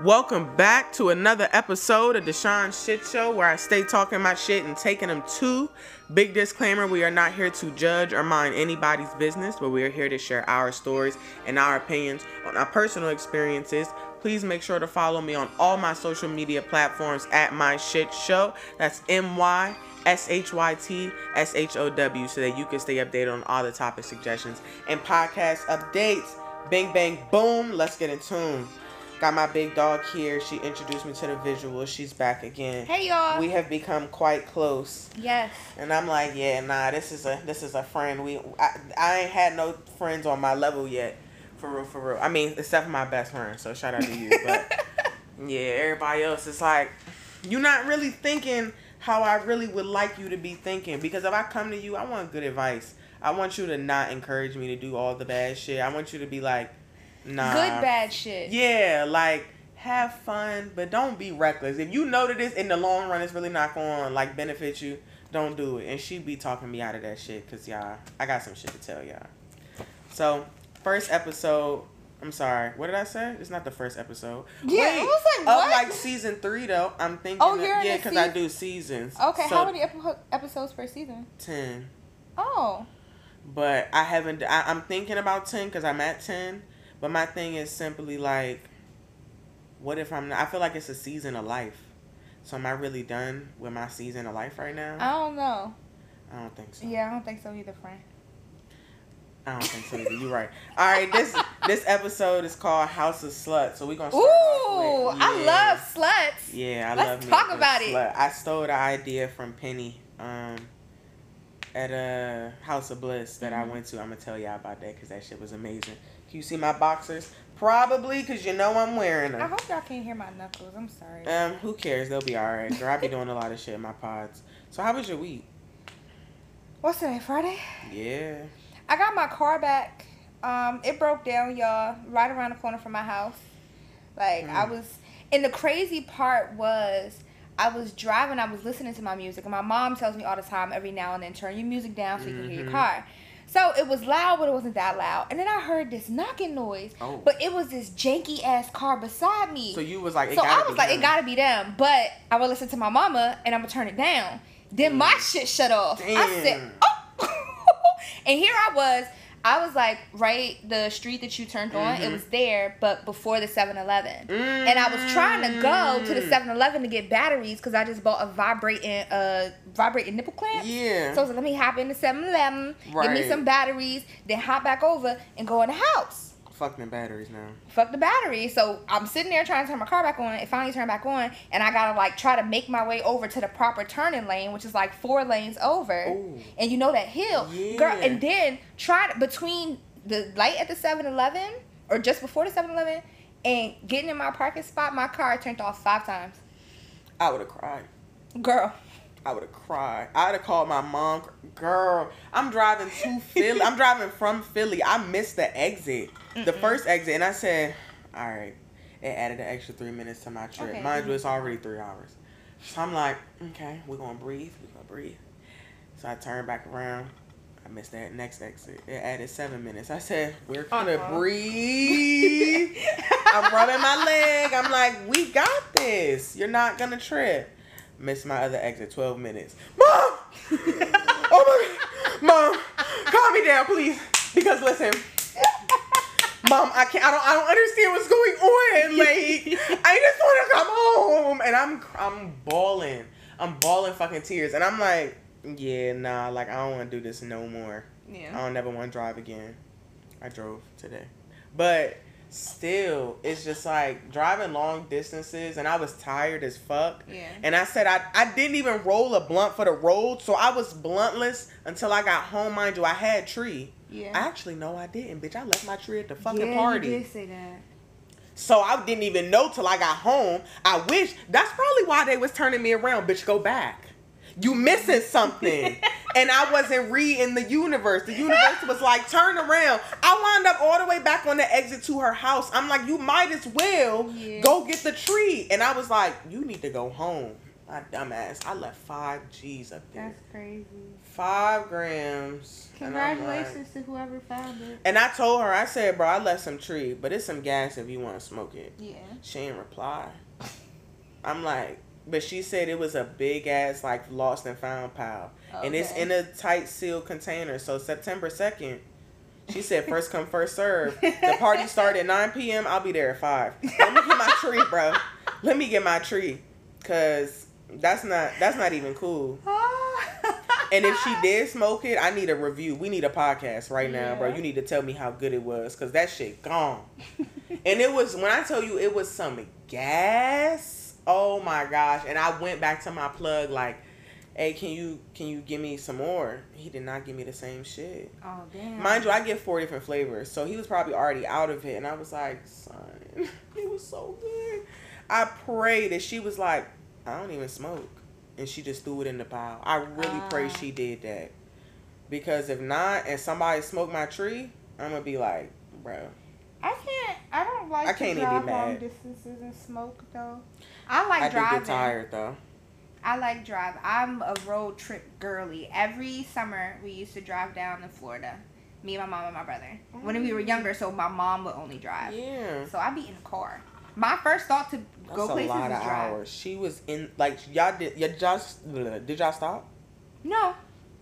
Welcome back to another episode of Deshaun Shit Show where I stay talking my shit and taking them to. Big disclaimer we are not here to judge or mind anybody's business, but we are here to share our stories and our opinions on our personal experiences. Please make sure to follow me on all my social media platforms at My Shit Show. That's M Y S H Y T S H O W so that you can stay updated on all the topic suggestions and podcast updates. Bang, bang, boom. Let's get in tune. Got my big dog here. She introduced me to the visual. She's back again. Hey y'all. We have become quite close, yes. and I'm like, yeah, nah, this is a this is a friend. We I, I ain't had no friends on my level yet, for real, for real. I mean, except for my best friend. So shout out to you, but yeah, everybody else is like, you're not really thinking how I really would like you to be thinking. Because if I come to you, I want good advice. I want you to not encourage me to do all the bad shit. I want you to be like, nah. Good bad shit. Yeah, like have fun, but don't be reckless. If you know that this in the long run it's really not going like benefit you, don't do it. And she be talking me out of that shit cuz y'all, I got some shit to tell y'all. So, first episode, I'm sorry. What did I say? It's not the first episode. Yeah, Wait, I was like, of like season 3 though. I'm thinking Oh, you're in yeah, cuz I do seasons. Okay, So, how many epi- episodes per season? 10. Oh. But I haven't. I, I'm thinking about ten because I'm at ten. But my thing is simply like, what if I'm? Not, I feel like it's a season of life. So am I really done with my season of life right now? I don't know. I don't think so. Yeah, I don't think so either, friend. I don't think so either. You're right. All right, this this episode is called Haus of Slutz. So we're gonna. Ooh, Start off with- I love sluts. Yeah, I Let's love me talk about it. slut. I stole the idea from Penny um, at a House of Bliss that I Mhm. went to. I'm gonna tell y'all about that because that shit was amazing. Can you see my boxers? Probably because you know I'm wearing them. I hope y'all can't hear my knuckles. I'm sorry. Um, who cares? They'll be all right. Girl, I be doing a lot of shit in my pods. So how was your week? What's today? Friday? Yeah. I got my car back. Um, it broke down, y'all, right around the corner from my house. Like I Mm. was, and the crazy part was, I was driving. I was listening to my music, and my mom tells me all the time, every now and then, turn your music down so you can hear your Mhm. car. So it was loud, but it wasn't that loud. And then I heard this knocking noise, Oh. but it was this janky ass car beside me. So you was like, it So I was be like, them. it gotta be them. But I would listen to my mama and I'm gonna turn it down. Then my shit shut off. I said, oh. and here I was. I was like, right, the street that you turned on, it Mhm. was there, but before the 7 Eleven. And I was trying to go to the Mm. 7 Eleven to get batteries because I just bought a vibrating, uh, vibrating nipple clamp. Yeah. So I was like, let me hop in the 7 Eleven, give me some batteries, then hop back over and go in the house Fuck them batteries now. fuck the battery. So I'm sitting there trying to turn my car back on. It finally turned back on, and I gotta like try to make my way over to the proper turning lane, which is like four lanes over. Ooh. And you know that hill, girl. And then try to, between the light at the 7-Eleven or just before the 7-Eleven and getting in my parking spot, my car turned off five times. I would have cried. Girl, I would have cried. I'd have called my mom. Girl, I'm driving to Philly. I'm driving from Philly. I missed the exit, the Mm-mm. first exit, and I said, "All right." It added an extra three minutes to my trip. Okay. Mind you, it's already three hours. So I'm like, okay, we're gonna breathe. We're gonna breathe. So I turned back around. I missed that next exit. It added seven minutes. I said, we're oh, gonna Uh-uh. breathe. I'm rubbing my leg. I'm like, we got this. You're not gonna trip. Missed my other exit, 12 minutes. Mom! oh my god. Mom, calm me down, please. Because listen. Mom, I can't I don't I don't understand what's going on. Like I just wanna come home. And I'm I'm bawling. I'm bawling fucking tears. And I'm like, yeah, nah, like I don't wanna do this no more. Yeah. I don't never want to drive again. I drove today. But still, it's just like driving long distances and I was tired as fuck. Yeah. And I said I, I didn't even roll a blunt for the road, so I was bluntless until I got home. Mind you, I had tree. Yeah. Actually, no, I didn't, bitch. I left my tree at the fucking yeah, party. You did say that. So I didn't even know till I got home. I wish that's probably why they was turning me around. Bitch, go back. You missing something. and I wasn't reading the universe. The universe was like, turn around. I wound up all the way back on the exit to her house. I'm like, you might as well Yeah. go get the tree. And I was like, you need to go home. My dumb ass. I left five G's up there. That's crazy. Five grams. Congratulations to whoever found it. And I told her, I said, bro, I left some tree, but it's some gas if you want to smoke it. Yeah. She didn't reply. I'm like, but she said it was a big ass like lost and found pile, and it's in a tight sealed container. So September second, she said first come first serve. The party started at 9 p.m. I'll be there at five. Let me get my tree, bro. Let me get my tree, cause that's not that's not even cool. Ah. And if she did smoke it, I need a review. We need a podcast right now, bro. You need to tell me how good it was, cause that shit gone. and it was when I tell you it was some gas. Oh my gosh! And I went back to my plug like, "Hey, can you can you give me some more?" He did not give me the same shit. Oh damn. Mind you, I get four different flavors, so he was probably already out of it. And I was like, "Son, it was so good." I pray that she was like, "I don't even smoke," and she just threw it in the pile. I really pray Ah. she did that, because if not, and somebody smoked my tree, I'm gonna be like, "Bro." I can't. I don't like I can't to even be drive long distances and smoke though. I like driving. I get tired though. I like drive. I'm a road trip girly. Every summer we used to drive down to Florida. Me, my mom, and my brother. When we were younger, so my mom would only drive. Yeah. So I'd be in the car. My first thought to That's go a places lot of drive. hours. She was in like y'all did y'all just did y'all stop? No,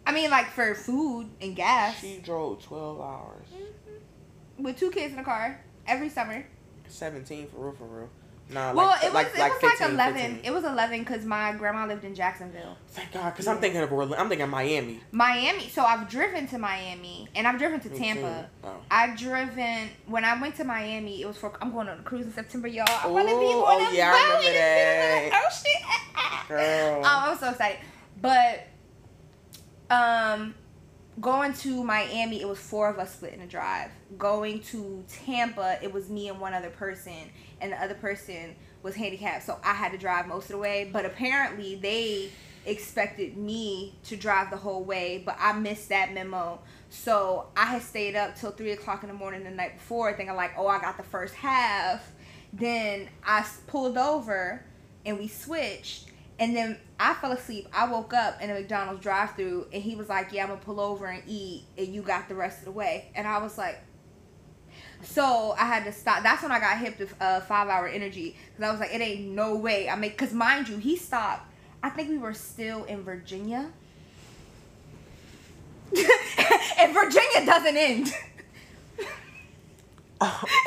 I mean like for food and gas. She drove twelve hours. Mm-hmm. With two kids in the car every summer. Seventeen for real for real. Nah, well, like, it was like, it like was like eleven. 15. It was eleven because my grandma lived in Jacksonville. Thank God, because I'm thinking of Orlando. I'm thinking of Miami. Miami. So I've driven to Miami and I've driven to Me Tampa. Oh. I've driven when I went to Miami. It was for I'm going on a cruise in September, y'all. I want to be on oh, a yeah, boat in the middle of that. the ocean. Girl. Um, I'm so excited. But um going to Miami, it was four of us splitting a drive. Going to Tampa, it was me and one other person, and the other person was handicapped, so I had to drive most of the way. But apparently, they expected me to drive the whole way, but I missed that memo. So I had stayed up till three o'clock in the morning the night before, thinking like, oh, I got the first half. Then I pulled over and we switched. And then I fell asleep. I woke up in a McDonald's drive through and he was like, Yeah, I'm gonna pull over and eat and you got the rest of the way. And I was like, So I had to stop. That's when I got hip to uh, five hour energy. Because I was like, It ain't no way. I mean, because mind you, he stopped. I think we were still in Virginia. and Virginia doesn't end.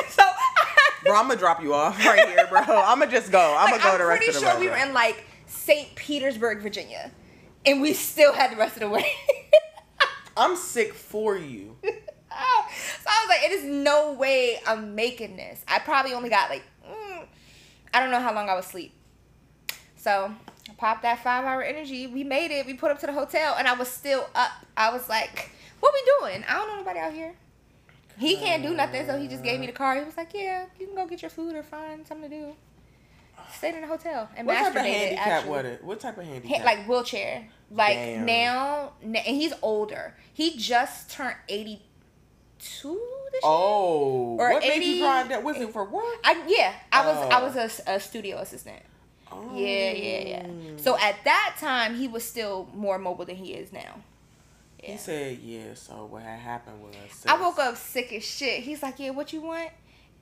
so bro, I'm gonna drop you off right here, bro. I'm gonna just go. I'm like, gonna go the rest pretty of the sure way. we were in like St. Petersburg, Virginia, and we still had the rest of the way. I'm sick for you. so I was like, "It is no way I'm making this." I probably only got like, mm, I don't know how long I was asleep. So I popped that five hour energy. We made it. We put up to the hotel, and I was still up. I was like, "What we doing? I don't know nobody out here." He can't do nothing, so he just gave me the car. He was like, "Yeah, you can go get your food or find something to do." Stayed in the hotel and What type of handicap actually. was it? What type of handicap? Like wheelchair. Like Damn. now, and he's older. He just turned eighty two this year. oh, what made you drive that? Was it for work? I, yeah, I was I Oh. was a oh. s- a, studio assistant. Oh. Yeah, yeah, yeah. So at that time, he was still more mobile than he is now. He said, "Yeah." So what had happened was I woke up sick as shit. He's like, "Yeah, what you want?"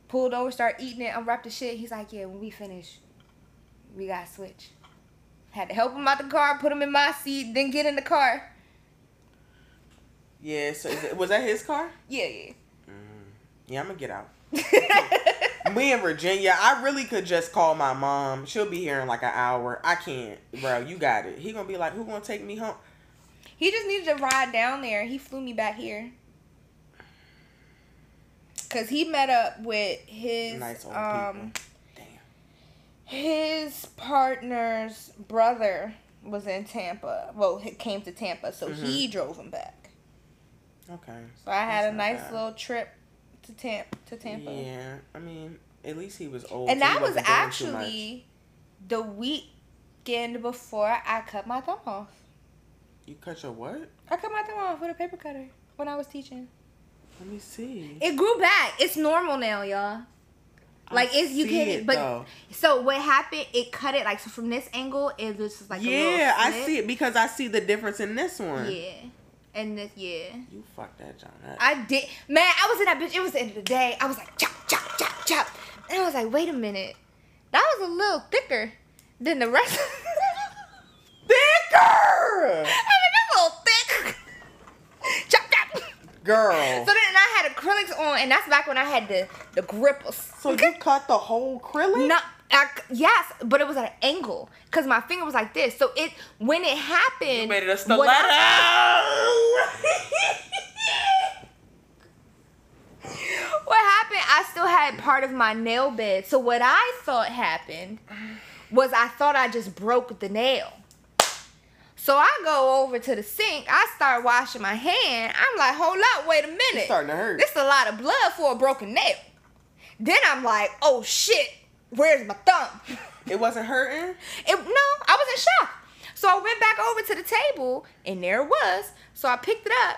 Pulled over, start eating it, unwrapped the shit. He's like, "Yeah, when we finish, we gotta switch." Had to help him out the car, put him in my seat, then get in the car. Yeah. So is it, was that his car? Yeah, yeah. Yeah, I'm gonna get out. Me in Virginia, I really could just call my mom. She'll be here in like an hour. I can't, bro. You got it. He gonna be like, "Who gonna take me home?" He just needed to ride down there. He flew me back here. Cause he met up with his Nice um. Damn. his partner's brother was in Tampa. Well, he came to Tampa, so he drove him back. Okay. So I had That's a nice bad. little trip to Tampa. To Tampa. Yeah, I mean, at least he was old. and so that was wasn't doing too much. actually the weekend before I cut my thumb off. You cut your what? I cut my thumb off with a paper cutter when I was teaching. Let me see. It grew back. It's normal now, y'all. Like it's you get it, but though. so what happened? It cut it like so from this angle. It was just like a yeah, I see it because I see the difference in this one. Yeah, and this yeah. You fucked that John up. I did, man. I was in that bitch. It was the end of the day. I was like chop chop chop chop, and I was like, wait a minute, that was a little thicker than the rest. Thicker, I mean, that's a little thick. chop chop. girl. So then I had acrylics on, and that's back when I had the the grippers. So you cut the whole acrylic? No, I, yes, but it was at an angle because my finger was like this. So it when it happened, You made it a what stiletto. I- what happened? I still had part of my nail bed. So what I thought happened was I thought I just broke the nail. So I go over to the sink. I start washing my hand. I'm like, hold up, wait a minute. starting to hurt. This is a lot of blood for a broken nail. Then I'm like, oh shit, where's my thumb? it wasn't hurting. It, no, I was in shock. So I went back over to the table, and there it was. So I picked it up,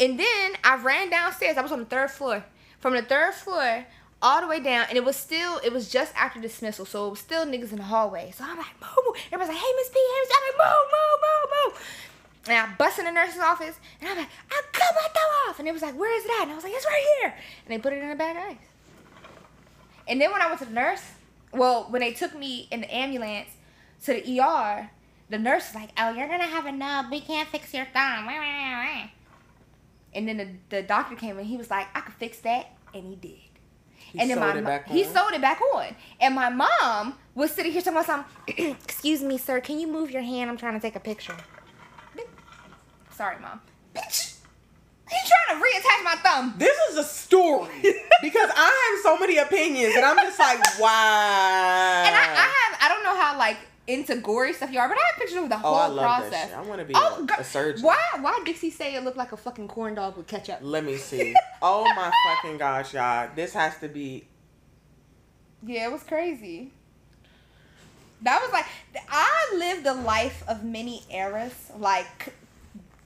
and then I ran downstairs. I was on the third floor. From the third floor all the way down, and it was still, it was just after dismissal, so it was still niggas in the hallway. So I'm like, move, move. Everybody's like, hey, Miss P, hey, Miss P. I'm like, move, move, move, move. And I bust in the nurse's office, and I'm like, I cut my thumb off. And it was like, where is it at? And I was like, it's right here. And they put it in a bag of ice. And then when I went to the nurse, well, when they took me in the ambulance to the ER, the nurse was like, "Oh, you're gonna have a nub. We can't fix your thumb." And then the, the doctor came and he was like, "I could fix that," and he did. He and then my it he sewed it back on. And my mom was sitting here talking about something. Excuse me, sir. Can you move your hand? I'm trying to take a picture. Sorry, mom. Bitch, you trying to reattach my thumb? This is a story because I have so many opinions, and I'm just like, wow. And I, I have I don't know how like into gory stuff you are, but I have pictures of the whole Oh, I love that process. shit. I wanna be oh, a- a surgeon. Why why did Dixie say it looked like a fucking corn dog with ketchup? Let me see. Oh my fucking gosh, y'all! This has to be. Yeah, it was crazy. That was like I lived the life of many eras, like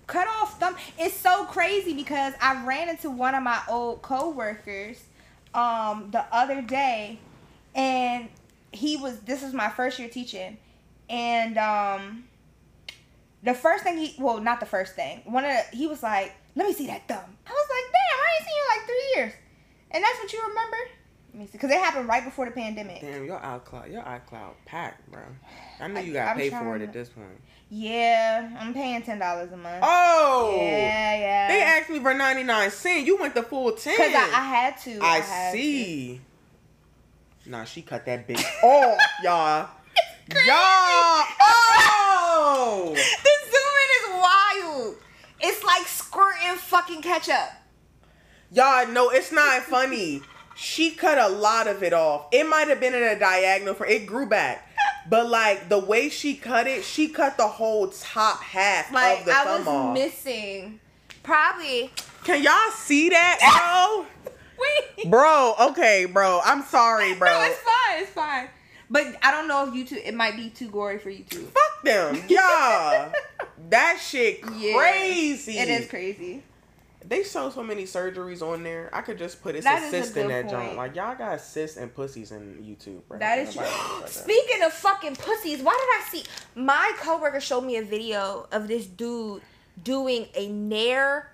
cut off thumb. It's so crazy because I ran into one of my old coworkers um the other day and he was this is my first year teaching and um the first thing he well not the first thing one of the, he was like let me see that thumb. I was like damn i ain't seen you like three years. And that's what you remember me see because it happened right before the pandemic Damn, your iCloud, your iCloud packed, bro. I know you got to pay for it at this point. yeah i'm paying ten dollars a month Oh, yeah yeah they asked me for ninety nine cent. You went the full ten. because I, I had to I had to. see. Nah, she cut that bitch off, y'all. Y'all, oh, the zoom in is wild it's like squirting fucking ketchup y'all. No, it's not funny. She cut a lot of it off. It might have been in a diagonal for it grew back, but like the way she cut it, she cut the whole top half like of the i thumb was off. missing probably Can y'all see that, wait bro? Bro, okay, bro. I'm sorry, bro. No, it's fine. It's fine. But I don't know if YouTube. It might be too gory for YouTube. Fuck them, yeah. that shit Yeah. crazy. It is crazy. They show so many surgeries on there. I could just put it's That a is a in that joint. Like y'all got cysts and pussies in YouTube, bro. That is true. Nobody knows that. Speaking of fucking pussies, why did I see my coworker showed me a video of this dude doing a Nair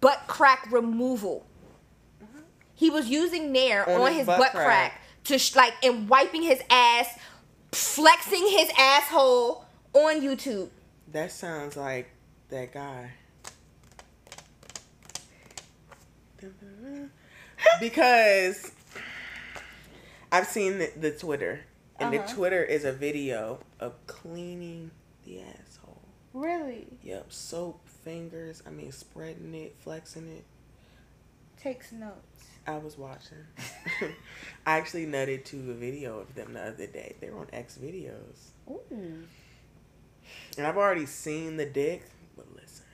butt crack removal. He was using Nair On on, his his, butt butt, crack. crack. to sh- like and wiping his ass, flexing his asshole on YouTube. That sounds like that guy. Because I've seen the, the Twitter, and Uh-huh. the Twitter is a video of cleaning the asshole. Really Yep, soap, fingers. I mean, spreading it, flexing it. takes notes. I was watching. I actually nutted to a video of them the other day. They were on X videos. Ooh. And I've already seen the dick, but listen.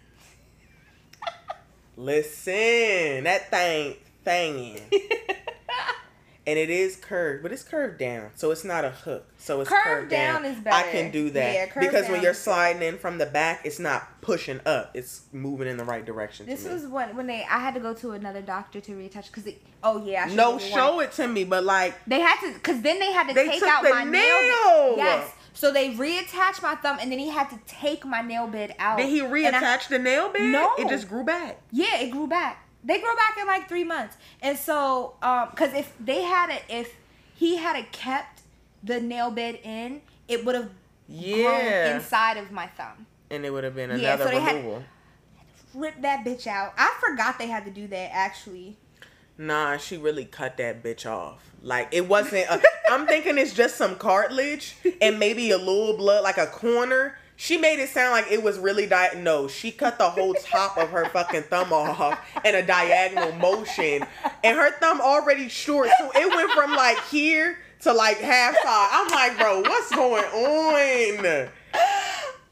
listen, that thing thinging. and it is curved, but it's curved down, so it's not a hook. So it's Curved curved, down down. is better. I can do that Yeah, because when you're sliding in from the back, it's not pushing up; it's moving in the right direction. This was when when they I had to go to another doctor to reattach because oh yeah no, show it to me, but like They had to, cause then they had to They take out my nail. nail. Yes. So they reattached my thumb, and then he had to take my nail bed out. Did he And I- reattach the nail bed? No. It just grew back. yeah, it grew back. They grow back in like three months, and so um, cause if they had it, if he had it kept the nail bed in, it would have grown Yeah. inside of my thumb. And it would have been another Yeah, so they had- removal. Rip that bitch out. I forgot they had to do that actually. Nah, she really cut that bitch off. Like it wasn't. A, I'm thinking it's just some cartilage and maybe a little blood, like a corner. She made it sound like it was really di- no. She cut the whole top of her fucking thumb off in a diagonal motion, and her thumb already short, so it went from like here to like half side. I'm like, bro, what's going on? The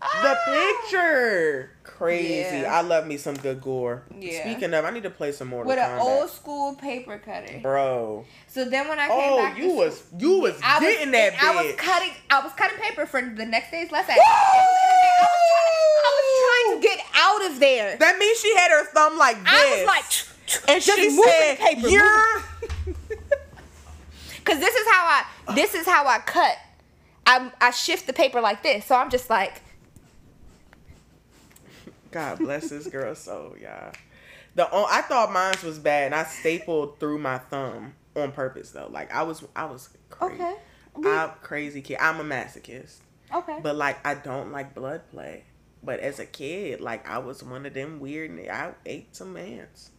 ah. picture. Crazy. Yeah. I love me some good gore. Yeah. Speaking of, I need to play some more. With an old school paper cutter. Bro. So then when I came Oh, back, you was you was I was, getting that I was cutting. I was cutting paper for the next day's lesson. I was, trying, I was trying to get out of there. That means she had her thumb like this. I was like, and she said, paper, "You're." because this is how I, this is how I cut. I I shift the paper like this, so I'm just like, God bless this girl so y'all. The o- I thought mine was bad, and I stapled through my thumb on purpose though. Like I was, I was crazy. okay, I'm crazy kid. I'm a masochist, okay. but like I don't like blood play. But as a kid, like I was one of them weird. I ate some ants.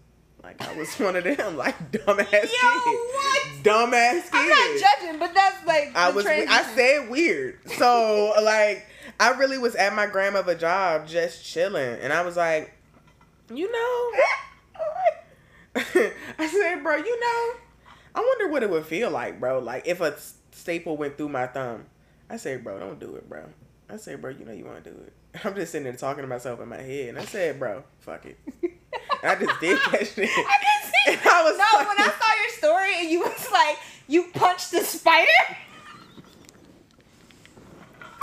Like I was one of them, like dumbass kids. Yo, what? Dumbass kids. I'm not judging, but that's like I was I said weird. So like I really was at my grandmother's job just chilling and I was like, you know I said, bro, you know, I wonder what it would feel like, bro. Like if a staple went through my thumb. I said, bro, don't do it, bro. I said, bro, you know you want to do it. I'm just sitting there talking to myself in my head, and I said, bro, fuck it. I just did that shit. I can see. And I was no, like- when I saw your story and you was like, you punched the spider. I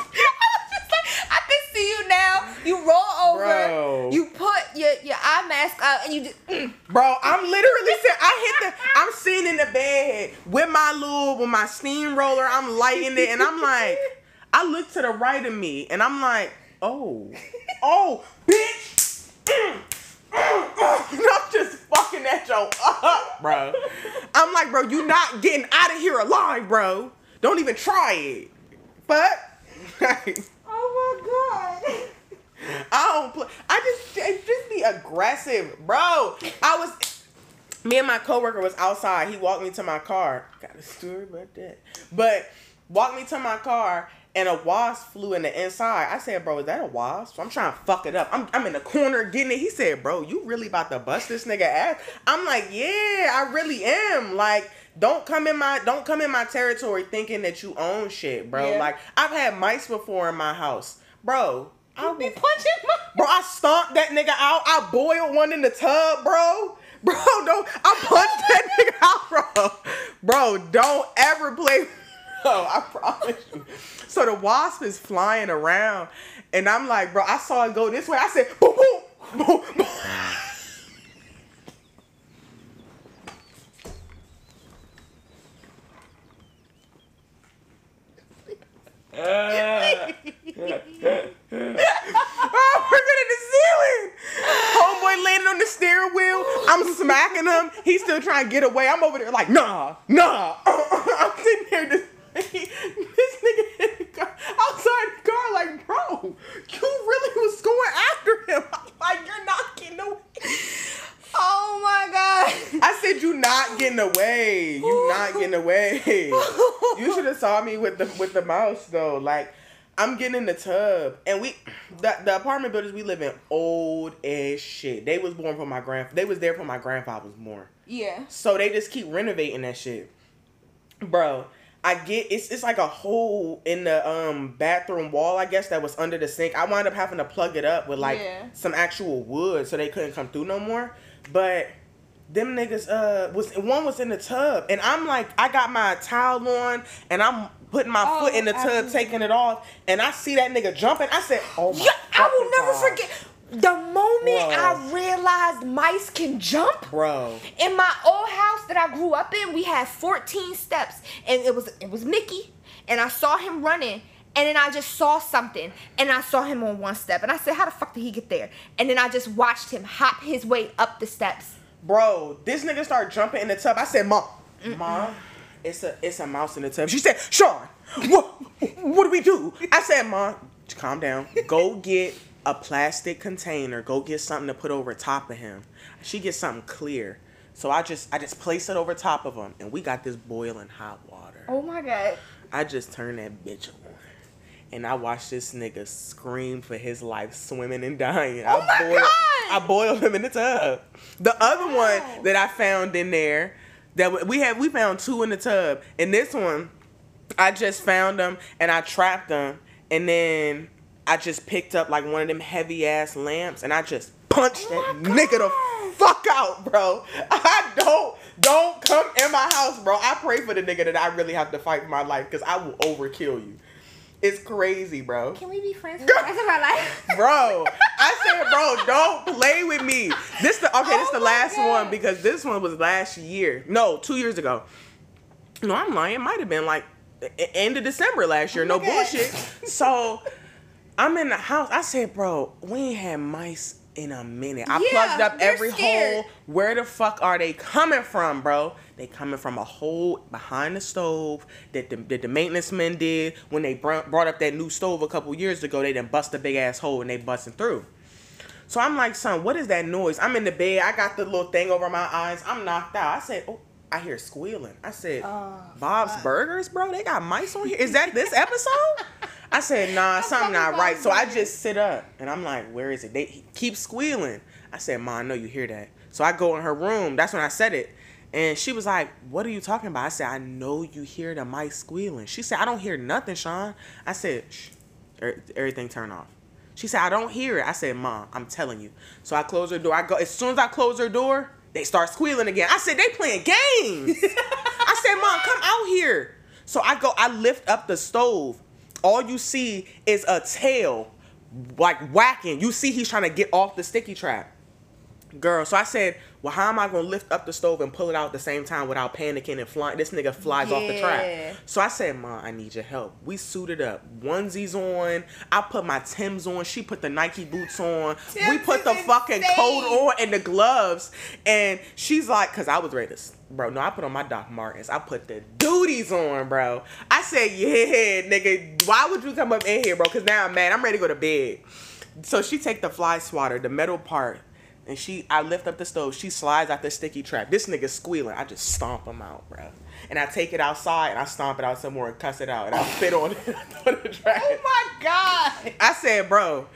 was just like, I can see you now. You roll over. Bro. You put your, your eye mask out and you just. mm. Bro, I'm literally sitting. I hit the. I'm sitting in the bed with my little, with my steamroller. I'm lighting it, and I'm like, I look to the right of me, and I'm like, oh, oh, bitch. Mm, mm, mm. And I'm just fucking at joke up, bro. I'm like, bro, you not getting out of here alive, bro. Don't even try it. But god. I don't play. I just just be aggressive, bro. I was me and my coworker was outside. He walked me to my car. Got a story about that. But walked me to my car and a wasp flew in the inside. I said, bro, is that a wasp? I'm trying to fuck it up. I'm, I'm in the corner getting it. He said, bro, you really about to bust this nigga ass? I'm like, yeah, I really am. Like, don't come in my don't come in my territory thinking that you own shit, bro. Yeah. Like I've had mice before in my house. Bro, I You be will punching my. Bro, I stomped that nigga out. I boiled one in the tub, bro. Bro, don't. I punched that nigga out, bro. Bro, don't ever play. Bro, I promise you. So the wasp is flying around, and I'm like, bro, I saw it go this way. I said, boom, boom, boom, boom. Ah. Oh, we're good at the ceiling. Homeboy landing on the steering wheel. I'm smacking him. He's still trying to get away. I'm over there like, nah, nah. I'm sitting there just, this nigga in the car, outside the car like, bro, you really was going after him. I'm like, you're not getting away. Oh my god. I said you not getting away. You not getting away. You should have saw me with the with the mouse though. Like I'm getting in the tub, and we the, the apartment buildings we live in old as shit. They was born for my grand. They was there for my grandfather was born. Yeah. So they just keep renovating that shit, bro. I get it's it's like a hole in the um bathroom wall, I guess that was under the sink. I wound up having to plug it up with like Yeah. some actual wood so they couldn't come through no more. But them niggas uh was one was in the tub and I'm like I got my towel on and I'm putting my Oh, foot in the tub absolutely. taking it off and I see that nigga jumping I said oh my Yeah, I will never God. forget the moment Bro. I realized mice can jump. bro In my old house that I grew up in, we had 14 steps, and it was it was Mickey, and I saw him running, and then I just saw something, and I saw him on one step, and I said, "How the fuck did he get there?" And then I just watched him hop his way up the steps. bro this nigga started jumping in the tub I said mom mom it's a it's a mouse in the tub she said Sean what what do we do I said mom calm down go get a plastic container go get something to put over top of him she gets something clear so I just I just place it over top of him and we got this boiling hot water Oh my god. I just turned that bitch on. And I watched this nigga scream for his life, swimming and dying. Oh I my boiled, God! I boiled him in the tub. The other Wow. one that I found in there, that we had, we found two in the tub, and this one, I just found them and I trapped them, and then I just picked up like one of them heavy ass lamps, and I just punched Oh that nigga the fuck out, bro. I don't don't come in my house, bro. I pray for the nigga that I really have to fight for my life because I will overkill you. It's crazy, bro. Can we be friends for the rest of our life? Bro, I said, bro, don't play with me. This the okay. this Oh the last God. one because this one was last year. No, two years ago. No, I'm lying. It might have been like end of December last year. Oh no God. bullshit. So I'm in the house. I said, bro, we ain't had mice in a minute. I Yeah, plugged up every scared. hole. Where the fuck are they coming from, bro? They coming from a hole behind the stove that the, that the maintenance men did when they br- brought up that new stove a couple years ago. They done bust a big ass hole and they busting through. So I'm like, son, what is that noise? I'm in the bed. I got the little thing over my eyes. I'm knocked out. I said, oh, I hear squealing. I said, Oh, Bob's fuck. Burgers, bro. They got mice on here. Is that this episode? I said, nah, something not right. So I just sit up and I'm like, where is it? They keep squealing. I said, Ma, I know you hear that. So I go in her room. That's when I said it. And she was like, What are you talking about? I said, I know you hear the mice squealing. She said, I don't hear nothing, Sean. I said, Shh, er- everything turn off. She said, I don't hear it. I said, Mom, I'm telling you. So I close her door. I go as soon as I close her door, they start squealing again. I said, they playing games. I said, Mom, come out here. So I go, I lift up the stove. All you see is a tail like whacking. You see he's trying to get off the sticky trap. Girl, so I said, well, how am I gonna lift up the stove and pull it out at the same time without panicking and flying? This nigga flies off the Yeah. trap. So I said, Ma, I need your help. We suited up, onesies on. I put my Tim's on. She put the Nike boots on. we put the is fucking insane. coat on and the gloves. And she's like, cause I was ready to, bro. No, I put on my Doc Martens. I put the duties on, bro. I said, yeah, nigga. Why would you come up in here, bro? Cause now I'm mad. I'm ready to go to bed. So she take the fly swatter, the metal part, and she I lift up the stove. She slides out the sticky trap. This nigga squealing. I just stomp him out, bro. And I take it outside and I stomp it out some more and cuss it out. And I spit on it on the trash. Oh my god. I said, bro,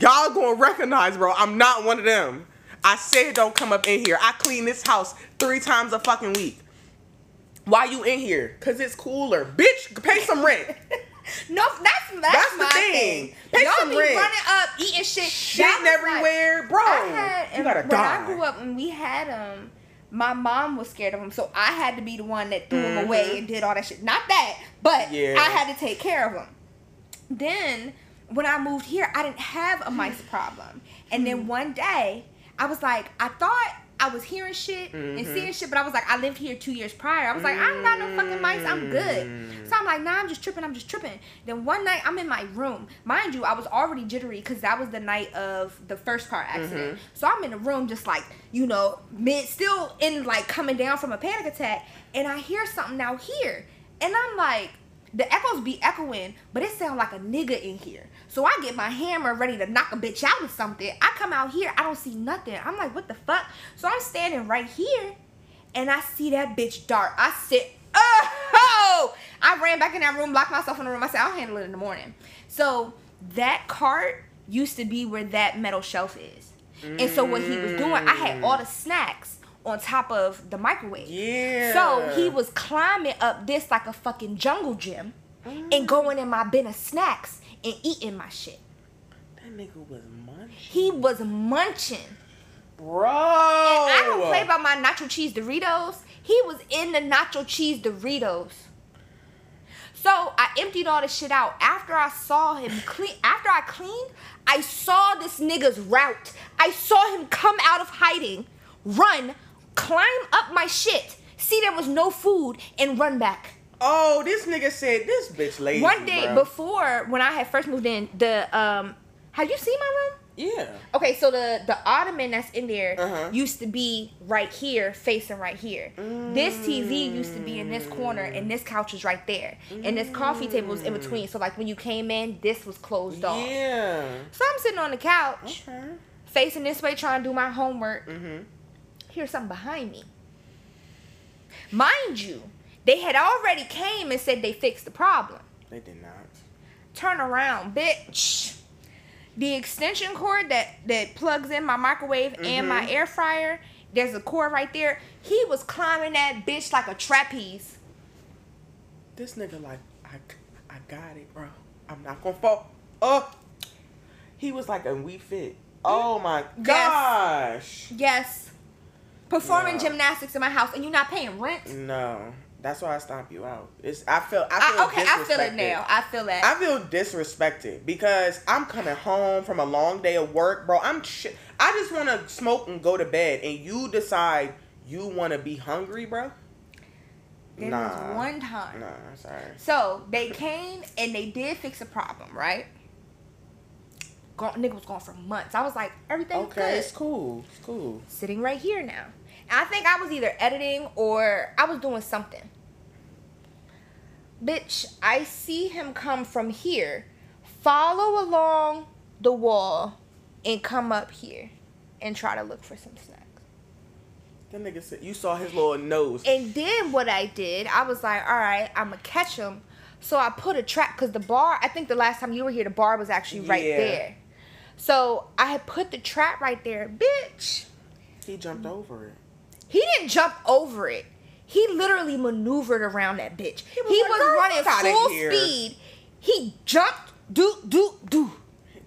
y'all gonna recognize, bro. I'm not one of them. I said don't come up in here. I clean this house three times a fucking week. Why you in here? Cause it's cooler. Bitch, pay some rent. No, that's that's, That's the my thing. thing. Pay Y'all some be rent. running up, eating shit, Shitting was like- everywhere, bro. I had, you gotta when die. I grew up and we had them, my mom was scared of them, so I had to be the one that threw them away mm-hmm. and did all that shit. Not that, but Yeah. I had to take care of them. Then when I moved here, I didn't have a mice problem, and then mm. one day I was like, I thought. I was hearing shit and Mhm. seeing shit, but I was like, I lived here two years prior. I was like, I don't got no fucking mice. I'm good. Mm. So I'm like, nah, I'm just tripping. I'm just tripping. Then one night, I'm in my room. Mind you, I was already jittery because that was the night of the first car accident. Mhm. So I'm in the room, just like, you know, mid, still in like coming down from a panic attack. And I hear something out here. And I'm like, the echoes be echoing, but it sound like a nigga in here. So I get my hammer ready to knock a bitch out or something. I come out here, I don't see nothing. I'm like, what the fuck? So I'm standing right here and I see that bitch dart. I said, oh! I ran back in that room, locked myself in the room. I said, I'll handle it in the morning. So that cart used to be where that metal shelf is. And so what he was doing, I had all the snacks on top of the microwave. Yeah. So he was climbing up this like a fucking jungle gym and going in my bin of snacks and eating my shit. That nigga was munching. He was munching. Bro. I don't play about my nacho cheese Doritos. He was in the nacho cheese Doritos. So I emptied all this shit out. After I saw him clean, after I cleaned, I saw this nigga's route. I saw him come out of hiding, run, climb up my shit, see there was no food, and run back. Oh, this nigga said this bitch lazy. One day bro. before, when I had first moved in, the um, have you seen my room? Yeah. Okay, so the the ottoman that's in there Uh-huh. used to be right here, facing right here. This TV used to be in this corner, and this couch was right there, and this coffee table was in between. So like when you came in, this was closed off. Yeah. So I'm sitting on the couch, Okay. facing this way, trying to do my homework. Mm-hmm. Here's something behind me. Mind you, they had already came and said they fixed the problem. They did not. Turn around, bitch. The extension cord that that plugs in my microwave and my mm-hmm. air fryer, there's a cord right there. He was climbing that bitch like a trapeze. This nigga like, I, I got it, bro. I'm not gonna fall. Oh. He was like a we fit. Oh mm-hmm. my gosh. Yes. Performing Yeah. gymnastics in my house and you're not paying rent. No. That's why I stomp you out. It's I feel I feel I, okay, I feel it now. I feel that. I feel disrespected because I'm coming home from a long day of work, bro. I'm ch- I just want to smoke and go to bed, and you decide you want to be hungry, bro. there nah, was one time. Nah, sorry. So they came and they did fix a problem, right? Go, nigga was gone for months. I was like, everything's Okay, good. it's cool. It's cool. Sitting right here now. I think I was either editing or I was doing something. Bitch, I see him come from here, follow along the wall, and come up here and try to look for some snacks. That nigga said you saw his little nose. And then what I did, I was like, all right, I'm gonna catch him. So I put a trap because the bar. I think the last time you were here, the bar was actually right Yeah. there. So I had put the trap right there, bitch. he jumped over it. He didn't jump over it. He literally maneuvered around that bitch. He was was, like, "Girl, running full here." speed. He jumped, do do do.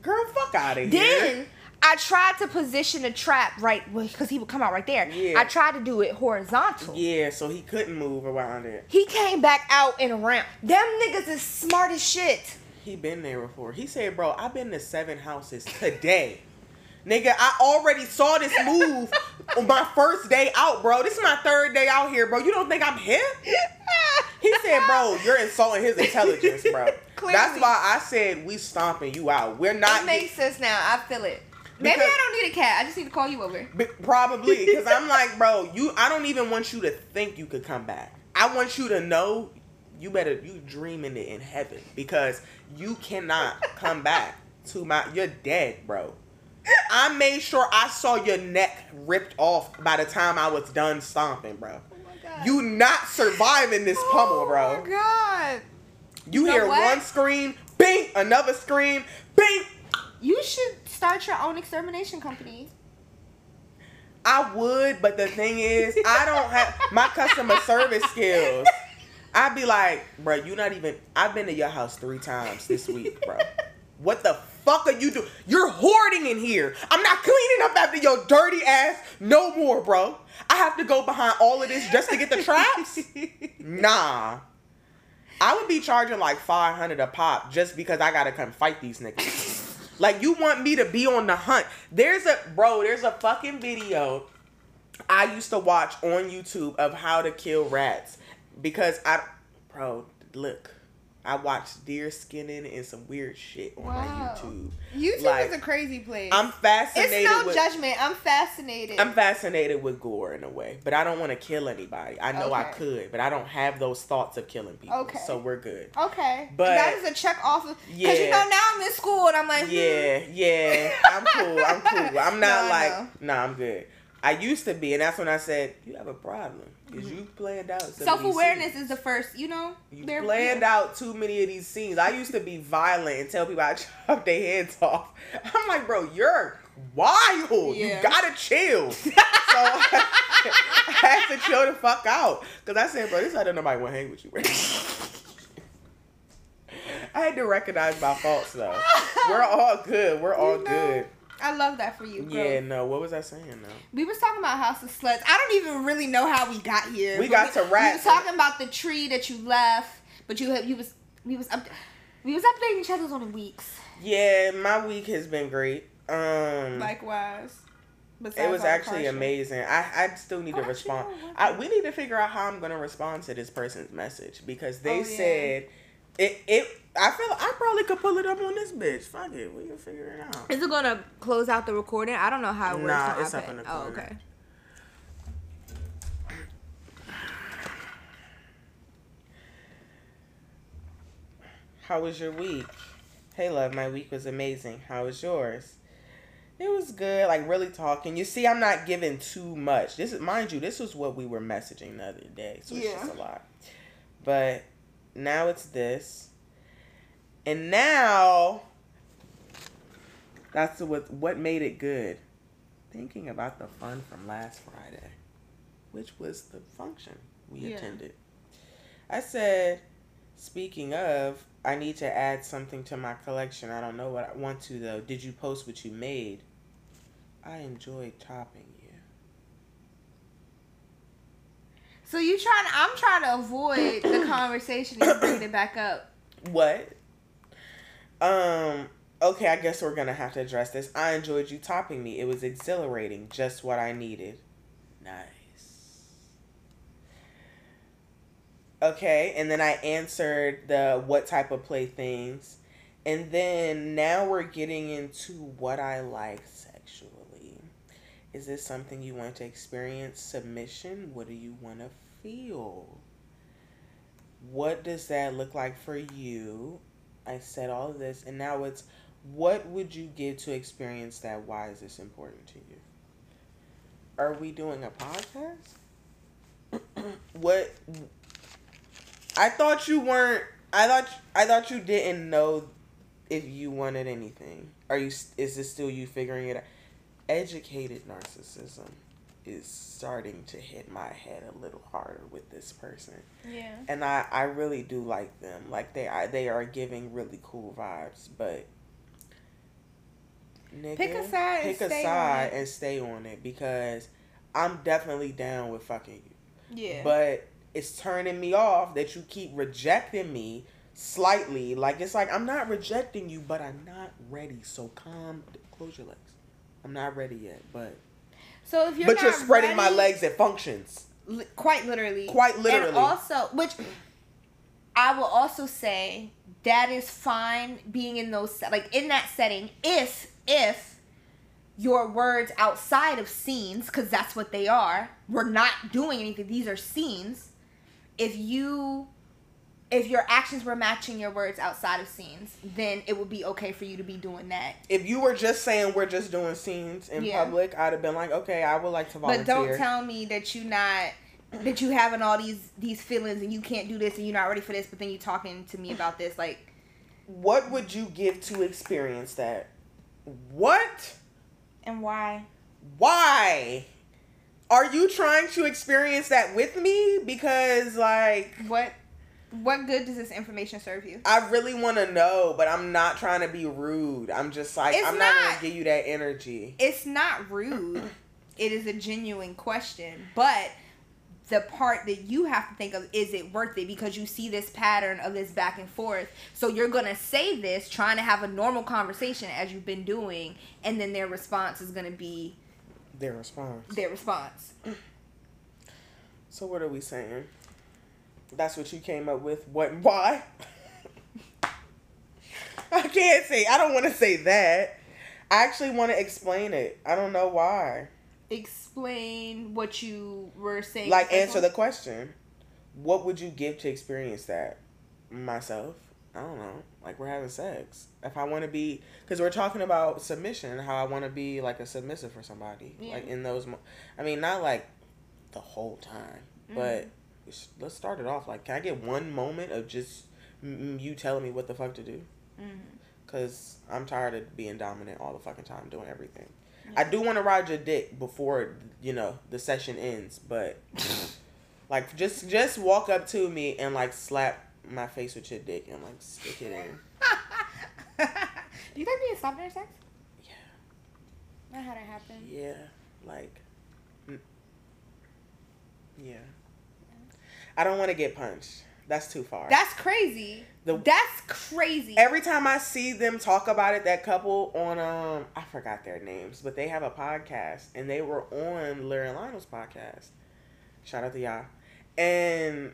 Girl, fuck out of here. Then I tried to position the trap right because he would come out right there. Yeah. I tried to do it horizontal. Yeah, so he couldn't move around it. He came back out and around. Them niggas is smart as shit. He been there before. He said, "Bro, I've been to seven houses today." Nigga, I already saw this move on my first day out, bro. This is my third day out here, bro. You don't think I'm hip? He said, "Bro, you're insulting his intelligence, bro." Clearly. That's why I said we stomping you out. We're not It makes sense now. I feel it. Maybe I don't need a cat. I just need to call you over. B- probably because I'm like, bro, you. I don't even want you to think you could come back. I want you to know you better you dreaming it in heaven because you cannot come back to my. You're dead, bro. I made sure I saw your neck ripped off by the time I was done stomping, bro. Oh my god. You not surviving this pummel, Oh bro. my god. You know hear one scream, bing, another scream, bing. You should start your own extermination company. I would, but the thing is, I don't have my customer service skills. I'd be like, bro, you not even. I've been to your house three times this week, bro. What the fuck are you doing? You're hoarding in here. I'm not cleaning up after your dirty ass no more, bro. I have to go behind all of this just to get the traps. Nah. I would be charging like 500 a pop just because I gotta come fight these niggas. like, you want me to be on the hunt. There's a, bro, there's a fucking video I used to watch on YouTube of how to kill rats because I, bro, look, I watched deer skinning and some weird shit on Wow. my YouTube. YouTube Like, is a crazy place. I'm fascinated. it's no with, judgment. I'm fascinated. I'm fascinated with gore in a way, but I don't want to kill anybody. I know I could, but I don't have those thoughts of killing people. Okay. So we're good. okay, But- that is a check off of because you know now I'm in school and I'm like, hmm, Yeah, yeah. I'm cool. I'm cool. I'm not No, like, nah, I'm good. I used to be, and that's when I said, you have a problem. Because you planned out self awareness is the first. You know, You They're- planned out too many of these scenes. I used to be violent and tell people I chop their heads off. I'm like, bro, you're wild. You gotta chill. so I had to chill the fuck out. Because I said, bro, this I don't nobody want to hang with you. I had to recognize my faults though. We're all good. We're all You know. good. I love that for you. Growth. Yeah, no. What was I saying though? We was talking about Haus of Slutz. I don't even really know how we got here. We got to We rap. was talking about the tree that you left, but you you was we was up we was updating each other's on the weeks. Yeah, my week has been great. Um, Likewise. it was actually amazing. I I still need Oh, to respond. I, we need to figure out how I'm gonna respond to this person's message because they Oh, yeah. said it. It. I feel I probably could pull it up on this bitch. Fuck it, we can figure it out. Is it gonna close out the recording? I don't know how it works. Nah, it's up in the Oh, corner. okay. How was your week? Hey, love, my week was amazing. How was yours? It was good. Like really talking. You see, I'm not giving too much. This is, mind you, this was what we were messaging the other day, so it's just a lot. But now it's this, and now that's what what made it good. Thinking about the fun from last Friday, which was the function we Yeah. attended. I said, speaking of, I need to add something to my collection. I don't know what I want to though. Did you post what you made? I enjoyed topping you. So you trying? I'm trying to avoid the conversation and bringing it back up. What? Um. Okay, I guess we're gonna have to address this. I enjoyed you topping me. It was exhilarating, just what I needed. Nice. Okay, and then I answered the what type of playthings, and then now we're getting into what I like sexually. Is this something you want to experience? Submission? What do you want to feel? What does that look like for you? I said all of this, and now it's what would you give to experience that? Why is this important to you? Are we doing a podcast? what? I thought you weren't. I thought I thought you didn't know if you wanted anything. Are you? Is this still you figuring it out? Educated narcissism is starting to hit my head a little harder with this person Yeah. and I, I really do like them. Like they are they are giving really cool vibes, but nigga, Pick a side and pick a stay side and stay on it because I'm definitely down with fucking you. Yeah. But it's turning me off that you keep rejecting me slightly. Like it's like I'm not rejecting you, but I'm not ready. So calm, close your legs. I'm not ready yet, but so if you're but not you're spreading my legs. It functions. li- quite literally. Quite literally. And also, which I will also say that is fine being in those like in that setting if if your words outside of scenes because that's what they are we're not doing anything these are scenes if you if your actions were matching your words outside of scenes then it would be okay for you to be doing that if you were just saying we're just doing scenes in Yeah. public, I'd have been like, okay, I would like to volunteer. But don't tell me that you not that you having all these these feelings and you can't do this and you're not ready for this, but then you talking to me about this like what would you give to experience that? What? and why? Why? Are you trying to experience that with me? Because like What what good does this information serve you? I really want to know, but I'm not trying to be rude. I'm just like It's I'm not, not. gonna give you that energy. It's not rude. It is a genuine question, but the part that you have to think of is it worth it because you see this pattern of this back and forth. So you're going to say this trying to have a normal conversation as you've been doing and then their response is going to be Their response. their response. So what are we saying? That's what you came up with. What? and Why? I can't say. I don't want to say that. I actually want to explain it. I don't know why. explain what you were saying. Like answer the question. What would you give to experience that? Myself. I don't know. Like we're having sex. If I want to be, because we're talking about submission, how I want to be like a submissive for somebody. Yeah. Like in those, mo- I mean, not like the whole time, but it's- let's start it off. Like, can I get one moment of just mm, you telling me what the fuck to do? Mhm. Cause I'm tired of being dominant all the fucking time, doing everything. I do want to ride your dick before you know the session ends, but like just just walk up to me and like slap my face with your dick and like stick it in. Do you think being stopped during sex? Yeah. I had it happen. Yeah, like, yeah. I don't want to get punched. That's too far. That's crazy. The- That's crazy. Every time I see them talk about it, that couple on um, I forgot their names, but they have a podcast, and they were on Larry and Lionel's podcast. Shout out to y'all, and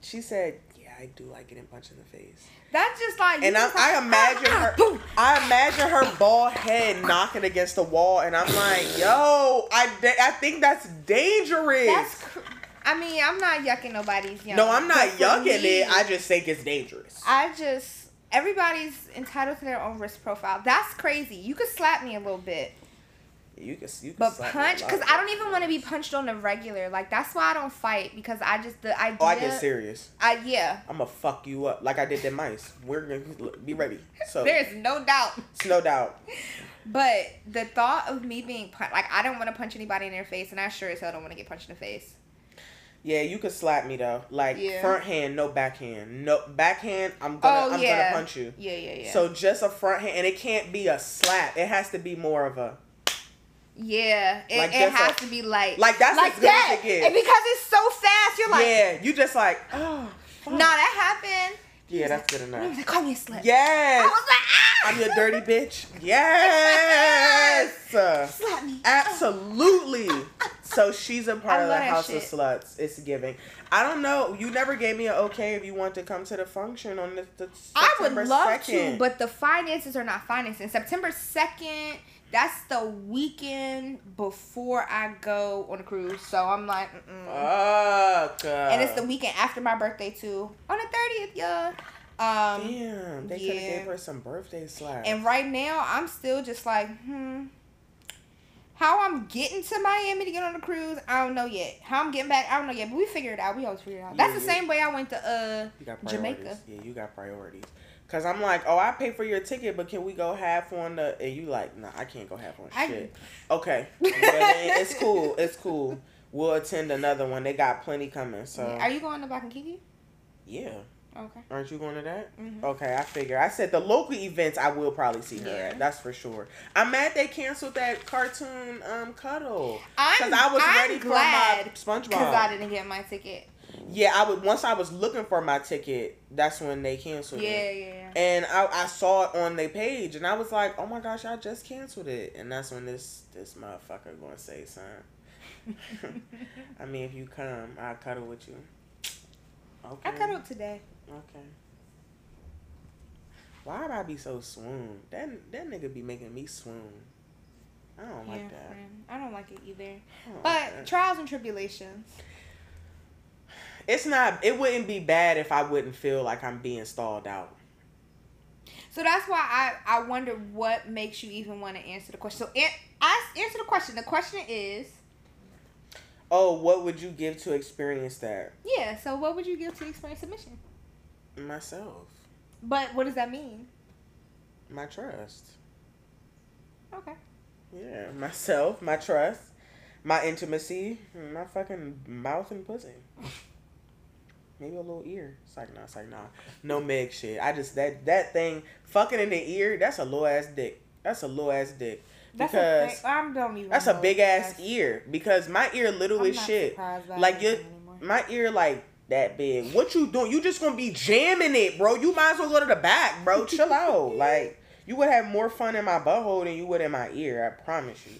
she said, "Yeah, I do like getting punched in the face." That's just like. And I, I imagine ah, her. I imagine her bald head knocking against the wall, and I'm like, yo, I, I think that's dangerous. That's. Cr- I mean, I'm not yucking nobody's young. no, I'm not yucking me, it. I just think it's dangerous. I just. Everybody's entitled to their own risk profile. That's crazy. You could slap me a little bit, you can, you can but punch because I don't even want to be punched on the regular. Like that's why I don't fight because I just the idea. Oh, I get serious. I yeah. I'm gonna fuck you up like I did the mice. We're gonna be ready. So There's no doubt. it's no doubt. But the thought of me being punched, like I don't want to punch anybody in their face, and I sure as hell don't want to get punched in the face. Yeah, you could slap me though. Like Yeah. front hand, no backhand. No backhand. I'm gonna oh I'm yeah. gonna punch you. Yeah, yeah, yeah. So just a front hand, and it can't be a slap. It has to be more of a yeah, it, Like, it has a- to be like like that's like as good that, as it gets. and because it's so fast, you're like, yeah, you just like oh. fuck. nah, that happened. Yeah, that's good He was enough. like, call me a slut. Yes. I was like, ah! I'm your dirty bitch. Yes. Uh, Slap me. Absolutely. So she's a part of the Haus shit. of Slutz. It's giving. I don't know. You never gave me an okay if you want to come to the function on the, the I would love 2nd. to, but the finances are not financing. September second, that's the weekend before I go on a cruise. So I'm like, mm-mm. Fuck. and it's the weekend after my birthday too, on the thirtieth, yeah. Um, Damn, they could have gave her some birthday slaps. and right now I'm still just like, hmm. How I'm getting to Miami to get on the cruise, I don't know yet. How I'm getting back, I don't know yet. But we figure it out. We always figure it out. That's Yeah, the yeah. same way I went to uh you got priorities. Jamaica. Yeah, you got priorities. Cause I'm like, oh, I pay for your ticket, but can we go half on the? And you like, nah, I can't go half on I- shit. Okay, it's cool. It's cool. We'll attend another one. They got plenty coming. So Are you going to Black and Kinky? yeah, Okay. aren't you going to that? Mhm. Okay, I figure. I said the local events I will probably see her Yeah. at. That's for sure. I'm mad they canceled that cartoon um cuddle. I'm, Cause I was I'm ready for my SpongeBob. because I didn't get my ticket. Yeah, I would. Once I was looking for my ticket, that's when they canceled Yeah, it. yeah, yeah. And I, I saw it on their page, and I was like, "Oh my gosh, I just canceled it." And that's when this this motherfucker gonna say, "Son, I mean, if you come, I'll cuddle with you." Okay. I up today. Okay. Why would I be so swoon? That that nigga be making me swoon. I don't like that. friend. I don't like it either. But like trials and tribulations. it's not. It wouldn't be bad if I wouldn't feel like I'm being stalled out. So that's why I I wonder what makes you even want to answer the question. So an- ask answer the question. The question is, Oh, what would you give to experience that? yeah. So what would you give to experience submission? Myself, But what does that mean? my trust. Okay. Yeah, myself, my trust, my intimacy, my fucking mouth and pussy. Maybe a little ear. It's like nah, it's like nah. No Meg shit. I just that that thing fucking in the ear. That's a low ass dick. That's a low ass dick. That's Because a big, I don't even. that's a big if ass ear. Because my ear literally I'm shit. Like you, my ear like that big. What you doing? You just gonna be jamming it, bro. You might as well go to the back, bro. Chill out. Like you would have more fun in my butthole than you would in my ear. I promise you.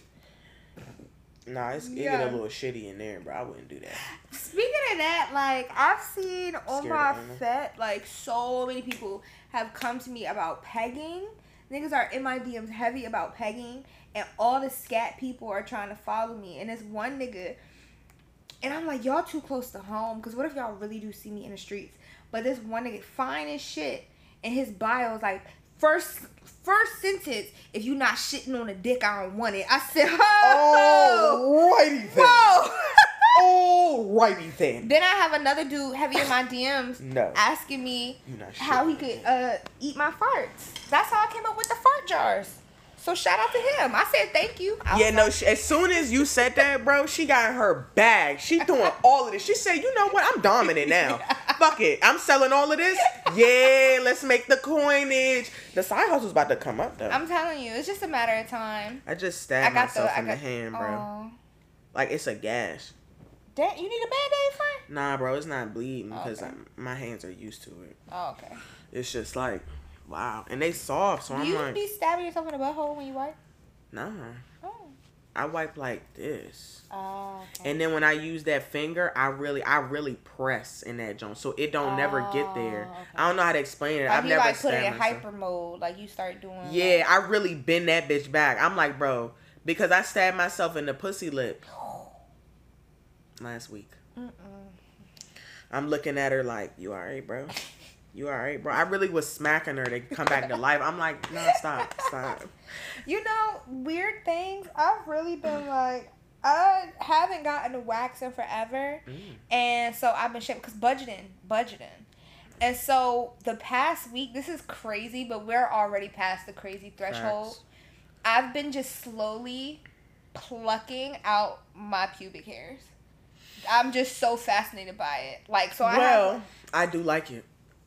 Nah, it's, it get Yeah. a little shitty in there, bro. I wouldn't do that. Speaking of that, like I've seen on my fet, like so many people have come to me about pegging. Niggas are in my DMs heavy about pegging, and all the scat people are trying to follow me. And this one nigga, and I'm like, y'all too close to home, because what if y'all really do see me in the streets? But this one nigga, fine as shit, and his bio is like, first first sentence, if you not shitting on a dick, I don't want it. I said, oh, Alrighty then. whoa. Alrighty then. Then I have another dude heavy in my DMs No. asking me how he could uh, eat my farts. That's how I came up with the fart jars. So shout out to him. I said thank you. I Yeah, no. like, She, as soon as you said that, bro, she got her bag. She doing all of this. She said, "You know what? I'm dominant now. Fuck it. I'm selling all of this. Yeah, let's make the coinage. The side hustle's about to come up though. I'm telling you, it's just a matter of time. I just I stabbed got myself the. I in got, the hand, bro. Aw. Like it's a gash. Damn, you need a band aid, friend? Nah, bro, it's not bleeding because Okay. my hands are used to it. Oh, okay. It's just like, wow, and they soft. So Do I'm you like, be stabbing yourself in the butthole when you wipe? nah. Oh. I wipe like this. Oh, okay. And then when I use that finger, I really, I really press in that joint, so it don't never get oh, there. Oh, okay. I don't know how to explain it. like I've you never like put it in myself. hyper mode, like you start doing. Yeah, I really bend that bitch back. I'm like, bro, because I stabbed myself in the pussy lip last week. Like, I'm looking at her like, you alright, bro? You alright, bro? I really was smacking her to come back to life. I'm like, no, stop, stop. You know, weird things. I've really been like, I haven't gotten a wax in forever, Mm. and so I've been shaping because budgeting, budgeting, and so the past week, this is crazy, but we're already past the crazy threshold. Facts. I've been just slowly plucking out my pubic hairs. I'm just so fascinated by it. Like, so I well, have. I do like it.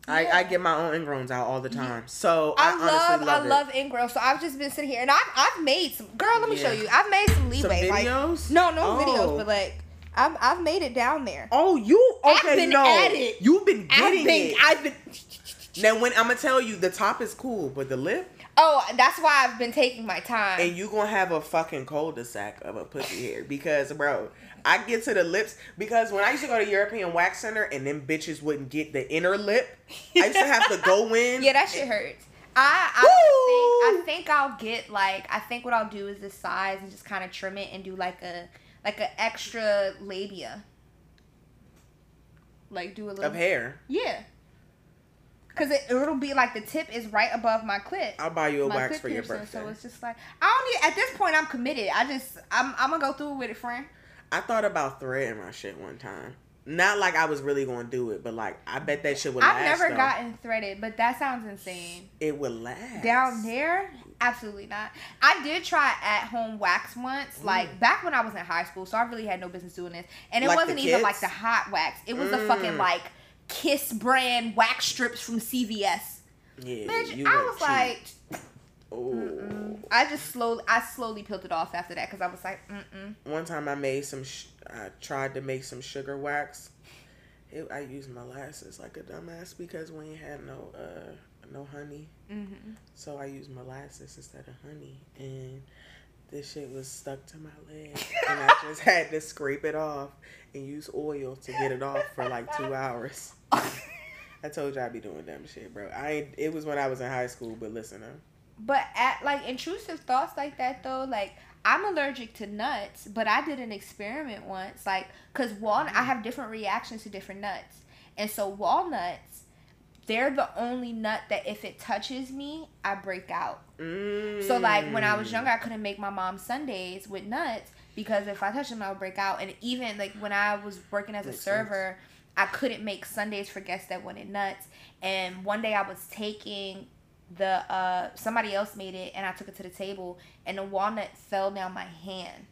I, Yeah. I get my own ingrowns out all the time. So I, I love, love I it. love ingrowns. So I've just been sitting here, and I've, I've made some. Girl, let me show you. I've made some Some leeway. like, no, no Oh. videos, but like, I've, I've made it down there. Oh, you I've okay? been no, at it. you've been I've getting been, it. I've been. now, when I'm gonna tell you, the top is cool, but the lip, Oh, that's why I've been taking my time. and you gonna have a fucking cul-de-sac of a pussy hair because, bro, I get to the lips because when I used to go to European Wax Center and them bitches wouldn't get the inner lip, I used to have to go in. yeah, that shit hurts. I I Woo! think I think I'll get like I think what I'll do is this size and just kind of trim it and do like a like an extra labia. Like do a little of hair. Yeah. Cause it, it'll be like the tip is right above my clit. I'll buy you a wax for your birthday. So it's just like I don't need. At this point, I'm committed. I just I'm I'm gonna go through with it, friend. I thought about threading my shit one time. Not like I was really gonna do it, but like I bet that shit would. I've never though. gotten threaded, but that sounds insane. It would last Down there, absolutely not. I did try at home wax once, like back when I was in high school, so I really had no business doing this. And it Like wasn't even like the hot wax. It was the Mm. fucking like Kiss brand wax strips from CVS. Yeah, Bitch, I was cheap. like, oh. I just slowly, I slowly peeled it off after that because I was like, mm mm. One time I made some. Sh- I tried to make some sugar wax. It, I used molasses like a dumbass because we ain't had no uh no honey, Mm-hmm. so I used molasses instead of honey, and this shit was stuck to my leg, and I just had to scrape it off and use oil to get it off for like two hours. I told you I'd be doing dumb shit, bro. I ain't, it was when I was in high school, but listen, uh, But at like intrusive thoughts like that though, like I'm allergic to nuts, but I did an experiment once, like because walnut, I have different reactions to different nuts, and so walnuts, they're the only nut that if it touches me, I break out. mm, So like when I was younger, I couldn't make my mom sundaes with nuts because if I touched them, I would break out. And even like when I was working as a Makes server, I couldn't make sundaes for guests that wanted nuts. And one day I was taking the uh somebody else made it and I took it to the table and the walnut fell down my hand.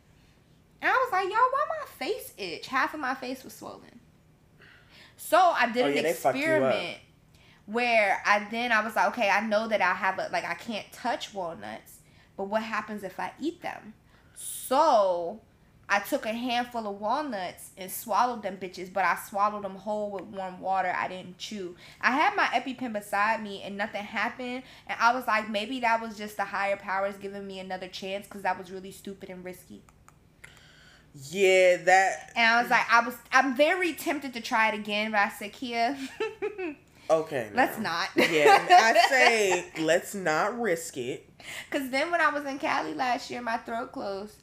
And I was like, yo, why my face itch? Half of my face was swollen. So I did Oh, an yeah, they fucked you up. experiment where I then I was like, okay, I know that I have a like I can't touch walnuts, but what happens if I eat them? So I took a handful of walnuts and swallowed them bitches, but I swallowed them whole with warm water. I didn't chew. I had my EpiPen beside me and nothing happened. And I was like, maybe that was just the higher powers giving me another chance because that was really stupid and risky. yeah, that And I was like, I was, I'm very tempted to try it again, but I said, Kia, okay. let's not. yeah, I say let's not risk it. Cause then when I was in Cali last year, my throat closed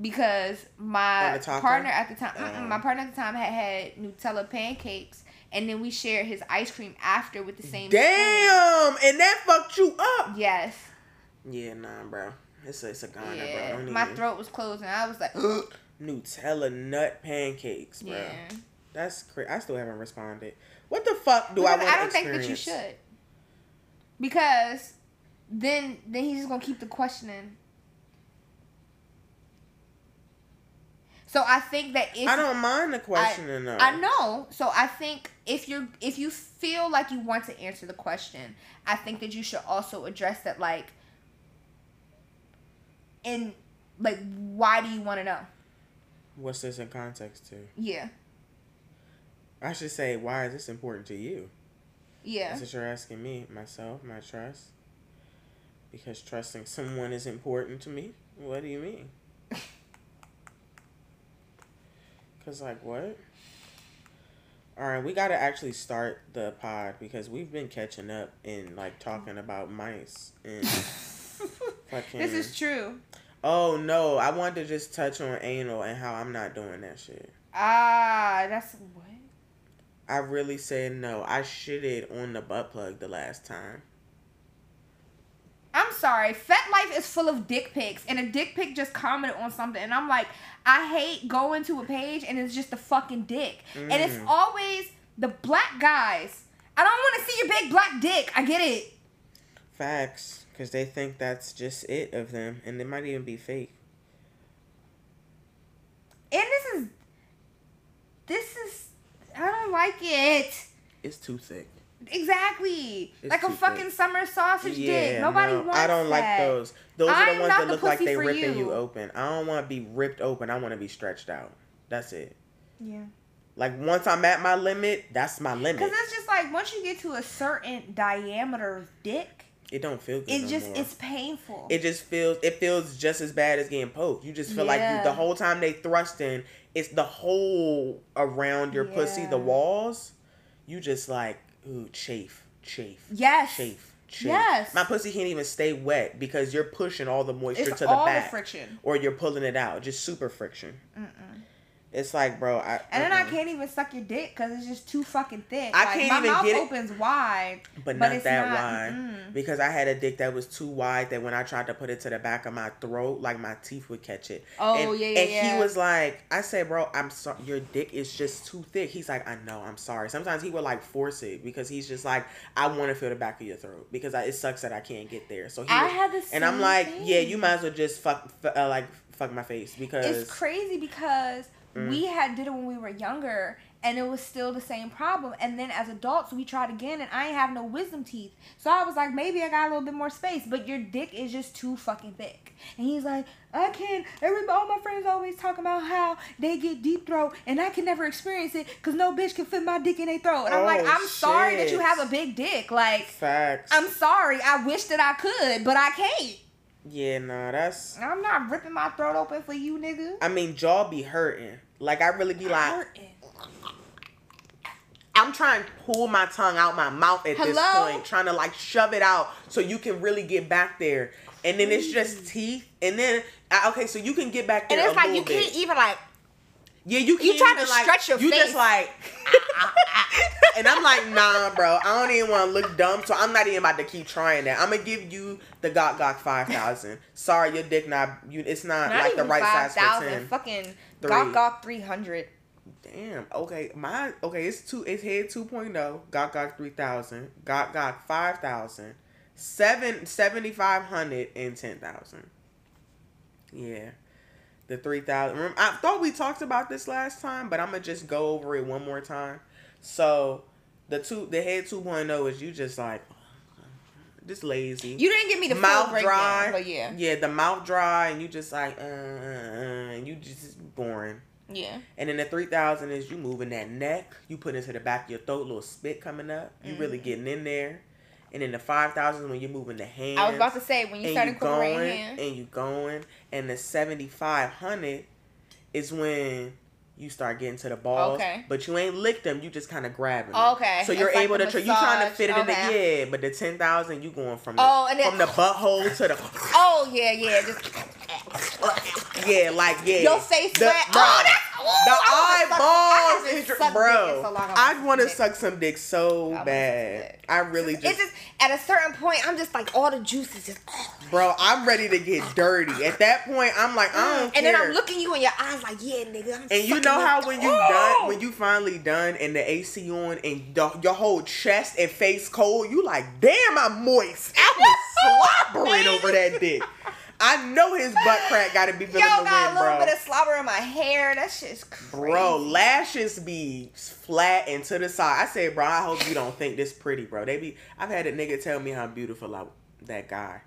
because my On the taco? partner at the time, Oh. my partner at the time had had Nutella pancakes, and then we shared his ice cream after with the same. spoon. Damn, and that fucked you up. Yes. Yeah, nah, bro. It's a, it's a goner, Yeah. bro. Don't My even- throat was closed, and I was like, Nutella nut pancakes, bro. yeah. That's crazy. I still haven't responded. What the fuck do I Because want I don't to think that you should. Because then then he's just gonna keep the questioning. So I think that if I don't mind the questioning though. I know. So I think if you're if you feel like you want to answer the question, I think that you should also address that like in like why do you want to know? What's this in context to? Yeah. I should say, why is this important to you? Yeah. That's what you're asking me, myself, my trust. Because trusting someone is important to me. What do you mean? Cause like what? All right, we gotta actually start the pod because we've been catching up and like talking about mice and fucking. This is true. Oh no, I wanted to just touch on anal and how I'm not doing that shit. Ah, that's what? I really said no. I shitted on the butt plug the last time. I'm sorry. FetLife is full of dick pics, and a dick pic just commented on something, and I'm like, I hate going to a page and it's just a fucking dick, and it's Mm. always the black guys. I don't want to see your big black dick. I get it. Facts, because they think that's just it of them, and it might even be fake. And this is, this is, I don't like it. It's too thick. Exactly. It's like a fucking thick. summer sausage dick. Nobody no, wants I don't like those. Those are I'm the ones that the look like they for ripping you. you. open. I don't want to be ripped open. I want to be stretched out. That's it. Yeah. Like once I'm at my limit, that's my limit. Because it's just like once you get to a certain diameter of dick, It don't feel good. it no just more. it's painful. It just feels. It feels just as bad as getting poked. You just feel like you, the whole time they thrust in, it's the whole around your pussy, the walls. You just like ooh chafe, chafe, yes. chafe, chafe. Yes. My pussy can't even stay wet because you're pushing all the moisture It's to the all back, the friction. or you're pulling it out. Just super friction. Mm-mm. It's like, bro, I And then I mm-mm. can't even suck your dick because it's just too fucking thick. I like, can't my even mouth get it- opens wide, but, but not that not. wide. mm-mm. Because I had a dick that was too wide that when I tried to put it to the back of my throat, like my teeth would catch it. Oh and, yeah, yeah, and yeah. he was like, I said, bro, I'm sorry, your dick is just too thick. He's like, I know, I'm sorry. Sometimes he would like force it because he's just like, I want to feel the back of your throat because I, it sucks that I can't get there. So he, I had the and I'm like, yeah, you might as well just fuck, f- uh, like fuck my face because It's crazy because Mm. we had did it when we were younger and it was still the same problem. And then as adults we tried again and I ain't have no wisdom teeth. So I was like, maybe I got a little bit more space, but your dick is just too fucking thick. And he's like, I can't. Everybody, all my friends always talk about how they get deep throat and I can never experience it because no bitch can fit my dick in their throat. And I'm like, Oh, I'm sorry that you have a big dick. Like, facts. I'm sorry. I wish that I could, but I can't. yeah, nah, that's. I'm not ripping my throat open for you, nigga. I mean, jaw be hurting. Like I really be like, I'm trying to pull my tongue out my mouth at this point, trying to like shove it out so you can really get back there. And then it's just teeth. And then okay, so you can get back there And it's like you bit. can't even like yeah, you you can't trying to even, like, stretch your you face. just like, ah, ah, ah, and I'm like, nah, bro. I don't even want to look dumb, so I'm not even about to keep trying that. I'm gonna give you the Gawk Gawk five thousand. Sorry, your dick not you. It's not, not like the right five size for ten. Fucking Three. gawk gawk three hundred. Damn. Okay. My okay. It's two. It's head 2.0. Gawk Gawk 3000. Gawk Gawk 5000. Seven seventy five hundred and ten thousand. Yeah. The 3000. I thought we talked about this last time, but I'm gonna just go over it one more time. So, the two the head 2.0 is you just like just lazy. You didn't give me the mouth dry. but yeah, Yeah, the mouth dry and you just like uh, uh, uh and you just boring. yeah. And then the three thousand is you moving that neck, you put into the back of your throat, little spit coming up. You really getting in there. And then the five thousand when you're moving the hands. I was about to say when you start incorporating going hands. and you going. And the seventy five hundred is when you start getting to the balls. Okay. But you ain't licked them, you just kind of grabbing them. Okay. So you're It's able the to try, you trying to fit it oh, in the yeah, but the ten thousand you going from the Oh, and then- from the butthole to the Oh yeah, yeah. Just yeah, like yeah. your face The- bro, Oh, that's The I I eyeballs, is your- sucked dick in bro. so I I wanna suck some dick so wanna bad. I really It's just, just at a certain point, I'm just like all the juices just. bro. I'm ready to get dirty. At that point, I'm like, I mm. don't and then. I'm looking you in your eyes like, yeah, nigga. I'm And you know how when you Oh! done, when you finally done, and the AC on, and the, your whole chest and face cold, you like, damn, I'm moist. I was slobbering over that dick. I know his butt crack got to be Yo, feeling the got wind, a little bro. bit of slobber in my hair. That shit's crazy. Bro, lashes be flat and to the side. I said, bro, I hope you don't think this pretty, bro. They be. I've had a nigga tell me how beautiful I. That guy.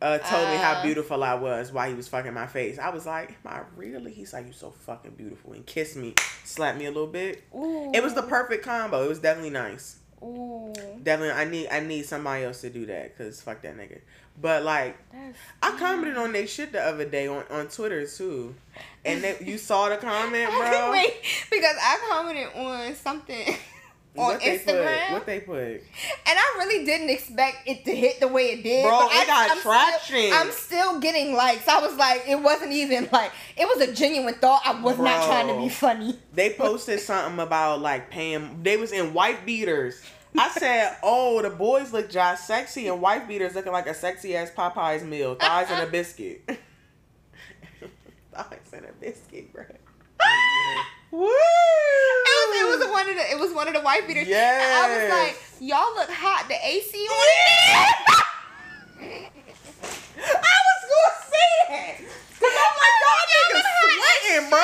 Uh, told me how Uh. beautiful I was while he was fucking my face. I was like, am I really? He's like, you so fucking beautiful, and kissed me, slapped me a little bit. Ooh. It was the perfect combo. It was definitely nice. Ooh. Definitely, I need I need somebody else to do that because fuck that nigga. But like, I commented on they shit the other day on, on Twitter too, and they, you saw the comment, bro. Wait, because I commented on something on what they Instagram, put? What they put? and I really didn't expect it to hit the way it did. Bro, but it I, got I'm traction. Still, I'm still getting likes. I was like, it wasn't even like it was a genuine thought. I was not trying to be funny. They posted something about like paying. They was in white beaters. I said, "Oh, the boys look just sexy, and white beaters looking like a sexy ass Popeyes meal, thighs and a biscuit, thighs and a biscuit, bro." Woo! It was, it was one of the it was one of the white beaters. And I was like, y'all look hot. The AC on it. I was gonna say that. Cause I'm like, y'all niggas sweating, bro.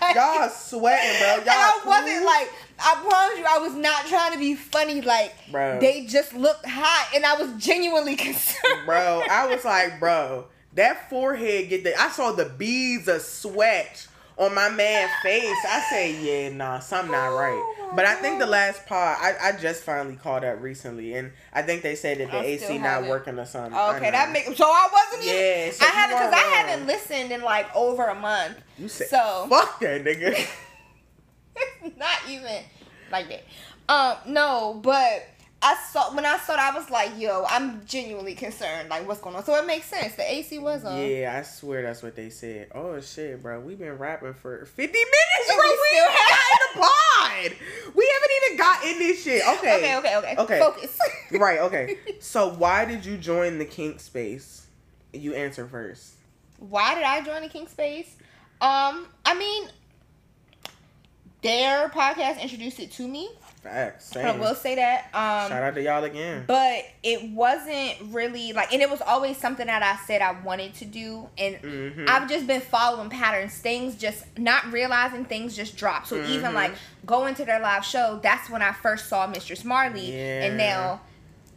Like- Y'all sweating, bro. Y'all and I wasn't cool? like, I promise you, I was not trying to be funny. Like, Bro. they just looked hot, and I was genuinely concerned. bro. I was like, bro, that forehead get the. I saw the beads of sweat on my man's face. I say, yeah, nah, something not Oh right. my But I think the last part, I, I just finally caught up recently, and I think they said that the I AC not haven't. working or something. Okay, that know. makes so I wasn't even. Yeah, so I you haven't because I wrong. haven't listened in like over a month. You said, so fuck that nigga. it's not even like that. Um, no, but I saw when I saw that I was like, yo, I'm genuinely concerned. Like, what's going on? So it makes sense. The AC was on. Yeah, I swear that's what they said. Oh shit, bro, we've been rapping for fifty minutes, And bro. we We still got in the pod. We haven't even got in this shit. Okay, Okay, okay, okay. Okay. Focus. right. Okay. So why did you join the kink space? You answer first. Why did I join the kink Space? Um, I mean, their podcast introduced it to me. Facts. I will say that. Um, Shout out to y'all again. but it wasn't really like and it was always something that i said i wanted to do and Mhm. i've just been following patterns things just not realizing things just drop so even Mhm. like going to their live show that's when i first saw mistress marley and now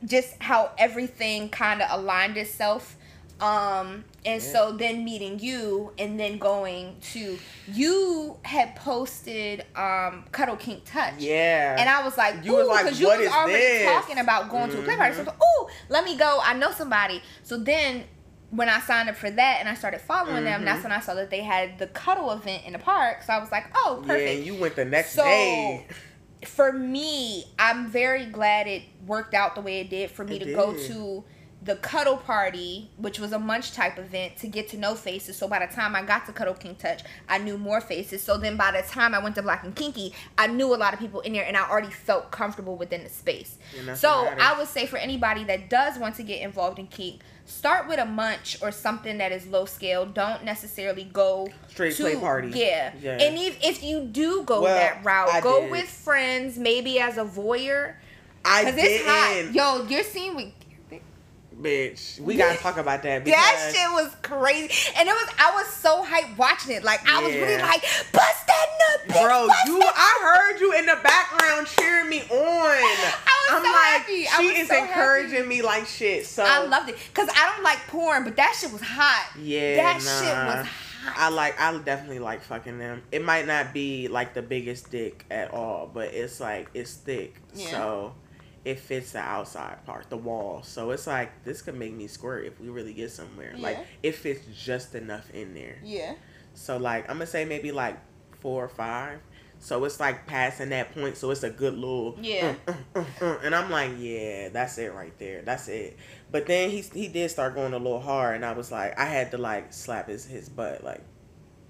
just how everything kind of aligned itself um and Yeah. so then meeting you and then going to you had posted um cuddle kink touch Yeah. and I was like, You ooh, like, because you was already this?" talking about going to a play party. So like, ooh, let me go. I know somebody. So then when I signed up for that and I started following them, Mhm. that's when I saw that they had the cuddle event in the park. So I was like, oh, yeah, perfect. and you went the next So, day. for me, I'm very glad it worked out the way it did for me It to go to the cuddle party, which was a munch type event, to get to know faces. So by the time I got to Cuddle King Touch, I knew more faces. So then by the time I went to Black and Kinky, I knew a lot of people in there, and I already felt comfortable within the space. So. I would say for anybody that does want to get involved in kink, start with a munch or something that is low scale. Don't necessarily go Straight to play party. Yeah. Yeah. And if if you do go Well, that route, I go did. with friends, maybe as a voyeur. I Cause it's hot. didn't. Yo, you're seeing with Bitch, we gotta talk about that because that shit was crazy, and it was I was so hyped watching it. Like I was really like, bust that nut, bitch, Bro, you I heard you in the background cheering me on. I was am so like, happy. She is so encouraging happy. me like shit. So I loved it because I don't like porn, but that shit was hot. Yeah, that nah. shit was hot. I like I definitely like fucking them. It might not be like the biggest dick at all, but it's like it's thick. Yeah. So it fits the outside part, the wall. So it's like this could make me squirt if we really get somewhere. Like Yeah. it fits just enough in there. yeah. So like I'm gonna say maybe like four or five. So it's like passing that point. So it's a good little Yeah. uh, uh, uh, uh. and I'm like, yeah, that's it right there. That's it. But then he he did start going a little hard, and I was like, I had to like slap his his butt like.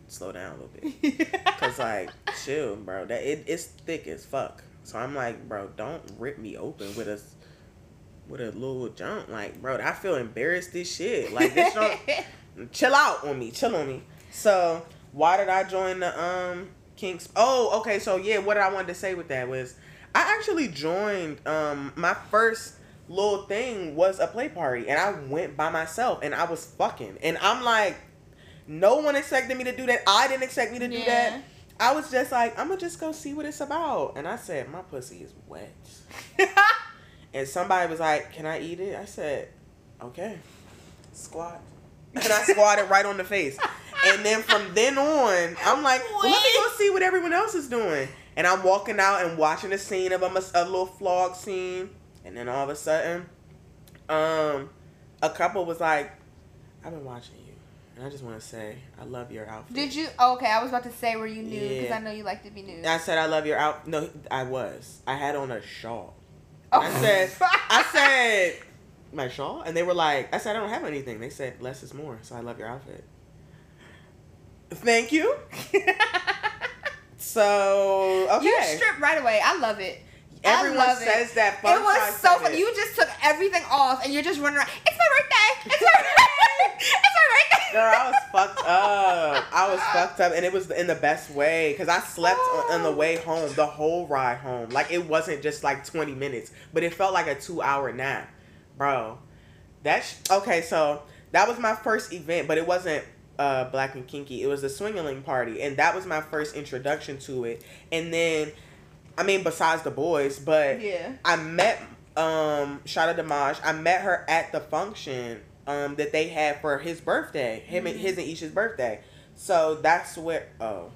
slow down a little bit. Cause like, chill, bro. That it, it's thick as fuck. So I'm like, bro, don't rip me open with a with a little jump. Like, bro, I feel embarrassed this shit. Like this don't chill out on me, chill on me. So why did I join the um Kinks? Oh, okay. So yeah, what I wanted to say with that was I actually joined um my first little thing was a play party and I went by myself and I was fucking and I'm like no one expected me to do that. I didn't expect me to do Yeah. that. I was just like, I'm gonna just go see what it's about. And I said, my pussy is wet. and somebody was like, Can I eat it? I said, Okay. Squat. And I squatted right on the face. And then from then on, I'm like, well, let me go see what everyone else is doing. And I'm walking out and watching a scene of a, a little flog scene. And then all of a sudden, um, a couple was like, I've been watching you. And I just want to say, I love your outfit. Did you? Oh, okay, I was about to say where you knew because Yeah. I know you like to be nude. I said, I love your out. No, I was. I had on a shawl. Oh. I said, I said, my shawl? And they were like, I said, I don't have anything. They said, less is more. So I love your outfit. Thank you. So, okay. You strip right away. I love it. Everyone says it. that. It was so funny. it. You just took everything off and you're just running around. It's my birthday. It's my birthday. it's my birthday. Girl, I was fucked up. I was fucked up, and it was in the best way because I slept on, on the way home, the whole ride home. Like it wasn't just like twenty minutes, but it felt like a two-hour nap, bro. That's okay. So that was my first event, but it wasn't uh, Black and Kinky. It was a swingerling party, and that was my first introduction to it. And then, I mean, besides the boys, but Yeah. I met um Shada Damaj. I met her at the function um that they had for his birthday. Him and his and Isha's birthday. So that's where oh.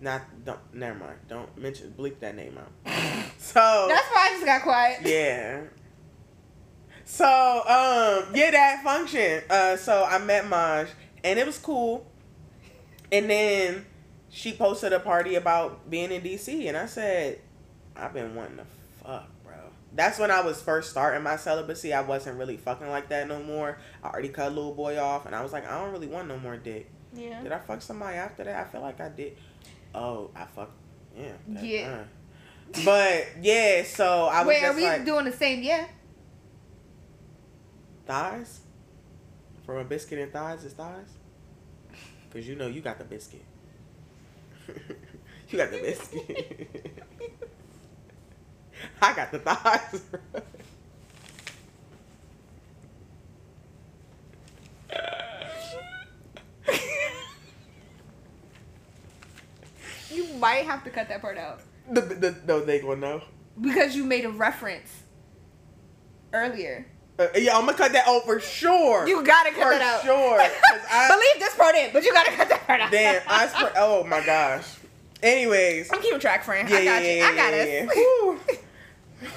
Not don't never mind. Don't mention bleep that name out. So That's why I just got quiet. yeah. So, um, yeah, that function. Uh, so I met Maj, and it was cool. And then she posted a party about being in DC, and I said, I've been wanting to fuck, bro. That's when I was first starting my celibacy. I wasn't really fucking like that no more. I already cut little boy off, and I was like, I don't really want no more dick. Yeah. Did I fuck somebody after that? I feel like I did. Oh, I fucked. Yeah. that- Yeah. uh. But yeah, so I was like, Wait, are we like doing the same? Yeah. thighs from a biscuit and thighs is thighs. Cause you know you got the biscuit. you got the biscuit. I got the thighs. You might have to cut that part out the, the, no, they gonna know. because you made a reference earlier. Uh, yeah, I'm gonna cut that out for sure. You gotta cut for that out. sure. I, Believe this part in, but you gotta cut that part out. damn, I swear. Oh my gosh. Anyways, I'm keeping track, friend. Yeah, I got yeah, you. yeah, I got yeah, yeah.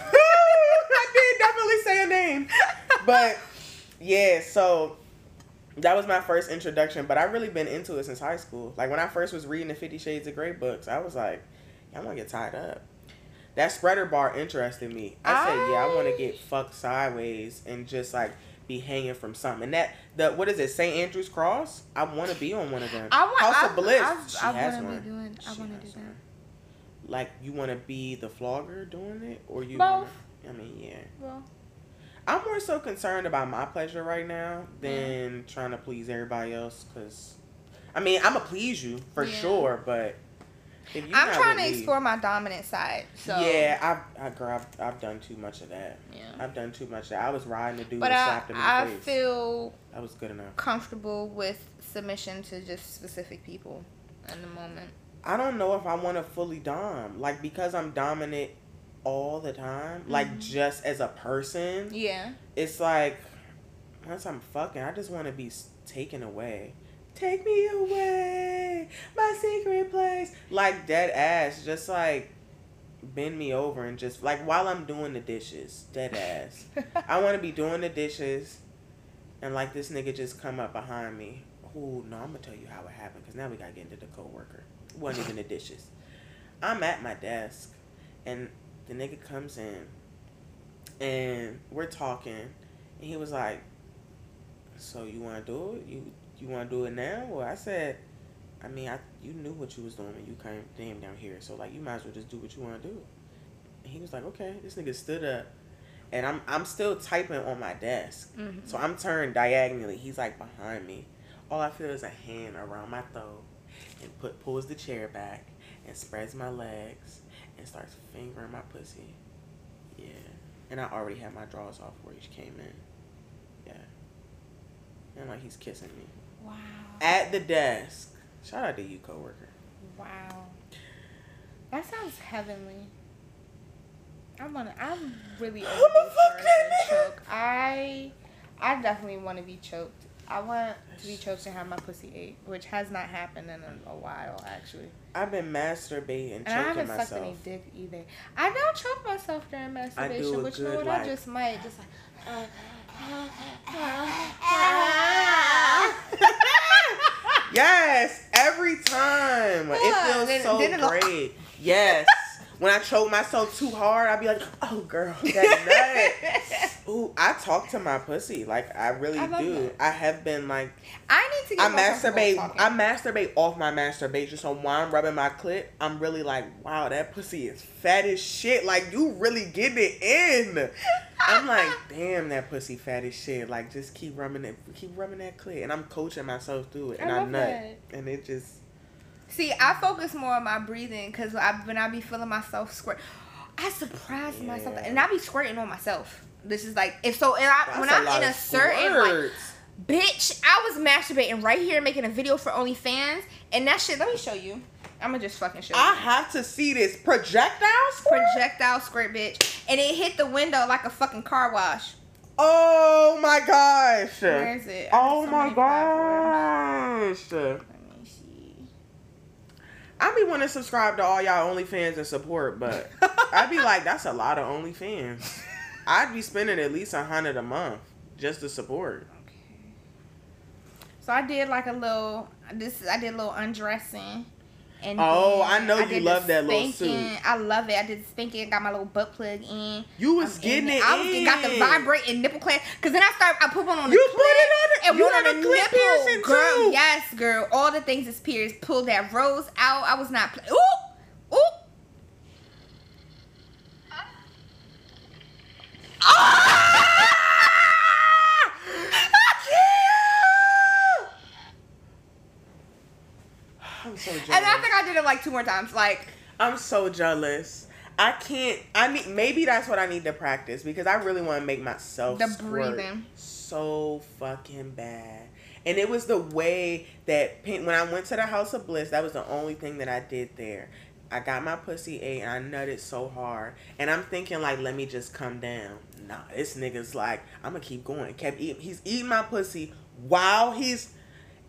I did definitely say a name. But yeah, so that was my first introduction, but I've really been into it since high school. Like when I first was reading the Fifty Shades of Grey books, I was like, I'm gonna get tied up. That spreader bar interested me. I said, yeah, I want to get fucked sideways and just like be hanging from something. And that the what is it, St. Andrew's Cross? I want to be on one of them. I want. House I, of Bliss. I, she I, has one. be doing. I want to do that. Like you want to be the flogger doing it, or you? Both. Wanna, I mean, yeah. Well, I'm more so concerned about my pleasure right now mm. than trying to please everybody else. Cause, I mean, I'ma please you for Yeah. sure, but I'm trying to explore my dominant side. So Yeah, I've, I, girl, I've, I've done too much of that. Yeah. I've done too much of that. I was riding the dude But and I, slapped him in the I face. feel that was good enough. comfortable with submission to just specific people in the moment. I don't know if I want to fully dom. Like, because I'm dominant all the time, like, Mm-hmm. just as a person, Yeah. it's like once I'm fucking, I just want to be taken away. Take me away, my secret place. Like dead ass, just like bend me over and just like while I'm doing the dishes, dead ass. I want to be doing the dishes, and like this nigga just come up behind me. Oh no, I'm gonna tell you how it happened because now we gotta get into the coworker. It wasn't even the dishes. I'm at my desk, and the nigga comes in, and we're talking, and he was like, "So you want to do it? You you want to do it now? Well, I said, I mean, I you knew what you was doing when you came came down here, so like you might as well just do what you want to do. And he was like, okay. This nigga stood up, and I'm I'm still typing on my desk, Mhm. so I'm turned diagonally. He's like behind me. All I feel is a hand around my throat, and put pulls the chair back, and spreads my legs, and starts fingering my pussy. Yeah, and I already had my drawers off where he came in. Yeah, and like he's kissing me Wow. at the desk. Shout out to you, coworker. Wow. That sounds heavenly. I wanna. I'm really I'm a due for fucking choke. I, I definitely want to be choked. I want to be choked and have my pussy ate, which has not happened in a, a while actually. I've been masturbating, And I haven't sucked any dick either. I don't choke myself during masturbation, which you know what I just might just like. uh, yes, every time. It feels so great. Yes. When I choke myself too hard, I'll be like, "Oh, girl, that nut." Ooh, I talk to my pussy like I really I do. that. I have been like, I need to get I masturbate. I masturbate off my masturbation. So while I'm rubbing my clit, I'm really like, wow, that pussy is fat as shit. Like you really getting it in. I'm like, damn, that pussy fat as shit. Like just keep rubbing it, keep rubbing that clit, and I'm coaching myself through it, and I, love nut, that. and it just. See, I focus more on my breathing because I, when I be feeling myself squirt, I surprise myself and I be squirting on myself. This is like if so, and I, That's when I'm in a certain like, bitch, I was masturbating right here making a video for OnlyFans, and that shit. Let me show you. I'm gonna just fucking show I you. have to see this projectile squirt. Projectile squirt, bitch, and it hit the window like a fucking car wash. oh my gosh. Where is it? I Oh my gosh! platforms. gosh. Let me see. I be want to subscribe to all y'all OnlyFans and support, but I'd be like, that's a lot of OnlyFans. I'd be spending at least a hundred a month just to support. So I did like a little. This I did a little undressing. And Oh, I know you love that little suit. I love it. I did spanking. Got my little butt plug in. You was I'm getting in it. I was in. got the vibrating nipple clamp. Cause then I started. I put one on the You put it on the- and you one on a the clit nipple. piercing, girl, too. yes, girl. All the things is pierced. Pulled that rose out. I was not. Play- ooh, ooh. I'm so jealous. And I think I did it like two more times. Like I'm so jealous. I can't. I need. Maybe that's what I need to practice because I really want to make myself The breathing. so fucking bad. And it was the way that when I went to the House of Bliss, that was the only thing that I did there. I got my pussy ate and I nutted so hard, and I'm thinking like, let me just come down. Nah, this nigga's like, I'm gonna keep going. Kept eating. He's eating my pussy while he's.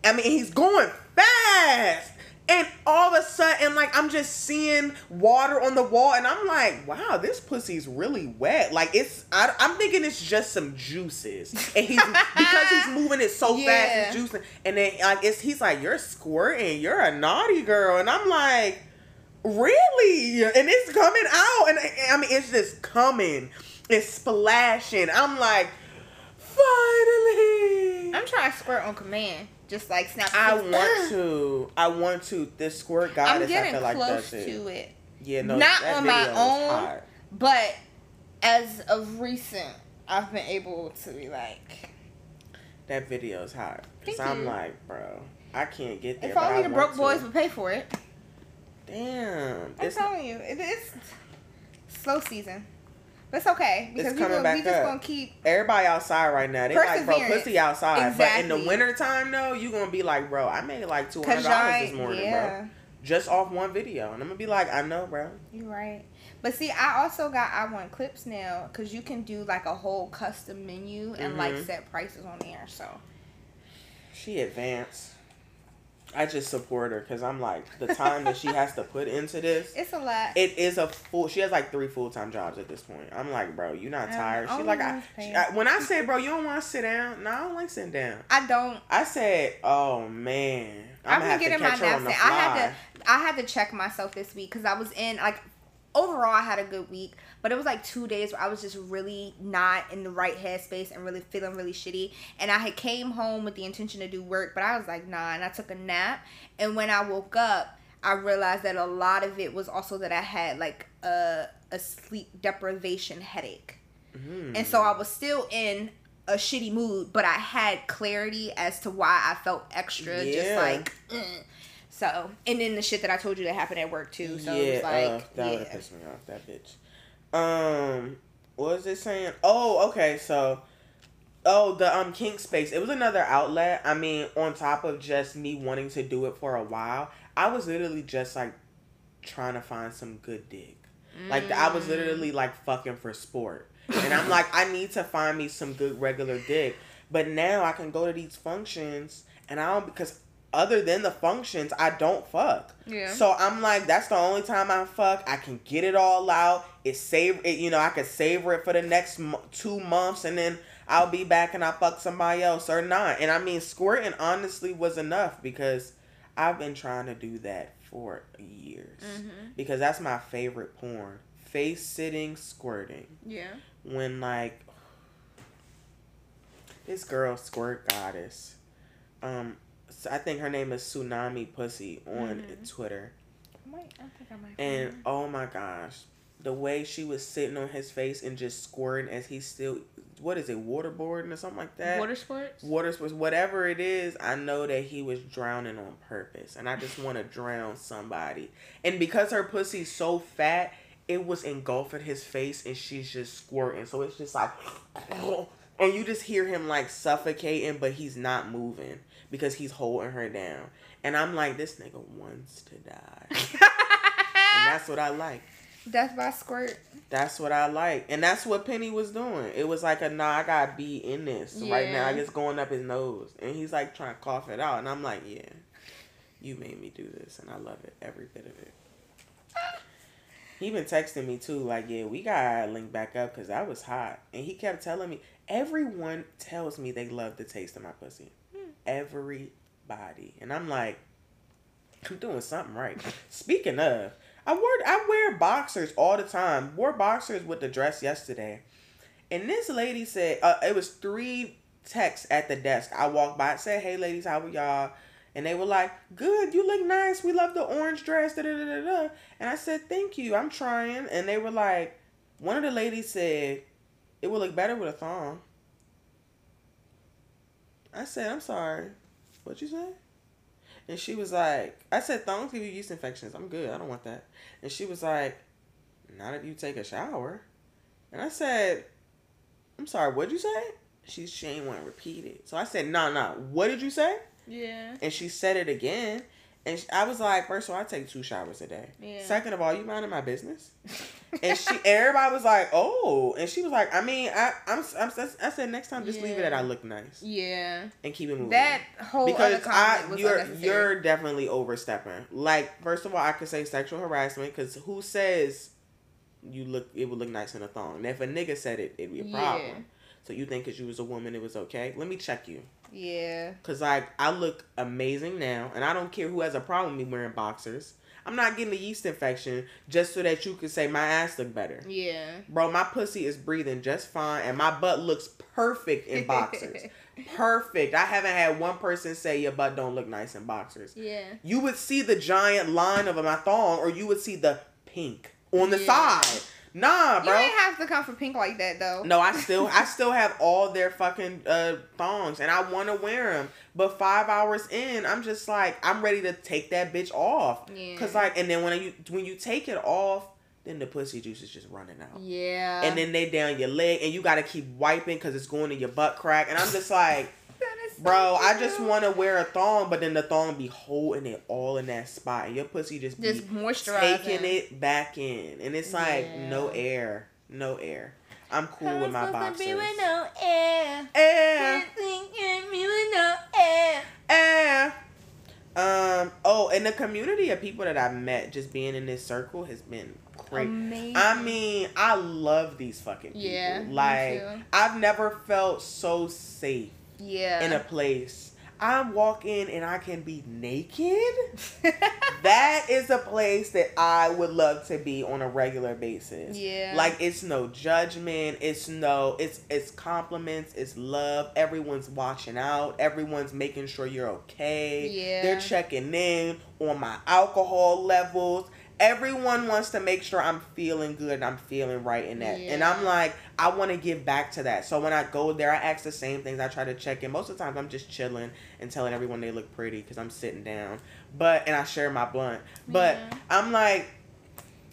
I mean, he's going fast. And all of a sudden, like, I'm just seeing water on the wall, and I'm like, wow, this pussy's really wet. Like, it's, I, I'm thinking it's just some juices. And he's, because he's moving it so fast, Yeah. it's juicing. And then, like, it's, he's like, you're squirting, you're a naughty girl. And I'm like, really? And it's coming out. And I, I mean, it's just coming, it's splashing. I'm like, finally. I'm trying to squirt on command. Just like snap. I want to. I want to. This squirt goddess, I'm I getting feel close it. to it. Yeah, no, Not on my own. But as of recent, I've been able to be like, That video is hot. Cause Thank I'm you. like, bro, I can't get there. if only I the broke to. boys would pay for it. Damn, I'm telling you, it is slow season. It's okay because we, coming gonna, back we just up. gonna keep. everybody outside right now. They like, bro, pussy outside. But in the Exactly. winter time, though, you gonna be like, bro, I made like two hundred dollars this morning, yeah, bro, just off one video, and I'm gonna be like, I know, bro. you're right. But see, I also got iWantClips now because you can do like a whole custom menu and like Mhm. set prices on there. So She advanced. I just support her because I'm like the time that she has to put into this. it's a lot. It is a full. She has like three full time jobs at this point. I'm like, bro, you not tired? She like, I, she. I- when I say, bro, you don't want to sit down. No, I don't like sitting down. I don't. I said, oh man, I'm I've gonna have been to getting my catch her on naps. the in. fly. I had to I had to check myself this week because I was in like overall I had a good week, but it was like two days where I was just really not in the right headspace and really feeling really shitty. And I had came home with the intention to do work, but I was like, nah. And I took a nap. And when I woke up, I realized that a lot of it was also that I had like a a sleep deprivation headache. Mhm. And so I was still in a shitty mood, but I had clarity as to why I felt extra, just like. "Ugh." So, and then the shit that I told you that happened at work too. So yeah, it was like, uh, that would yeah. piss me off. That bitch. Um, what was it saying? Oh, okay. So, oh, the um kink space. It was another outlet. I mean, on top of just me wanting to do it for a while, I was literally just like trying to find some good dick. Like I was literally like fucking for sport, and I'm like, I need to find me some good regular dick. But now I can go to these functions, and I don't because other than the functions, I don't fuck. Yeah. So I'm like, that's the only time I fuck. I can get it all out. It save it, you know. I could savor it for the next mo- two months, and then I'll be back and I fuck somebody else or not. And I mean, squirting honestly was enough because I've been trying to do that for years Mm-hmm. because that's my favorite porn. Face sitting, squirting. Yeah. When like this girl squirt goddess, um, so I think her name is Tsunami Pussy on Mhm. Twitter. I might, I think I might. And oh my gosh, the way she was sitting on his face and just squirting as he's still, what is it, waterboarding or something like that? water sports. Water sports, whatever it is, I know that he was drowning on purpose, and I just want to drown somebody. And because her pussy's so fat, it was engulfing his face, and she's just squirting. So it's just like, and you just hear him like suffocating, but he's not moving because he's holding her down. And I'm like, this nigga wants to die, and that's what I like. Death by squirt. That's what I like. And that's what Penny was doing. It was like a nah, I gotta be in this right now. Yeah. Like it's going up his nose. And he's like trying to cough it out. And I'm like, Yeah, you made me do this and I love it. Every bit of it. He been texting me too, like, yeah, we gotta link back up because that was hot. And he kept telling me, everyone tells me they love the taste of my pussy. Everybody. And I'm like, I'm doing something right. Speaking of, I wear I wear boxers all the time. Wore boxers with the dress yesterday, and this lady said uh, it was three texts at the desk. I walked by, and said, "Hey, ladies, how are y'all?" And they were like, "Good, you look nice. We love the orange dress." Da da da da. And I said, "Thank you. I'm trying." And they were like, one of the ladies said, "It would look better with a thong." I said, "I'm sorry. What you say?" And she was like, I said, thongs give you yeast infections. I'm good. I don't want that. And she was like, not if you take a shower. And I said, I'm sorry, what'd you say? She, she ain't want to repeat it. So I said, no, no. What did you say? Yeah. And she said it again. And I was like, first of all, I take two showers a day. Yeah. Second of all, you minding my business? and she, everybody was like, oh. And she was like, I mean, I, I'm, I'm, I said, next time, just leave it at I look nice Yeah. and keep it moving That whole because I was you're you're definitely overstepping. Like first of all, I could say sexual harassment because who says you look it would look nice in a thong? And if a nigga said it, it'd be a problem. So you think because you was a woman, it was okay? Let me check you. Yeah. Cause like I look amazing now, and I don't care who has a problem with me wearing boxers. I'm not getting a yeast infection just so that you can say my ass look better. Yeah. Bro, my pussy is breathing just fine, and my butt looks perfect in boxers. perfect. I haven't had one person say your butt don't look nice in boxers. Yeah. You would see the giant line of my thong, or you would see the pink on the Yeah. side. Nah, You bro. ain't have to come for pink like that though. No, I still, I still have all their fucking uh, thongs, and I want to wear them. But five hours in, I'm just like, I'm ready to take that bitch off. Yeah. Cause like, and then when you when you take it off, then the pussy juice is just running out. Yeah. And then they down your leg, and you gotta keep wiping because it's going in your butt crack. And I'm just like, That is so bro, I just want to wear a thong, but then the thong be holding it all in that spot, your pussy just be just moisturizing. taking it back in, and it's like Yeah. no air, no air. I'm cool with my boxers. no air. Air, Me with no air. air. Um. Oh, and the community of people that I've met just being in this circle has been great. Amazing. I mean, I love these fucking people. Yeah, like. I've never felt so safe Yeah. in a place. I'm walking and I can be naked, that is a place that I would love to be on a regular basis. Yeah. Like it's no judgment, it's no it's it's compliments, it's love. Everyone's watching out, everyone's making sure you're okay. Yeah. They're checking in on my alcohol levels. Everyone wants to make sure I'm feeling good and I'm feeling right in that. And I'm like, I want to give back to that. So when I go there, I ask the same things. I try to check in. Most of the times, I'm just chilling and telling everyone they look pretty because I'm sitting down. But and I share my blunt. But Yeah. I'm like,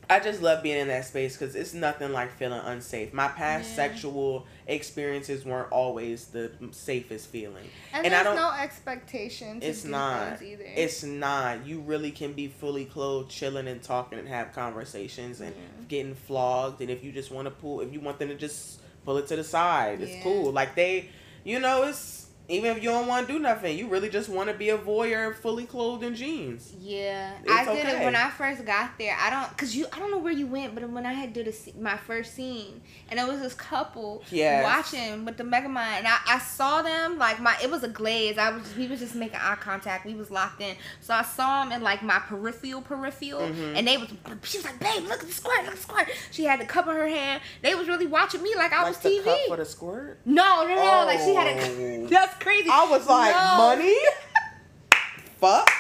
I just love being in that space because it's nothing like feeling unsafe. My past Yeah. sexual experiences weren't always the safest feeling. And, And I there's don't- no expectation It's not. either. It's not. You really can be fully clothed, chilling and talking and have conversations and Yeah. getting flogged. And if you just want to pull, if you want them to just pull it to the side, it's Yeah. cool. Like they, you know, it's even if you don't want to do nothing, you really just want to be a voyeur, fully clothed in jeans. Yeah, It's I did it when I first got there. I don't, cause you, I don't know where you went, but when I had did a, my first scene, and it was this couple Yes. watching with the Megamind, and I, I saw them like my, it was a glaze. I was, we was just making eye contact. We was locked in, so I saw them in like my peripheral, peripheral, Mhm. and they was, she was like, babe, look at the squirt, look at the squirt. She had the cup in her hand. They was really watching me like I like was TV. cup for the squirt. no, no, no, like she had Oh. a. That's crazy. I was like, No. money. Fuck.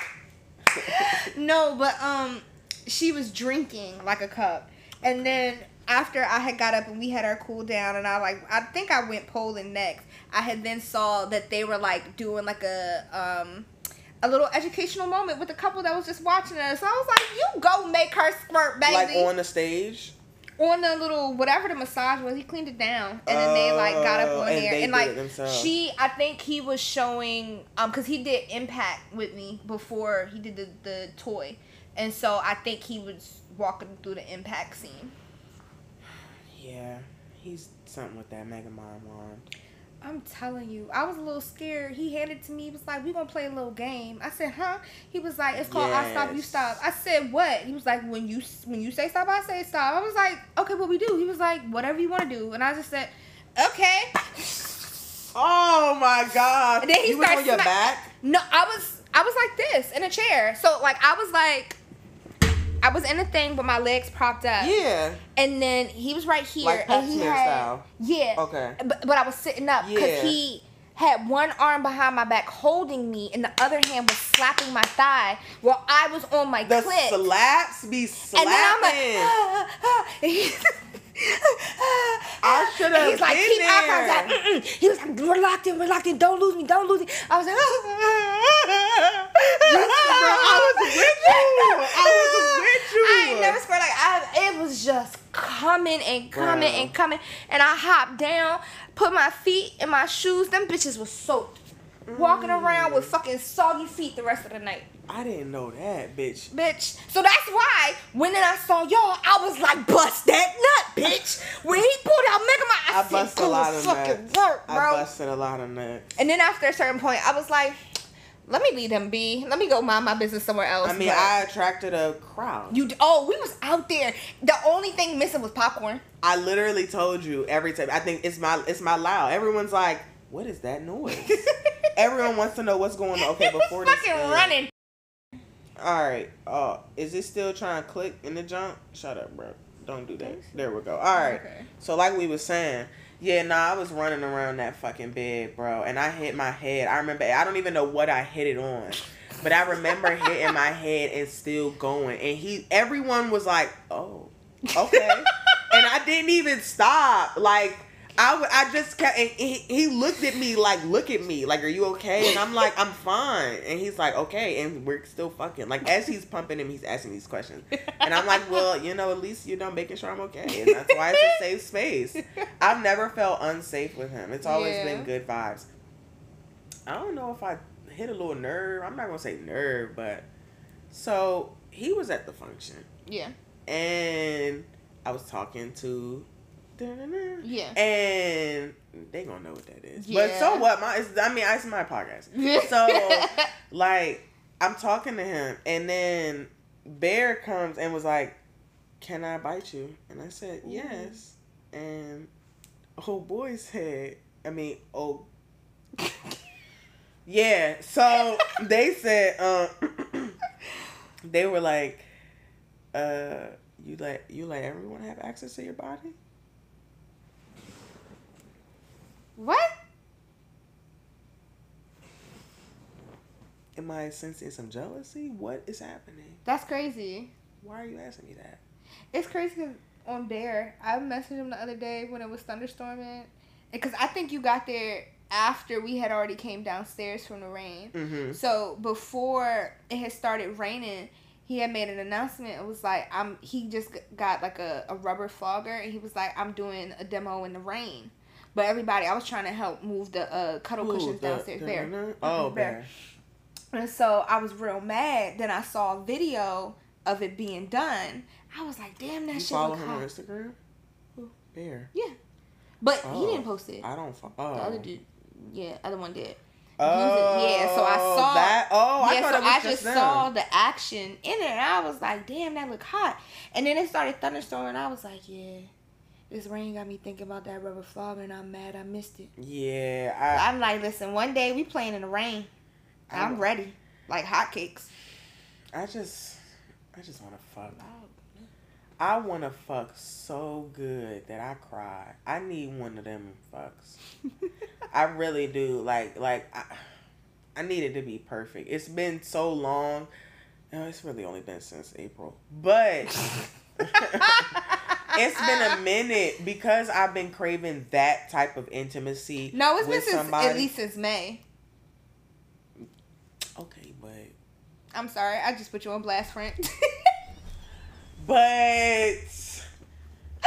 No, but um, she was drinking like a cup, and then after I had got up and we had our cool down, and I like I think I went polling next. I had then saw that they were like doing like a um. A little educational moment with a couple that was just watching us. So I was like, "You go make her squirt, baby." Like on the stage. On the little whatever the massage was, he cleaned it down, and then they like got up Oh, on and there, and like she, I think he was showing, um, cause he did Impact with me before he did the the toy, and so I think he was walking through the Impact scene. Yeah, he's something with that Mega Mind wand. I'm telling you, I was a little scared. He handed it to me. He was like, "We gonna play a little game." I said, "Huh?" He was like, "It's called I Stop, You Stop." I said, "What?" He was like, "When you when you say stop, I say stop." I was like, "Okay, what we do?" He was like, "Whatever you want to do," and I just said, "Okay." Oh my god! And then he you was on your back. No, I was I was like this in a chair. So like I was like I was in a thing but my legs propped up. Yeah. And then he was right here Like and he had style. Yeah. Okay. But, but I was sitting up because Yeah. he had one arm behind my back holding me and the other hand was slapping my thigh while I was on my The clit. slaps be slapping. and then I'm like, ah, ah, ah. I should've ah, ah. And He's like, been keep eye there. contact. Mm-mm. He was like, we're locked in, we're locked in. Don't lose me, don't lose me. I was like, I was with you. I was with you. I ain't never scored like I. It was just coming and coming Wow. and coming, and I hopped down, put my feet in my shoes. Them bitches was soaked. Walking mm. around with fucking soggy feet the rest of the night, I didn't know that, bitch. bitch. So that's why when then I saw y'all, I was like, bust that nut, bitch. When he pulled out Mega Man, I, I said, busted a lot of fucking nuts. work, I bro. busted a lot of nuts. And then after a certain point, I was like, let me leave them be. Let me go mind my business somewhere else. I mean, I attracted a crowd. you oh, we was out there. The only thing missing was popcorn. I literally told you every time. I think it's my it's my loud. Everyone's like, "What is that noise?" Everyone wants to know what's going on. Okay, before this fucking thing- running. All right. Uh, is it still trying to click in the jump? Shut up, bro. Don't do that. There we go. All right. Okay. So like we was saying, yeah, nah, I was running around that fucking bed, bro, and I hit my head. I remember. I don't even know what I hit it on, but I remember hitting my head and still going. And he, everyone was like, "Oh, okay," and I didn't even stop. Like. I, I just kept and he, he looked at me like look at me. Like are you okay? And I'm like I'm fine. And he's like okay. And we're still fucking. Like as he's pumping him he's asking these questions. And I'm like well you know at least you know making sure I'm okay. And that's why it's a safe space. I've never felt unsafe with him. It's always Yeah. been good vibes. I don't know if I hit a little nerve. I'm not gonna say nerve but so he was at the function. Yeah. and I was talking to Yeah. and they gonna know what that is. But so what? My, I mean, it's my podcast. So like, I'm talking to him, and then Bear comes and was like, "Can I bite you?" And I said, "Yes." And oh boy said, "I mean, oh." Yeah, so they said um they were like, uh, you let you let everyone have access to your body? What? Am I sensing some jealousy? What is happening? That's crazy. Why are you asking me that? It's crazy 'cause on Bear, I messaged him the other day when it was thunderstorming, because I think you got there after we had already came downstairs from the rain. Mm-hmm. So before it had started raining, he had made an announcement. It was like I'm. He just got like a, a rubber flogger, and he was like, "I'm doing a demo in the rain." But everybody, I was trying to help move the uh, cuddle cushions downstairs. Bear. Oh, Mhm, bear. And so I was real mad. Then I saw a video of it being done. I was like, "Damn, that You shit follow look him on hot." Instagram? Bear. Yeah. But Oh, he didn't post it. I don't. Fo- oh. The other dude, yeah, other one did. Oh, yeah, so I saw- that. Oh, I yeah, thought so it was I just just saw the action in it, and I was like, "Damn, that look hot." And then it started thunderstorming. and I was like, "Yeah, this rain got me thinking about that rubber flogger, and I'm mad I missed it." Yeah, I, I'm like, "Listen, one day we playing in the rain. I'm ready, like hotcakes." I just, I just want to fuck. I want to fuck so good that I cry. I need one of them fucks. I really do. Like, like I, I need it to be perfect. It's been so long. No, it's really only been since April, but it's been a minute because I've been craving that type of intimacy. no, it's been since at least since May. Okay, but I'm sorry, I just put you on blast, Frank. But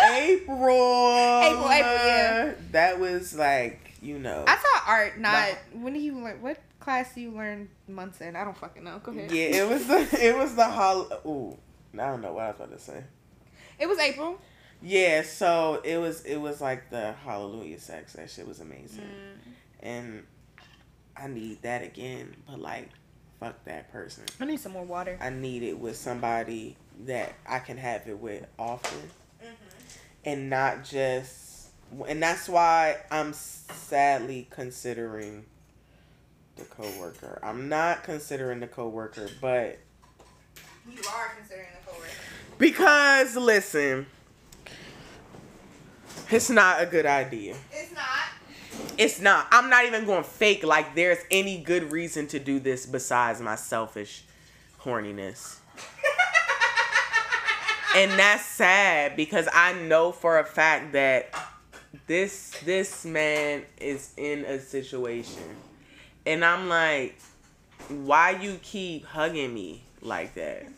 April, April, April, yeah. that was like you know, I saw art. Not when do you learn? What class do you learn months in? I don't fucking know. Go ahead. yeah, it was the it was the hol. Ooh, I don't know what I was about to say. It was April. Yeah, so it was it was like the Hallelujah sex. That shit was amazing, Mm. and I need that again. But like, fuck that person. I need some more water. I need it with somebody that I can have it with often. and not just and that's why I'm sadly considering the coworker. I'm not considering the coworker, but You are considering the coworker. because listen, it's not a good idea. It's not. It's not. I'm not even going fake like there's any good reason to do this besides my selfish horniness. and that's sad because I know for a fact that this this man is in a situation and I'm like why you keep hugging me like that?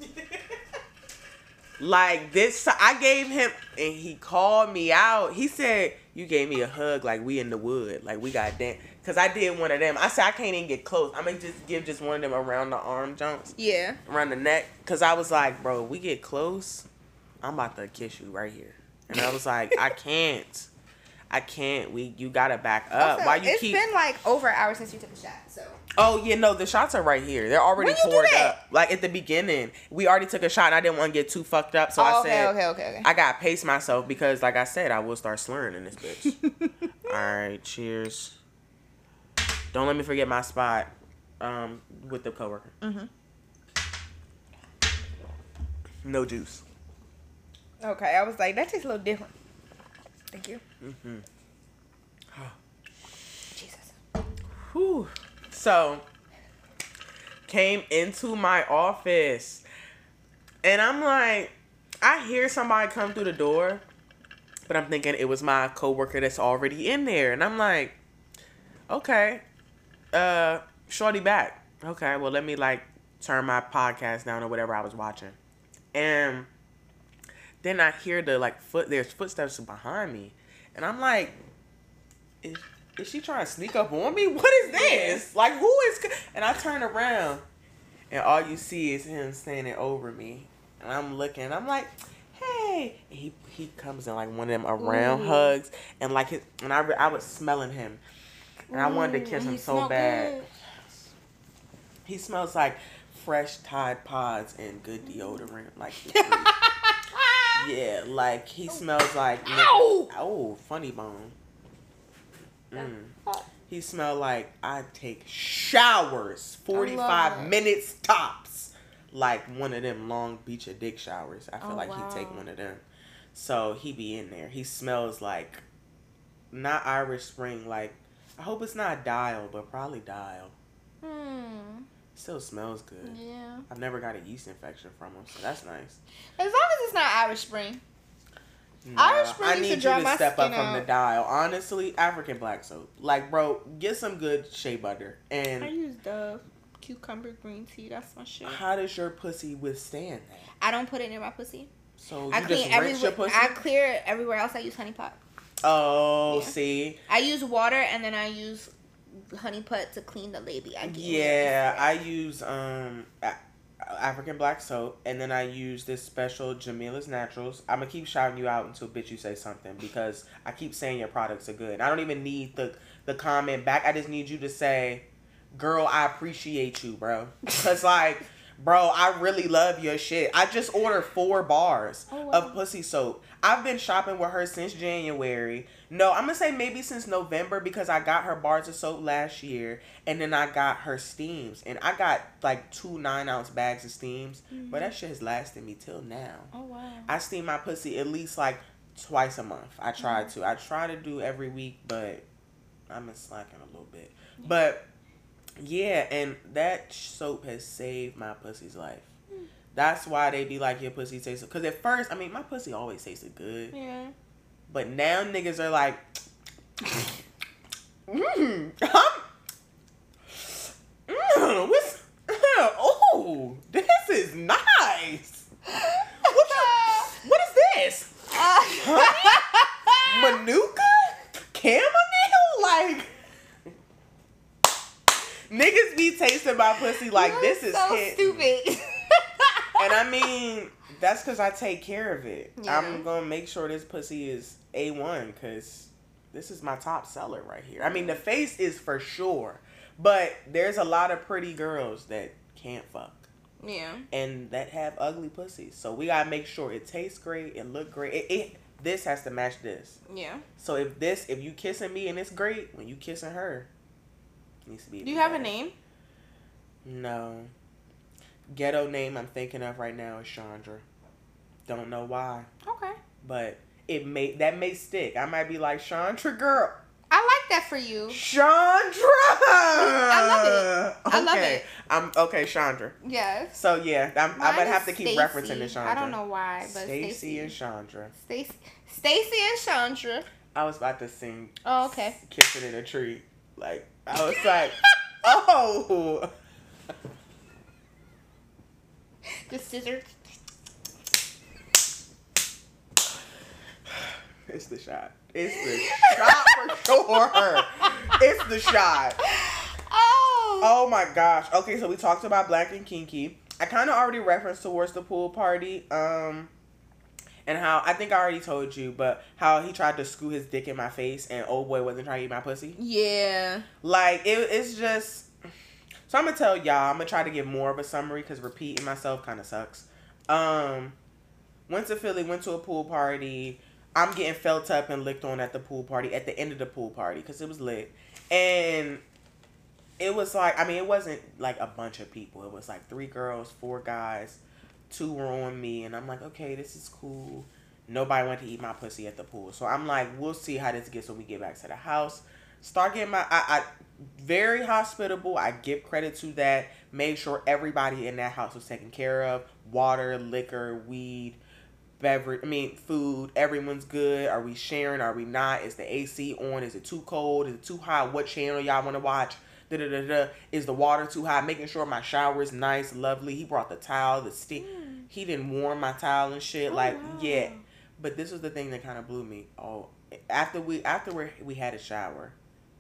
Like this, I gave him, and he called me out. He said, "You gave me a hug, like we in the wood, like we got damn." Cause I did one of them. I said I can't even get close. I'm gonna just give just one of them around the arm jumps, Yeah. around the neck. Cause I was like, bro, we get close, I'm about to kiss you right here. And I was like, I can't, I can't. We, you gotta back up. Also, Why you it's keep? It's been like over an hour since you took a shot, so. Oh yeah, no, the shots are right here. They're already When you do poured up. Like at the beginning, we already took a shot, and I didn't want to get too fucked up, so oh, I okay, said, okay, okay, okay. I got to pace myself because, like I said, I will start slurring in this bitch. All right, cheers. Don't let me forget my spot um, with the coworker. Mm-hmm. No juice. okay, I was like, that tastes a little different. Thank you. Mm-hmm. Jesus. Whew. So, came into my office, and I'm like, I hear somebody come through the door, but I'm thinking it was my coworker that's already in there, and I'm like, okay, uh, shorty back. Okay, well let me like turn my podcast down or whatever I was watching, and then I hear the like foot. There's footsteps behind me, and I'm like, is, is she trying to sneak up on me? What is this? Like who is? And I turn around, and all you see is him standing over me, and I'm looking. I'm like, hey. And he he comes in like one of them around Ooh. hugs, and like his and I I was smelling him, and I wanted to kiss him so bad. good. He smells like fresh Tide Pods and good deodorant, like. Yeah, like he smells like. Ow! Oh, funny bone. Mm. He smelled like I take showers, forty five minutes tops, like one of them Long Beach of dick showers. I feel Oh, like he take one of them. So he be in there. He smells like not Irish Spring. Like I hope it's not Dial, but probably Dial. Hmm. Still smells good. Yeah. I've never got a yeast infection from them, so that's nice. As long as it's not Irish Spring. Nah, Irish Spring I used to you to my step up skin from the out. dial. Honestly, African black soap. Like, bro, get some good shea butter. And I use Dove cucumber green tea. That's my shit. how does your pussy withstand that? I don't put it in my pussy. So I clean just rinse your everywhere. pussy? I clear it everywhere else. I use honey pot. oh, Yeah. see, I use water and then I use honey pot to clean the. I yeah, I use um African black soap, and then I use this special Jamila's Naturals. I'm gonna keep shouting you out until bitch you say something because I keep saying your products are good. I don't even need the the comment back. I just need you to say, "Girl, I appreciate you, bro." Cause like, bro, I really love your shit. I just ordered four bars Oh, wow. of pussy soap. I've been shopping with her since January. No, I'm gonna say maybe since November because I got her bars of soap last year, and then I got her steams, and I got like two nine ounce bags of steams. But mm-hmm. that shit has lasted me till now. Oh wow. I steam my pussy at least like twice a month. I try mm-hmm. to. I try to do every week, but I'm in slacking a little bit. But yeah, and that soap has saved my pussy's life. That's why they be like your pussy tastes. Because at first, I mean, my pussy always tasted good, Yeah. but now niggas are like, mm, I'm, mm, what's, oh, this is nice. What, you- what is this? Manuka? Chamomile? Like Niggas be tasting my pussy like You're this is so stupid. And I mean, that's because I take care of it. Yeah. I'm gonna make sure this pussy is a one because this is my top seller right here. I mean, the face is for sure, but there's a lot of pretty girls that can't fuck yeah. and that have ugly pussies. So we gotta make sure it tastes great, it look great. It, it this has to match this. Yeah. So if this, if you kissing me and it's great, when you kissing her, needs to be. Do you have a name? No. Ghetto name I'm thinking of right now is Chandra. Don't know why, Okay. but it may that may stick. I might be like Chandra girl. I like that for you. Chandra. I love it. I love Okay. it. I'm okay, Chandra. Yes. So yeah, I'm, I'm Mine gonna have to keep Stacy. referencing to Chandra. I don't know why, but Stacy Stacy and Chandra. Stacy, Stacy and Chandra. I was about to sing Oh, okay. Kissing in a Tree. Like I was like, oh. The scissors. It's the shot. It's the shot for sure. It's the shot. Oh. Oh my gosh. Okay, so we talked about Black and Kinky. I kind of already referenced towards the pool party. Um, and how I think I already told you, but how he tried to screw his dick in my face and old boy wasn't trying to eat my pussy. Yeah. Like it, it's just. So I'm gonna tell y'all. I'm gonna try to give more of a summary because repeating myself kind of sucks. Um, went to Philly, went to a pool party. I'm getting felt up and licked on at the pool party at the end of the pool party because it was lit, and it was like I mean it wasn't like a bunch of people. It was like three girls, four guys, two were on me, and I'm like, okay, this is cool. Nobody went to eat my pussy at the pool, so I'm like, we'll see how this gets when we get back to the house. Start getting my I, I very hospitable. I give credit to that. Made sure everybody in that house was taken care of. Water, liquor, weed, beverage. I mean, food. Everyone's good. Are we sharing? Are we not? Is the AC on? Is it too cold? Is it too hot? What channel y'all want to watch? Da da da. Is the water too hot? Making sure my shower is nice, lovely. He brought the towel, the stick. Mm. He didn't warm my towel and shit. Oh, like wow. yeah. But this was the thing that kind of blew me. Oh, after we after we we had a shower,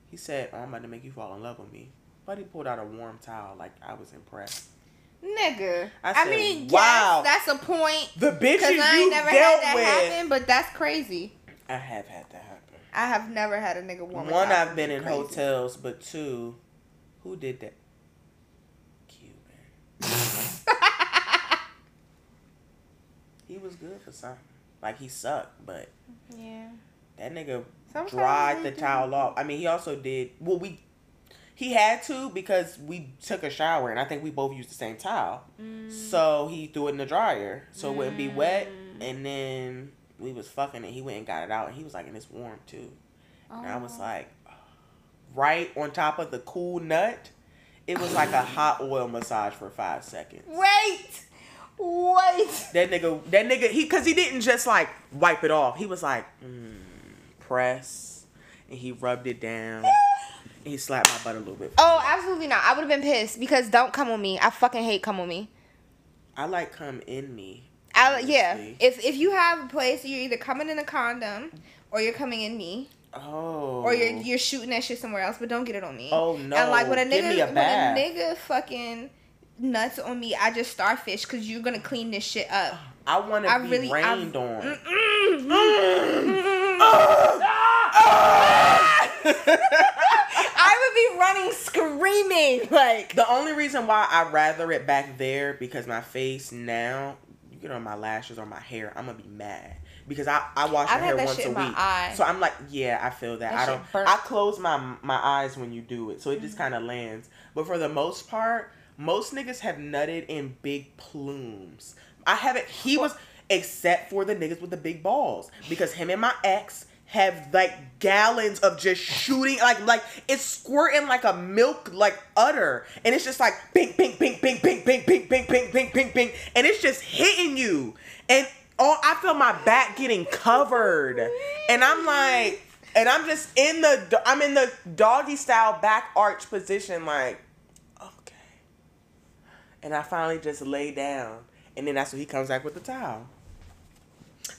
he said, oh, "I'm about to make you fall in love with me." But he pulled out a warm towel. Like I was impressed. Nigga. I I, mean, wow. yes, that's a point. The bitches I you never dealt had that with. happen, but that's crazy. I have had that happen. I have never had a nigga warm. One, I've been in Crazy. hotels, but two, who did that? Cuban. He was good for something. Like he sucked, but Yeah. that nigga Sometimes dried the do. towel off. I mean, he also did. Well, we he had to because we took a shower and I think we both used the same towel. Mm. So he threw it in the dryer so it wouldn't be wet. And then we was fucking and He went and got it out and he was like, and it's warm too. And I was Oh. like, right on top of the cool nut. It was like a hot oil massage for five seconds. Wait, wait. That nigga, that nigga, he, cause he didn't just like wipe it off. He was like, mm, press, and he rubbed it down. and he slapped my butt a little bit. Oh, absolutely not. I would have been pissed because don't come with me. I fucking hate come with me. I like come in me. I, yeah. If if you have a place, you're either coming in a condom or you're coming in me. Oh. Or you're you're shooting that shit somewhere else, but don't get it on me. Oh, no. And like when a nigga a when a nigga fucking nuts on me, I just starfish because you're gonna clean this shit up. I want to I be really I- rained on. I would be running screaming like The only reason why I rather it back there because my face now, you get on my lashes or my hair, I'm gonna be mad because I I wash I've my hair once a week. So I'm like, yeah, I feel that. That I don't. burnt. I close my my eyes when you do it, so it Mm-hmm. just kind of lands. But for the most part, most niggas have nutted in big plumes. I haven't. He was except for the niggas with the big balls because him and my ex have like gallons of just shooting like like it's squirting like a milk like udder and it's just like ping ping ping ping ping ping ping ping ping ping ping ping and it's just hitting you and oh I feel my back getting covered. And I'm like and I'm just in the I'm in the doggy style back arch position like okay. And I finally just lay down. And then that's when he comes back with the towel.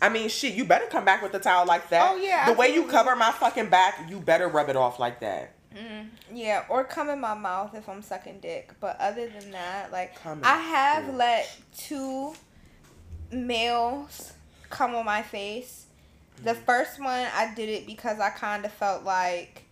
I mean, shit, you better come back with the towel like that. Oh, yeah, The way you cover my fucking back, you better rub it off like that. Mm-hmm. Yeah, or come in my mouth if I'm sucking dick. But other than that, like Come in I have let two males come on my face. The Mm-hmm. first one I did it because I kind of felt like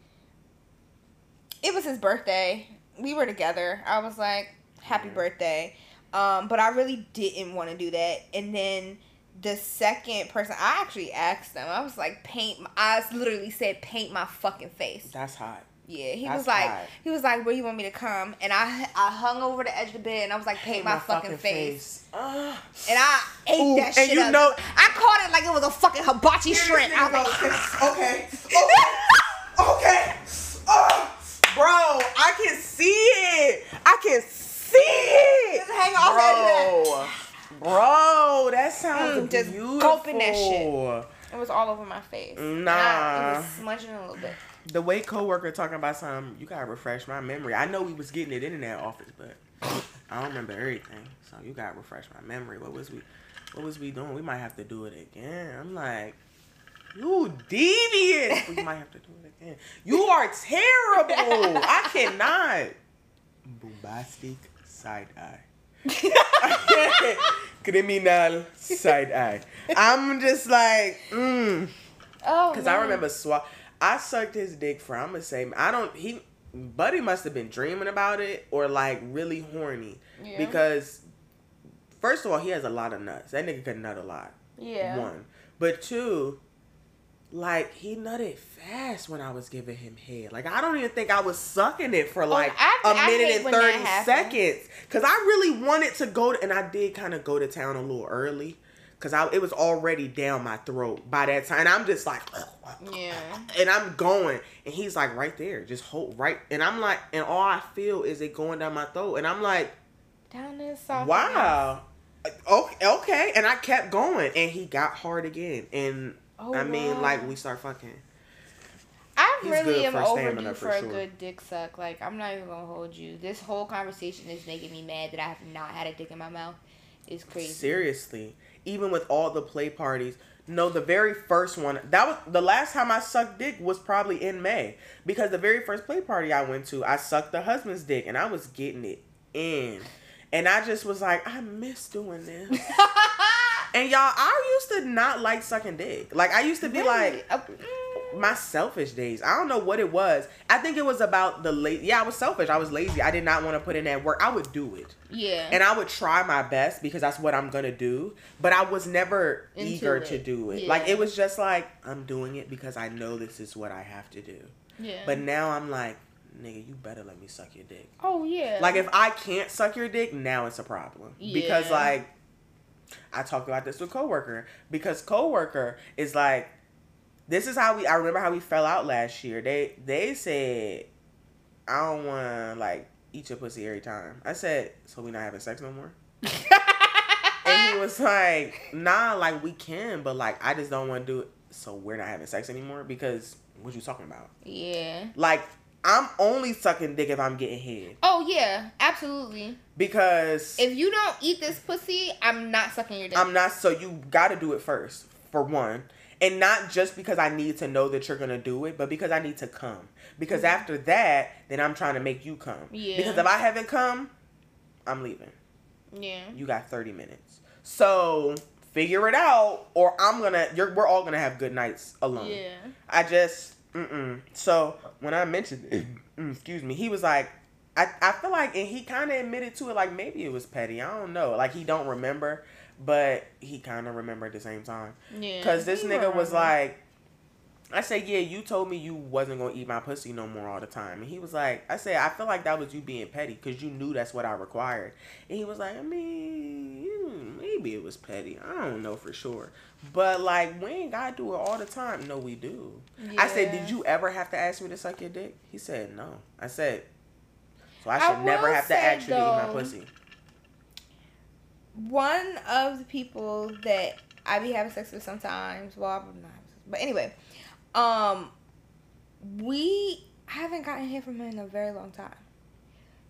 it was his birthday. We were together. I was like, "Happy birthday." Um, but I really didn't want to do that. And then the second person, I actually asked them. I was like, "Paint." My, I literally said, "Paint my fucking face." That's hot. Yeah, he That's was like, hot. he was like, where you want me to come? And I, I hung over the edge of the bed and I was like, paint my, fucking, face. Ugh. And I ate Ooh, that shit. and you up. know- I caught it like it was a fucking hibachi shrimp. I was like, okay. Okay. Okay. Oh, bro, I can see it. I can see it. Just hang off that bro. Bro, that sounds Mm, just beautiful. gulping that shit. it was all over my face. And I- Nah. it was smudging a little bit. The way coworker talking about something, you gotta refresh my memory. I know we was getting it in that office, but I don't remember everything. So you gotta refresh my memory. What was we what was we doing? We might have to do it again. I'm like, you devious. we might have to do it again. You are terrible. I cannot. Bombastic side eye. Criminal side eye. I'm just like, mm. Oh, Cause I remember swap. I sucked his dick for. I'm gonna say I don't. He, Buddy must have been dreaming about it or like really horny. Yeah. Because, first of all, he has a lot of nuts. That nigga can nut a lot. Yeah. One, but two, like he nutted fast when I was giving him head. Like I don't even think I was sucking it for like I- a minute and thirty seconds. Cause I really wanted to go, to, and I did kind of go to town a little early. Cause I it was already down my throat by that time. And I'm just like, Yeah. and I'm going, and he's like right there, just hold right, and I'm like, and all I feel is it going down my throat, and I'm like, Down there, soft. wow, okay, okay, and I kept going, and he got hard again, and Oh, I mean, wow. like we start fucking. I He's really am overdue for for, a good dick suck. Like I'm not even gonna hold you. This whole conversation is making me mad that I have not had a dick in my mouth. It's crazy. Seriously, even with all the play parties. No, the very first one that was the last time I sucked dick was probably in May because the very first play party I went to, I sucked the husband's dick and I was getting it in, and I just was like, I miss doing this. and y'all, I used to not like sucking dick. Like I used to be like, Uh, mm, my selfish days. I don't know what it was. I think it was about the late. Yeah, I was selfish. I was lazy. I did not want to put in that work. I would do it, yeah. and I would try my best because that's what I'm gonna do. But I was never Into eager it. to do it. Yeah. Like it was just like I'm doing it because I know this is what I have to do. yeah. But now I'm like, nigga, you better let me suck your dick. Oh yeah. Like if I can't suck your dick, now it's a problem. Yeah. Because like I talked about this with coworker because coworker is like this is how we I remember how we fell out last year. They they said I don't want to like eat your pussy every time. I said, "So we not having sex no more?" and he was like, "Nah, like we can, but like I just don't want to do it. So we're not having sex anymore because what you talking about? yeah. Like I'm only sucking dick if I'm getting head Oh yeah, absolutely. because If you don't eat this pussy, I'm not sucking your dick. I'm not. So you got to do it first for one, and not just because I need to know that you're gonna do it, but because I need to come. Because after that, then I'm trying to make you come. Yeah. Because if I haven't come, I'm leaving. yeah. You got 30 minutes. So figure it out, or I'm gonna. You're. We're all gonna have good nights alone. Yeah. I just. Mm-mm. So when I mentioned it, mm, excuse me, he was like, I, I feel like, and he kind of admitted to it, like maybe it was petty. I don't know. Like he don't remember, but he kind of remembered at the same time. Yeah. Cause this nigga was like, I said, yeah, you told me you wasn't gonna eat my pussy no more all the time, and he was like, I said, I feel like that was you being petty, cause you knew that's what I required, and he was like, I mean, maybe it was petty, I don't know for sure, but like we ain't gotta do it all the time. No, we do. I said, did you ever have to ask me to suck your dick? He said, no. I said, so I I should never will have to ask you to eat my pussy. One of the people that I be having sex with sometimes. Well, I'm not, but anyway, um, we haven't gotten hit from him in a very long time.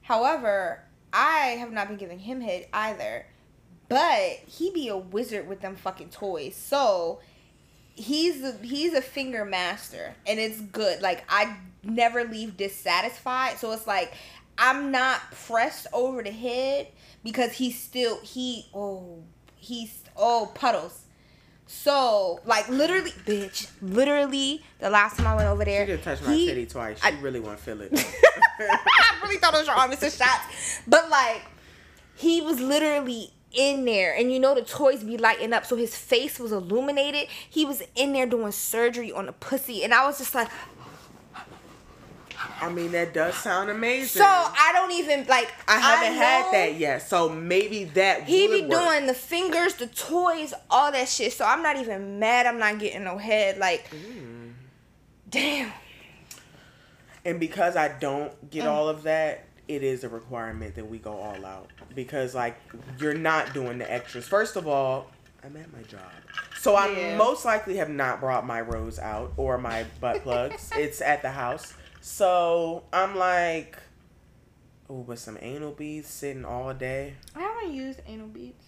However, I have not been giving him head either, but he be a wizard with them fucking toys. So he's a, he's a finger master, and it's good. Like I never leave dissatisfied. So it's like I'm not pressed over the head because he's still he oh he's oh puddles. So like literally, bitch, literally the last time I went over there, She just touched my he- titty twice. She I- really want to feel it. I really thought it was your arm, Mr. Shots. But like, he was literally in there, and you know the toys be lighting up, so his face was illuminated. He was in there doing surgery on the pussy, and I was just like, I mean, that does sound amazing. so I don't even like. I haven't had know that yet, so maybe that He would be work. doing the fingers, the toys, all that shit. So I'm not even mad. I'm not getting no head. Like, Mm. damn. And because I don't Mm. get all of that, it is a requirement that we go all out. Because like you're not doing the extras. First of all, I'm at my job. So I most likely have not brought my rose out or my butt plugs. it's at the house. So I'm like, oh, but some anal beads sitting all day. I haven't used anal beads.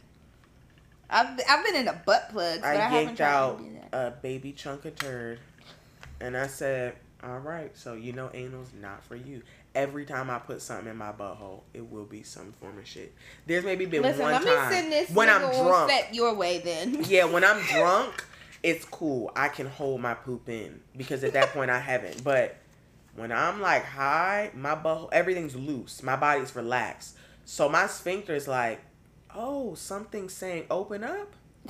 I've I've been in a butt plug. I, I, yanked out to do that. a baby chunk of turd, and I said, "All right, so you know anal's not for you." Every time I put something in my butthole, it will be some form of shit. There's maybe been Listen, one let time me send this when I'm drunk. set your way then. Yeah, when I'm drunk, it's cool. I can hold my poop in because at that point I haven't. But when I'm like high, my butthole, everything's loose. My body's relaxed. So my sphincter is like, oh, something's saying open up.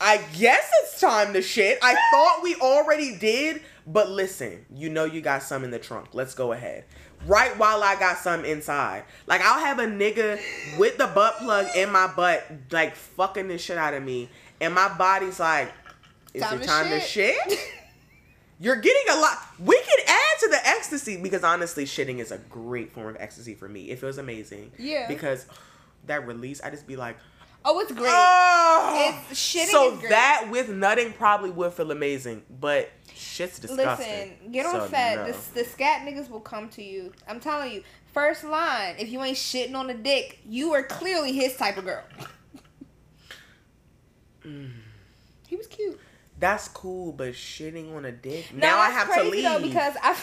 I guess it's time to shit. I thought we already did, but listen, you know you got some in the trunk. Let's go ahead. Right while I got some inside. Like I'll have a nigga with the butt plug in my butt, like fucking the shit out of me. And my body's like, is Time it to time to shit. shit? You're getting a lot. We can add to the ecstasy because honestly, shitting is a great form of ecstasy for me. It feels amazing. Yeah. Because that release, I just be like, Oh, it's great. Oh, It's- shitting so is great. that with nutting probably would feel amazing, but shit's disgusting. Listen, get on So, fat. no. The, the scat niggas will come to you. I'm telling you. First line, if you ain't shitting on a dick, you are clearly his type of girl. Mm. he was cute. That's cool, but shitting on a dick. Now, now I have to leave. Though, because I,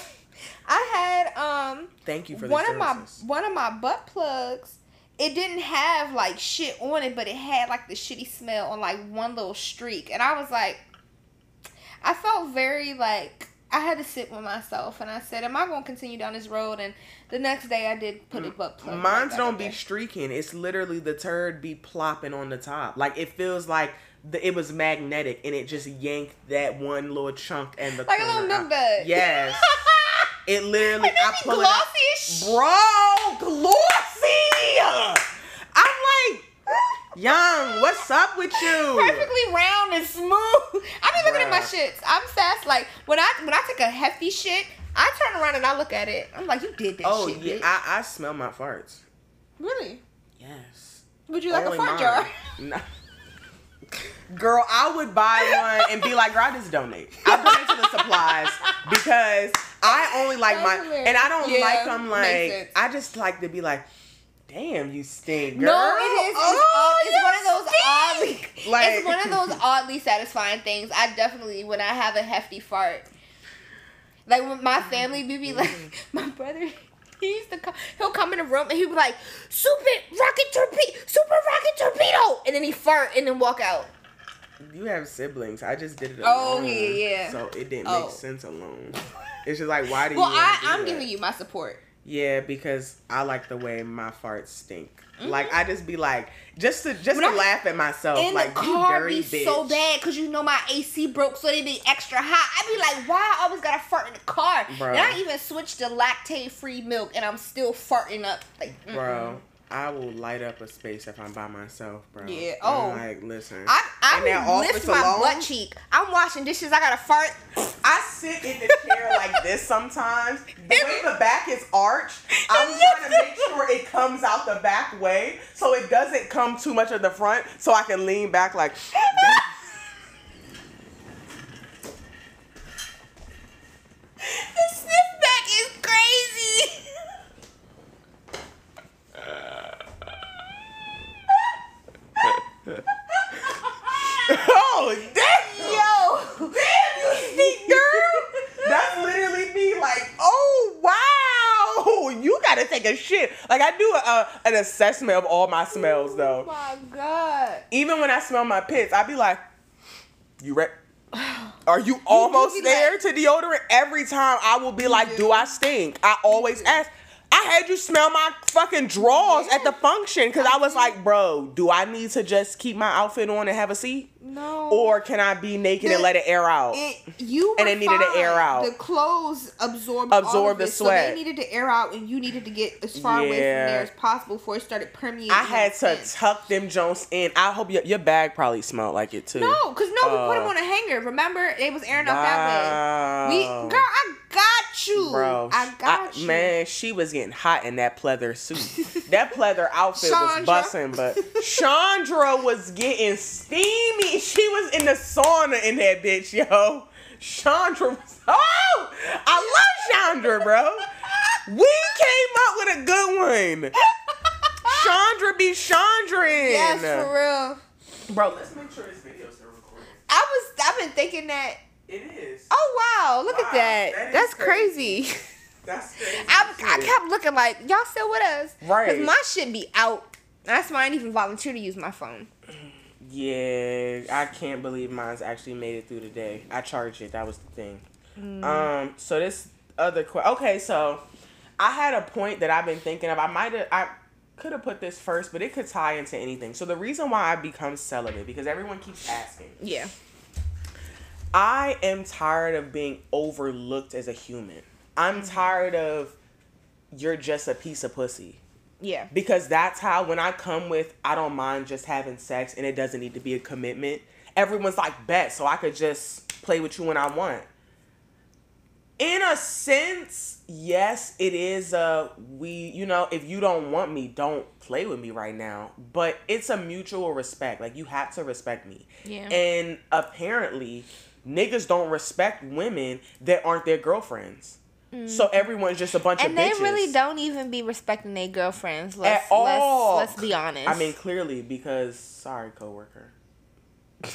I had um Thank you for one of my one of my butt plugs. It didn't have like shit on it, but it had like the shitty smell on like one little streak, and I was like, I felt very like I had to sit with myself, and I said, "Am I going to continue down this road?" And the next day, I did put a butt plug. Mine's back don't be there. streaking. It's literally the turd be plopping on the top. Like it feels like the, it was magnetic and it just yanked that one little chunk and the Like a corner little milk out. dud. Yes. It literally, And I be pull it glossy sh- Bro, glossy. I'm like, young, what's up with you? perfectly round and smooth. I be looking at my Bruh. shits. I'm fast. Like when I when I take a hefty shit, I turn around and I look at it. I'm like, you did that Oh shit, yeah, bitch. I, I smell my farts. really? Yes. Would you like Only a fart mine. jar? No. Girl, I would buy one and be like, girl, I just donate. I donate to the supplies because I only like my, and I don't Yeah, like them like. I just like to be like, damn, you stink, girl. No, it is. It's, Oh, it's one of those oddly. Like- it's one of those oddly satisfying things. I definitely, when I have a hefty fart, like when my family be be like, my brother. He used to come. He'll come in the room and he'll be like, "Super rocket torpedo, super rocket torpedo," and then he fart and then walk out. You have siblings. I just did it Oh, alone. yeah, yeah. So it didn't Oh. make sense alone. It's just like, why do Well, you? I, I'm that? giving you my support. Yeah, because I like the way my farts stink. Like I just be like, just to just When to I- laugh at myself, like the you car dirty be bitch. so bad because you know my AC broke, so they be extra hot. I be like, why I always gotta fart in the car? Bro. And I even switched to lactate free milk, and I'm still farting up. Like, mm-mm. Bro, I will light up a space if I'm by myself, bro. Yeah, I'm oh. like listen. I I lift my alone? butt cheek. I'm washing dishes. I gotta fart. I sit in the chair like this sometimes. The way the back is arched, I'm trying to make sure it comes out the back way so it doesn't come too much of the front so I can lean back like The sniff back is crazy. Oh damn! Yo, Damn, you stink, girl! That's literally me, like, oh wow, you gotta take a shit. Like I do a, an assessment of all my smells though. oh my god. Even when I smell my pits, I'd be like, you re- Are you almost be there like- to deodorant? Every time I will be like, do I stink? I always ask. I had you smell my fucking drawers at the function because I was like, bro, do I need to just keep my outfit on and have a seat? No. Or can I be naked and let it air out? It, you And it needed to air out. The clothes absorbed of the it, sweat. So they needed to air out, and you needed to get as far away from there as possible before it started permeating. I had to skin. tuck them Jones in. I hope your, your bag probably smelled like it too. No, because no, we put them Uh, on a hanger. Remember, it was airing out that way. We, girl, I got you, Bro, I got you, man, she was getting hot in that pleather suit. that pleather outfit Chandra. was busting, but Chandra was getting steamy. She was in the sauna in that bitch, yo. Chandra was, oh, I love Chandra, bro. We came up with a good one. Chandra be Chandra. Yes, for real. Bro, let's make sure this video's still recording. I was, I've been thinking that. It is. Oh wow, look Wow, at that. that That's crazy. crazy. That's crazy. I, I kept looking like y'all still with us, Right. Cause my shit be out. That's why I didn't even volunteer to use my phone. Yeah, I can't believe mine's actually made it through the day. I charged it. That was the thing. Um. So this other que- okay. So I had a point that I've been thinking of. I might have. I could have put this first, but it could tie into anything. So the reason why I become celibate because everyone keeps asking. Yeah. I am tired of being overlooked as a human. I'm tired of you're just a piece of pussy. Yeah. because that's how when I come with I don't mind just having sex and it doesn't need to be a commitment. Everyone's like bet, so I could just play with you when I want. In a sense, yes, it is uh we you know, if you don't want me, don't play with me right now. But it's a mutual respect. Like you have to respect me. Yeah. And apparently niggas don't respect women that aren't their girlfriends. So everyone's just a bunch Mm. And of they really don't even be respecting their girlfriends. Let's, At all. Let's, let's be honest. I mean, clearly because sorry, coworker.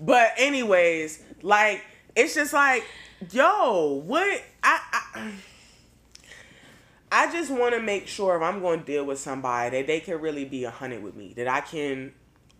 but anyways, like it's just like, yo, what I I, I just want to make sure if I'm going to deal with somebody that they can really be a hundred with me, that I can,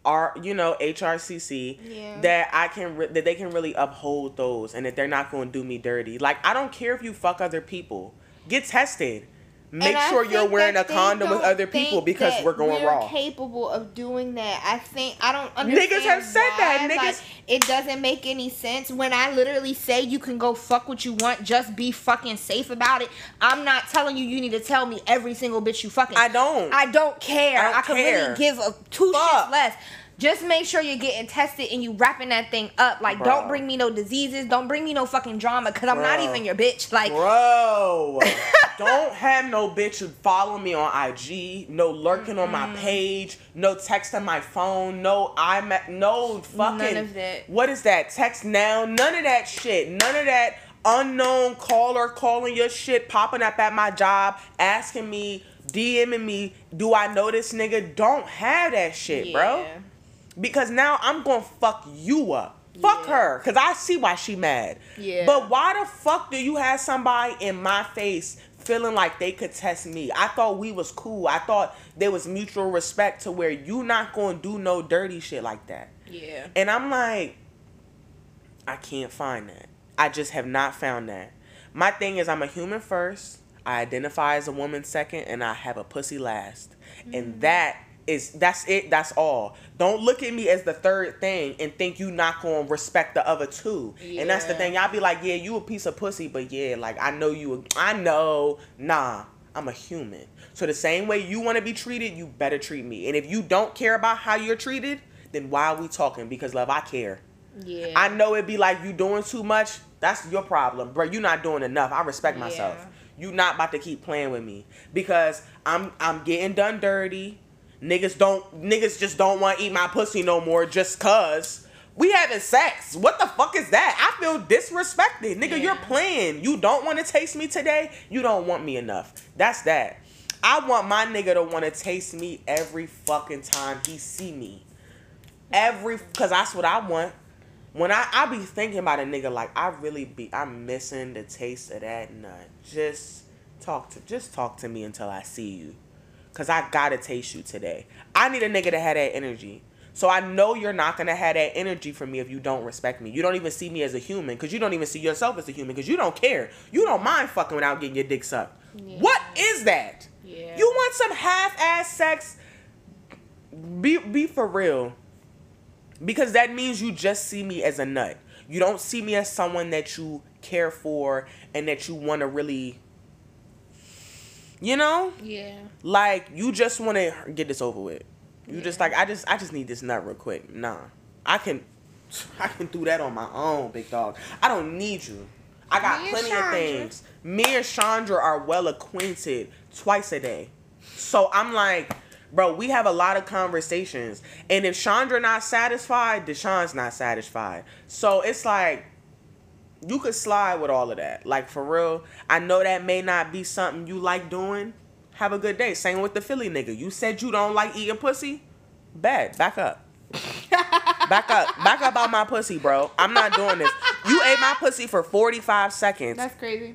are you know HRCC, Yeah. that I can re- that they can really uphold those, and that they're not going to do me dirty. Like I don't care if you fuck other people, get tested. Make And sure you're wearing a condom with other people because we're going wrong. we're raw. capable of doing that. I think I don't understand. Niggas have said that. Niggas- like, it doesn't make any sense when I literally say you can go fuck what you want. Just be fucking safe about it. I'm not telling you you need to tell me every single bitch you fucking. I don't. I don't care. I I, don't can care. really give a two Fuck. shits less. Just make sure you're getting tested and you wrapping that thing up. Like, Bro. don't bring me no diseases. Don't bring me no fucking drama. Cause I'm not even your bitch. Like, Bro, don't have no bitch follow me on IG, no lurking on my page, no texting my phone, no I'm at, no fucking None of that. What is that? Text now, none of that shit, none of that unknown caller calling your shit, popping up at my job, asking me, DMing me, do I know this nigga? Don't have that shit, bro. Because now I'm gonna fuck you up. Fuck Yeah. her. Cause I see why she mad. Yeah. But why the fuck do you have somebody in my face feeling like they could test me? I thought we was cool. I thought there was mutual respect to where you not gonna do no dirty shit like that. yeah. And I'm like, I can't find that. I just have not found that. My thing is, I'm a human first. I identify as a woman second, and I have a pussy last. And mm. that is that's it. That's all. Don't look at me as the third thing and think you not gonna respect the other two. And that's the thing. Y'all be like, yeah, you a piece of pussy, but yeah, like I know you. a- I know. Nah, I'm a human. So the same way you want to be treated, you better treat me. And if you don't care about how you're treated, then why are we talking? Because love, I care. Yeah. I know it'd be like you doing too much. That's your problem, bro. You not doing enough. I respect myself. Yeah. You not about to keep playing with me because I'm I'm getting done dirty. Niggas don't niggas just don't want to eat my pussy no more just cuz we having sex. What the fuck is that? I feel disrespected. Nigga, you're playing. You don't want to taste me today. You don't want me enough. That's that. I want my nigga to want to taste me every fucking time he see me. Every cuz that's what I want. When I I be thinking about a nigga like I really be I'm missing the taste of that nut. Just talk to just talk to me until I see you. Cause I gotta taste you today. I need a nigga to have that energy. So I know you're not gonna have that energy for me if you don't respect me. You don't even see me as a human, cause you don't even see yourself as a human, cause you don't care. You don't mind fucking without getting your dick sucked. Yeah. What is that? Yeah. You want some half-ass sex? Be be for real. Because that means you just see me as a nut. You don't see me as someone that you care for and that you want to really you know? Yeah. Like you just want to get this over with. You just like I just I just need this nut real quick. Nah, I can I can do that on my own, big dog. I don't need you. I got plenty of things. Me and Chandra are well acquainted twice a day, so I'm like, bro, we have a lot of conversations. And if Chandra not satisfied, Deshaun's not satisfied. So it's like you could slide with all of that. Like for real, I know that may not be something you like doing. Have a good day. Same with the Philly nigga. You said you don't like eating pussy. Bad. Back up. Back up. Back up on my pussy, bro. I'm not doing this. You ate my pussy for 45 seconds, That's crazy.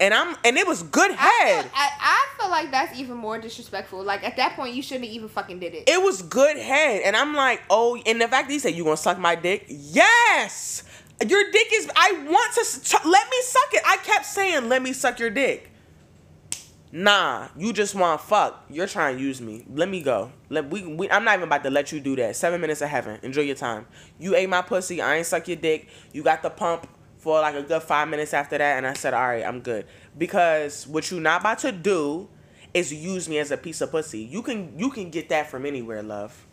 and I'm and it was good I, head. feel- I, I feel like that's even more disrespectful. Like at that point, you shouldn't have even fucking did it. It was good head, and I'm like, oh, and the fact that he said you gonna suck my dick, yes, your dick is. I want to let me suck it. I kept saying, let me suck your dick. Nah, you just want fuck. You're trying to use me. Let me go. Let we, we. I'm not even about to let you do that. Seven minutes of heaven. Enjoy your time. You ate my pussy. I ain't suck your dick. You got the pump for like a good five minutes after that, and I said, all right, I'm good. Because what you not about to do is use me as a piece of pussy. You can you can get that from anywhere, love.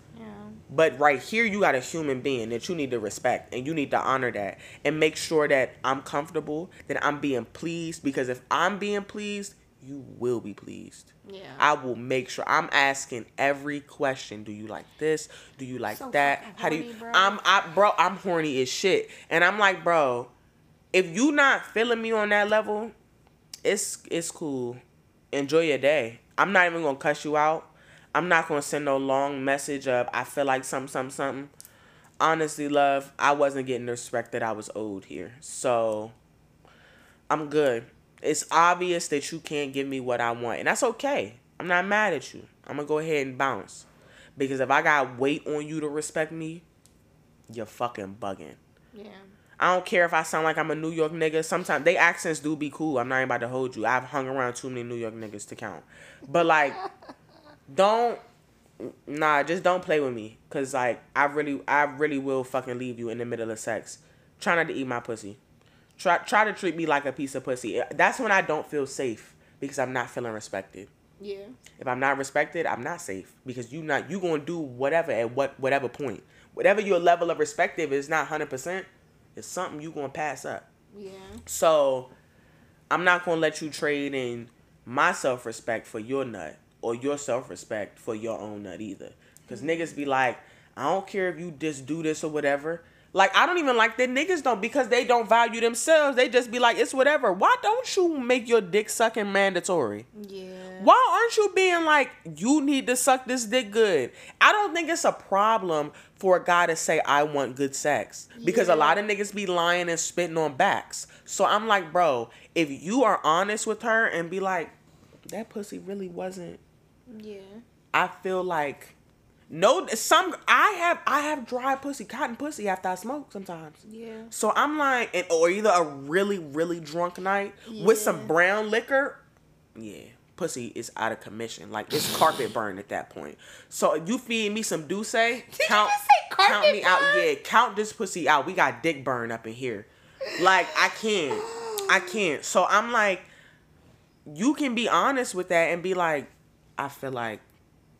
But right here, you got a human being that you need to respect and you need to honor that and make sure that I'm comfortable, that I'm being pleased. Because if I'm being pleased, you will be pleased. Yeah. I will make sure I'm asking every question. Do you like this? Do you like So that? fucking How do you? bro. I'm, I, bro. I'm horny as shit, and I'm like, bro, if you not feeling me on that level, it's it's cool. Enjoy your day. I'm not even gonna cuss you out. I'm not gonna send no long message of I feel like something, something, something. Honestly, love, I wasn't getting the respect that I was owed here. So I'm good. It's obvious that you can't give me what I want, and that's okay. I'm not mad at you. I'm gonna go ahead and bounce. Because if I got weight on you to respect me, you're fucking bugging. Yeah. I don't care if I sound like I'm a New York nigga. Sometimes they accents do be cool. I'm not even about to hold you. I've hung around too many New York niggas to count. But like, don't nah, just don't play with me. Cause like I really I really will fucking leave you in the middle of sex. Try not to eat my pussy. Try try to treat me like a piece of pussy. Eh, that's when I don't feel safe because I'm not feeling respected. Yeah. If I'm not respected, I'm not safe because you not you gonna do whatever at what whatever point. Whatever your level of respect it's not hundred percent, it's something you gonna pass up. Yeah. So I'm not gonna let you trade in my self respect for your nut or your self respect for your own nut either. Cause niggas be like, I don't care if you just do this or whatever. Like I don't even like that niggas don't because they don't value themselves. They just be like, it's whatever. Why don't you make your dick sucking mandatory? Yeah. Why aren't you being like, you need to suck this dick good? I don't think it's a problem for a guy to say, I want good sex. Because a lot of niggas be lying and spitting on backs. So I'm like, bro, if you are honest with her and be like, that pussy really wasn't, Yeah. I feel like. No, some I have I have dry pussy, cotton pussy after I smoke sometimes. Yeah. So I'm like, and, or either a really, really drunk night with some brown liquor. Yeah, pussy is out of commission. Like it's carpet burn at that point. So you feed me some Douce, count, count me out. Yeah, count this pussy out. We got dick burn up in here. Like I can't, I can't. So I'm like, you can be honest with that and be like, I feel like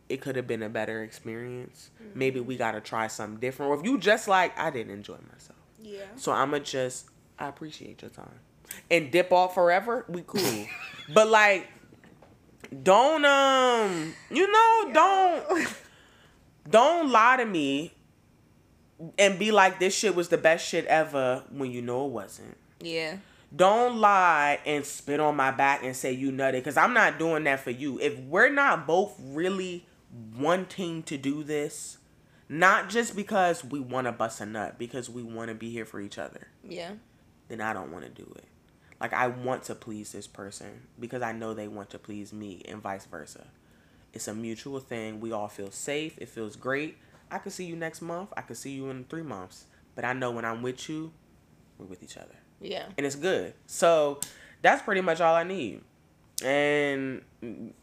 it could have been a better experience. Maybe we gotta try something different. Or if you just like, I didn't enjoy myself. Yeah. So I'ma just I appreciate your time. And dip off forever, we cool. but like don't um you know, don't don't lie to me and be like this shit was the best shit ever when you know it wasn't. Yeah. Don't lie and spit on my back and say you nutted because I'm not doing that for you. If we're not both really wanting to do this, not just because we want to bust a nut, because we want to be here for each other, Yeah. then I don't want to do it. Like I want to please this person because I know they want to please me and vice versa. It's a mutual thing. We all feel safe. It feels great. I could see you next month. I could see you in three months. But I know when I'm with you, we're with each other Yeah. and it's good. So that's pretty much all I need. And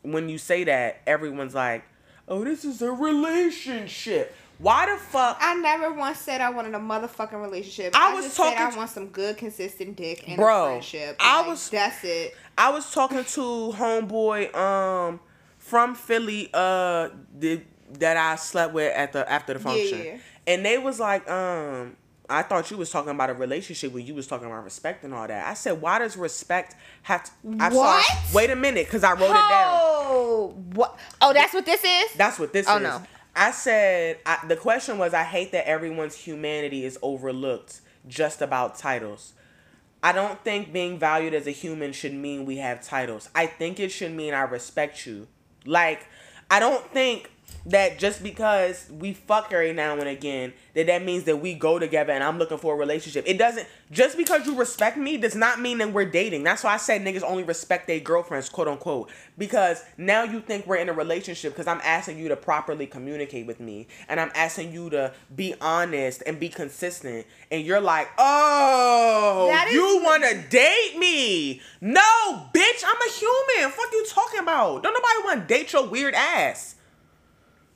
when you say that, everyone's like, "Oh, this is a relationship." Why the fuck? I never once said I wanted a motherfucking relationship. I I, was just talking said I want some good, consistent dick and Bro, a friendship. I Like, was- That's it. I was talking to homeboy um from Philly uh the, that I slept with at the after the function, yeah. and they was like um. I thought you was talking about a relationship when you was talking about respect and all that. I said, why does respect have to? I'm What? Sorry, wait a minute, because I wrote it down. Oh, what? Oh, that's what this is. That's what this Oh, is. no. I said I, the question was I hate that everyone's humanity is overlooked just about titles. I don't think being valued as a human should mean we have titles. I think it should mean I respect you. Like I don't think that just because we fuck every now and again that that means that we go together and I'm looking for a relationship. It doesn't just because you respect me does not mean that we're dating. That's why I said niggas only respect their girlfriends, quote unquote, because now you think we're in a relationship because I'm asking you to properly communicate with me and I'm asking you to be honest and be consistent and you're like, "Oh, is- you want to date me?" No, bitch, I'm a human. Fuck you talking about? Don't nobody want to date your weird ass.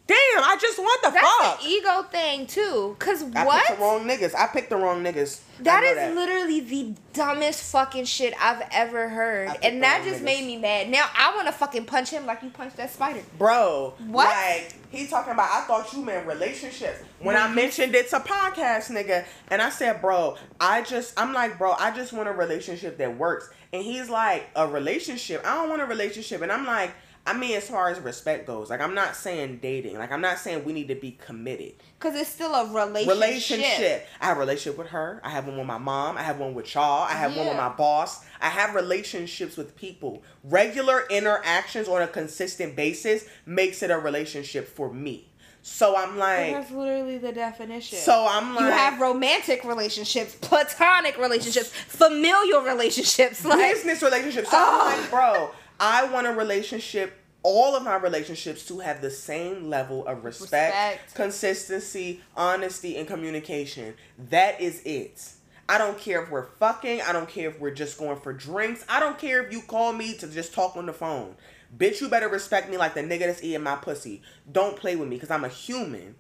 Damn, I just want the That's fuck. an ego thing too. Cause I what? picked the wrong niggas. I picked the wrong niggas. That is That literally the dumbest fucking shit I've ever heard. And that just niggas. made me mad. Now I want to fucking punch him like you punched that spider. Bro, What? Like he talking about. I thought you meant relationships. When I mentioned it's a podcast, nigga, and I said, bro, I just, I'm like, bro, I just want a relationship that works. And he's like, a relationship. I don't want a relationship. And I'm like, I mean, as far as respect goes, like I'm not saying dating. Like I'm not saying we need to be committed. Cause it's still a relationship. relationship. I have a relationship with her. I have one with my mom. I have one with y'all. I have one with my boss. I have relationships with people. Regular interactions on a consistent basis makes it a relationship for me. So I'm But like, That's literally the definition. so I'm like, you have romantic relationships, platonic relationships, familial relationships. Like business relationships. So Oh. I'm like, bro, I want a relationship. All of my relationships to have the same level of respect, Respect. consistency, honesty, and communication. That is it. I don't care if we're fucking. I don't care if we're just going for drinks. I don't care if you call me to just talk on the phone. Bitch, you better respect me like the nigga that's eating my pussy. Don't play with me because I'm a human.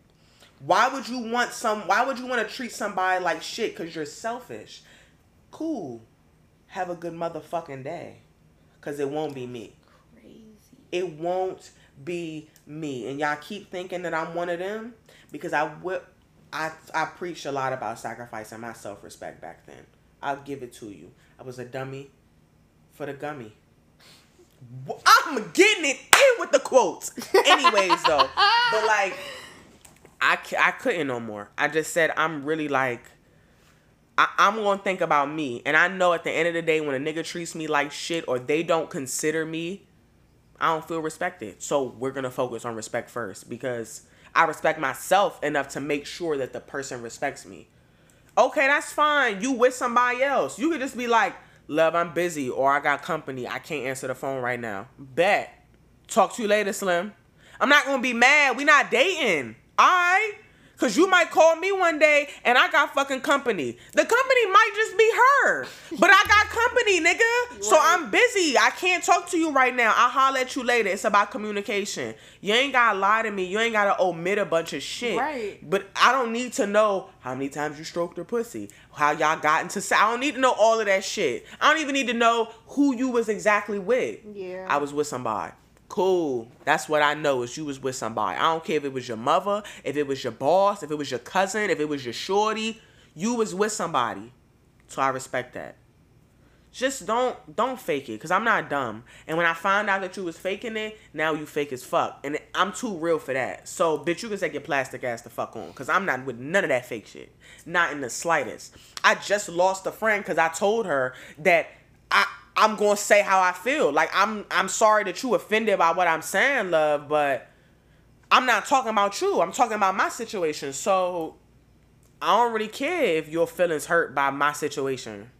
Why would you want some? Why would you want to treat somebody like shit? Because you're selfish. Cool. Have a good motherfucking day. Because it won't be me. Crazy. It won't be me. And y'all keep thinking that I'm one of them because I will. I I preached a lot about sacrificing my self respect back then. I'll give it to you. I was a dummy for the gummy. I'm getting it in with the quotes. Anyways, though, but like, I I couldn't no more. I just said I'm really like. I, I'm gonna think about me, and I know at the end of the day, when a nigga treats me like shit or they don't consider me I don't feel respected. So we're gonna focus on respect first because I respect myself enough to make sure that the person respects me. Okay, that's fine. You with somebody else. You could just be like, love, I'm busy or I got company. I can't answer the phone right now. Bet. Talk to you later, Slim. I'm not gonna be mad. We not dating. Alright? Cause you might call me one day and I got fucking company. The company might just be her. But I got company, nigga. So I'm busy. I can't talk to you right now. I'll holler at you later. It's about communication. You ain't gotta lie to me. You ain't gotta omit a bunch of shit. Right. But I don't need to know how many times you stroked her pussy, how y'all got into I don't need to know all of that shit. I don't even need to know who you was exactly with. Yeah. I was with somebody. Cool. That's what I know is you was with somebody. I don't care if it was your mother, if it was your boss, if it was your cousin, if it was your shorty. You was with somebody. So I respect that. Just don't don't fake it, cause I'm not dumb. And when I find out that you was faking it, now you fake as fuck, and I'm too real for that. So bitch, you can take your plastic ass the fuck on, cause I'm not with none of that fake shit, not in the slightest. I just lost a friend, cause I told her that I I'm gonna say how I feel. Like I'm I'm sorry that you offended by what I'm saying, love, but I'm not talking about you. I'm talking about my situation. So I don't really care if your feelings hurt by my situation.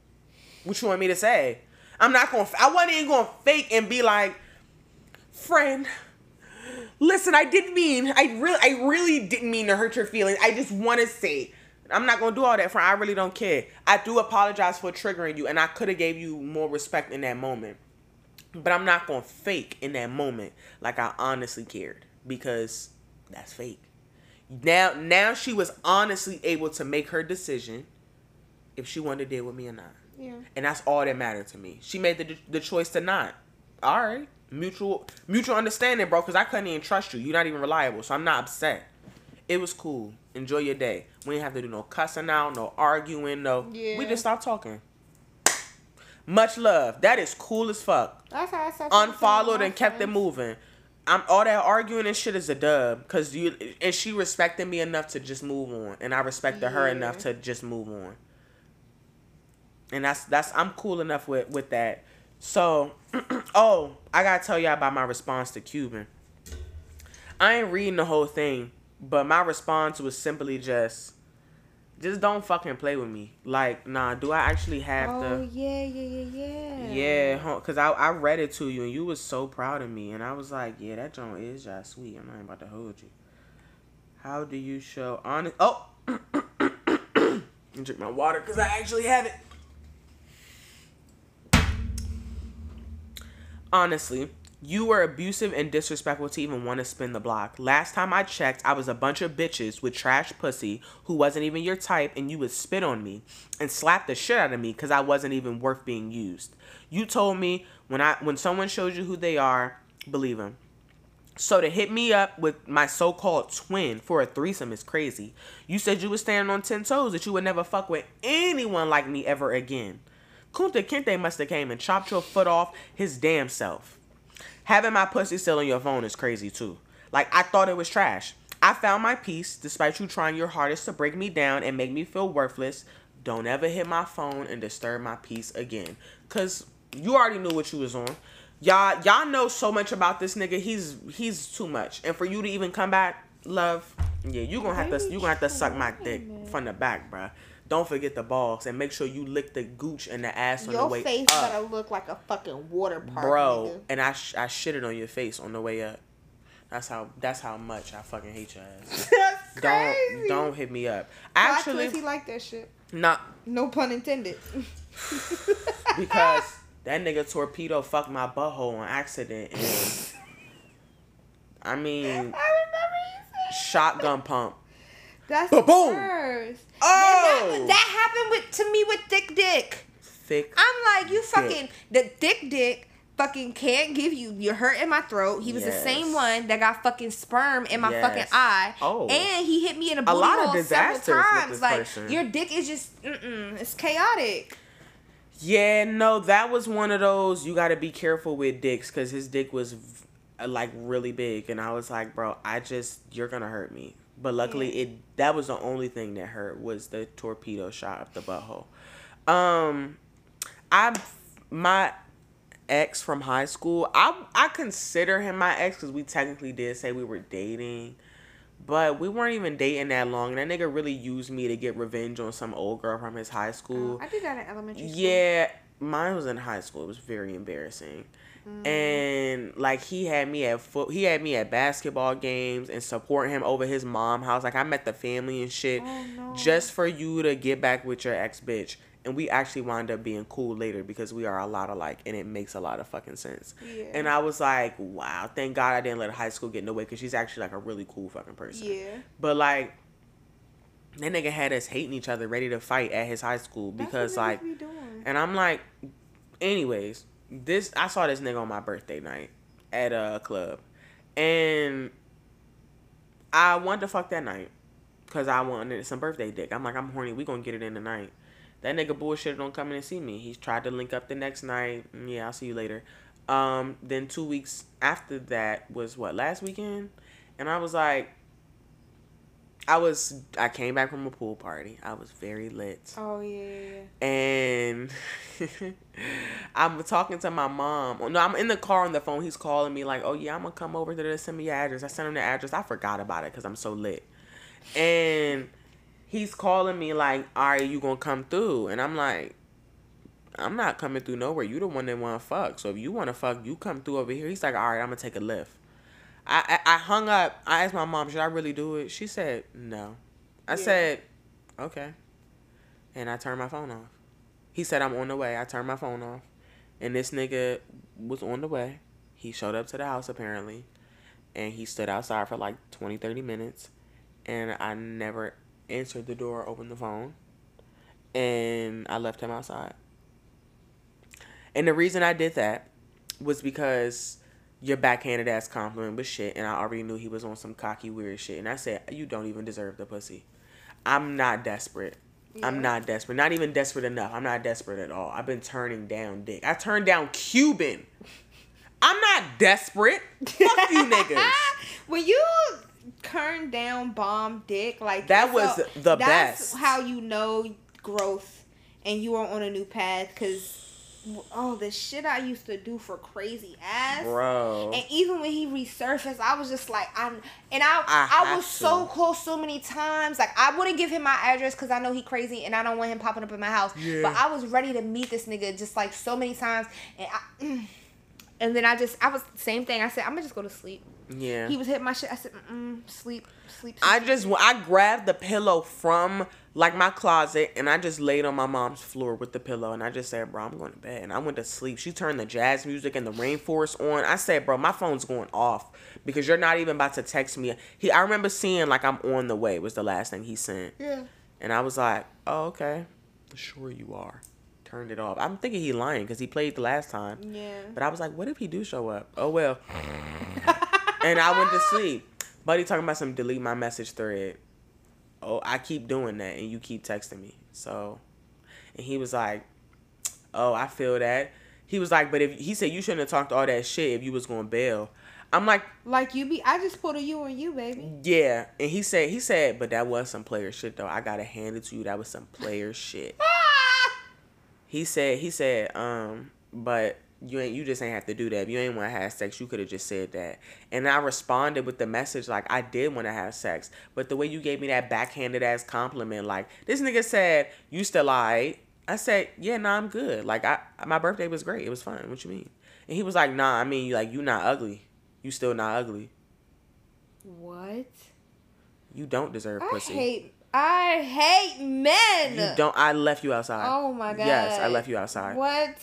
What you want me to say? I'm not gonna. I wasn't even gonna fake and be like, friend. Listen, I didn't mean. I really, I really didn't mean to hurt your feelings. I just want to say, I'm not gonna do all that, friend. I really don't care. I do apologize for triggering you, and I could have gave you more respect in that moment. But I'm not gonna fake in that moment like I honestly cared because that's fake. Now, now she was honestly able to make her decision if she wanted to deal with me or not. Yeah. And that's all that mattered to me. She made the the choice to not. All right, mutual mutual understanding, bro. Because I couldn't even trust you. You're not even reliable, so I'm not upset. It was cool. Enjoy your day. We didn't have to do no cussing out, no arguing, no. Yeah. We just stopped talking. Much love. That is cool as fuck. That's how I said. Unfollowed and kept it moving. I'm all that arguing and shit is a dub, cause you and she respected me enough to just move on, and I respected her enough to just move on. And that's that's I'm cool enough with with that. So, oh, I gotta tell y'all about my response to Cuban. I ain't reading the whole thing, but my response was simply just, just don't fucking play with me. Like, nah, do I actually have the Oh to? yeah, yeah, yeah, yeah. Yeah, huh, cause I I read it to you and you was so proud of me and I was like, yeah, that joint is just sweet. I'm not about to hold you. How do you show honest? Oh, drink my water cause I actually have it. Honestly, you were abusive and disrespectful to even want to spin the block. Last time I checked, I was a bunch of bitches with trash pussy who wasn't even your type, and you would spit on me and slap the shit out of me because I wasn't even worth being used. You told me when I when someone shows you who they are, believe them. So to hit me up with my so-called twin for a threesome is crazy. You said you was standing on ten toes that you would never fuck with anyone like me ever again. Kunta Kinte must have came and chopped your foot off his damn self. Having my pussy still on your phone is crazy too. Like I thought it was trash. I found my peace despite you trying your hardest to break me down and make me feel worthless. Don't ever hit my phone and disturb my peace again. Cause you already knew what you was on. Y'all y'all know so much about this nigga. He's he's too much. And for you to even come back, love, yeah, you gonna have to you gonna have to suck my dick from the back, bruh. Don't forget the balls and make sure you lick the gooch and the ass on the way up. Your face gotta look like a fucking water park, bro. nigga. And I sh- I shitted on your face on the way up. That's how that's how much I fucking hate your ass. That's don't crazy. don't hit me up. Actually, he like that shit. Not No pun intended. because that nigga torpedo fucked my butthole on accident and I mean I remember you said shotgun pump. That's boom. worst. Oh! That, that happened with to me with Thick Dick. Thick. I'm like, you fucking the Thick Dick fucking can't give you. You're hurting my throat. He was the same one that got fucking sperm in my Yes. fucking eye. Oh. and he hit me in a booty lot of hole disasters several times. like person. your dick is just, mm-mm, it's chaotic. Yeah, no, that was one of those you got to be careful with dicks cuz his dick was v- like really big and I was like, "Bro, I just you're going to hurt me." But luckily Yeah. it that was the only thing that hurt was the torpedo shot up the butthole. Um I my ex from high school, I I consider him my ex cuz we technically did say we were dating. But we weren't even dating that long. And that nigga really used me to get revenge on some old girl from his high school. I did that in elementary school. Yeah, mine was in high school. It was very embarrassing. And like he had me at foot, he had me at basketball games and support him over his mom house. Like I met the family and shit, Oh, no. just for you to get back with your ex bitch. And we actually wound up being cool later because we are a lot alike, and it makes a lot of fucking sense. Yeah. And I was like, wow, thank God I didn't let high school get in the way because she's actually like a really cool fucking person. Yeah. But like, that nigga had us hating each other, ready to fight at his high school because like, be and I'm like, anyways, this I saw this nigga on my birthday night at a club, and I wanted to fuck that night because I wanted some birthday dick. I'm like, I'm horny. We gonna get it in tonight. That nigga bullshit don't come in and see me. He tried to link up the next night. Mm, Yeah, I'll see you later. Um, then two weeks after that was what last weekend, and I was like, I was I came back from a pool party. I was very lit Oh yeah. and I'm talking to my mom. Oh, no, I'm in the car on the phone. He's calling me like, "Oh yeah, I'm gonna come over to the send me your address." I sent him the address. I forgot about it because I'm so lit. And he's calling me like, "All right, you gonna come through?" And I'm like, "I'm not coming through nowhere. You the one that wanna fuck. So if you wanna fuck, you come through over here." He's like, "All right, I'm gonna take a lift." I, I I hung up. I asked my mom, "Should I really do it?" She said, "No." I Yeah. said, "Okay," and I turned my phone off. He said, I'm on the way. I turned my phone off. And this nigga was on the way. He showed up to the house apparently. And he stood outside for like 20, 30 minutes. And I never answered the door, opened the phone. And I left him outside. And the reason I did that was because your backhanded ass compliment was shit. And I already knew he was on some cocky, weird shit. And I said, You don't even deserve the pussy. I'm not desperate. I'm not desperate. Not even desperate enough. I'm not desperate at all. I've been turning down dick. I turned down Cuban. I'm not desperate. Fuck you niggas. when you turn down bomb dick like That was the that's best. how you know growth and you are on a new path because oh the shit i used to do for crazy ass Bro. and even when he resurfaced i was just like i'm and i I i, was so close so many times like i wouldn't give him my address because i know he crazy and i don't want him popping up in my house Yeah. but i was ready to meet this nigga just like so many times and i and then i just i was same thing i said i'm gonna just go to sleep Yeah. he was hitting my shit. I said, mm sleep, sleep. I just I grabbed the pillow from like my closet and I just laid on my mom's floor with the pillow and I just said, "Bro, I'm going to bed." And I went to sleep. She turned the jazz music and the rainforest on. I said, "Bro, my phone's going off because you're not even about to text me." He I remember seeing like I'm on the way was the last thing he sent. Yeah. And I was like, "Oh, okay. Sure you are." Turned it off. I'm thinking he lying because he played the last time. Yeah. But I was like, what if he do show up? Oh well. and I went to sleep. Buddy talking about some delete my message thread. Oh, I keep doing that and you keep texting me. So and he was like, Oh, I feel that. He was like, but if he said you shouldn't have talked all that shit if you was going to bail. I'm like, Like you be, I just put a you on you, baby. yeah. And he said, he said, but that was some player shit though. I gotta hand it to you. That was some player shit. He said, he said, um, but you ain't, you just ain't have to do that. If you ain't want to have sex, you could have just said that. And I responded with the message like I did want to have sex, but the way you gave me that backhanded ass compliment, like this nigga said, you still alright. I said, yeah, nah, I'm good. Like I, my birthday was great. It was fun. What you mean? And he was like, nah, I mean, like you not ugly. You still not ugly. What? You don't deserve I pussy. hate. I hate men. You don't. I left you outside. Oh my god. Yes, I left you outside. What?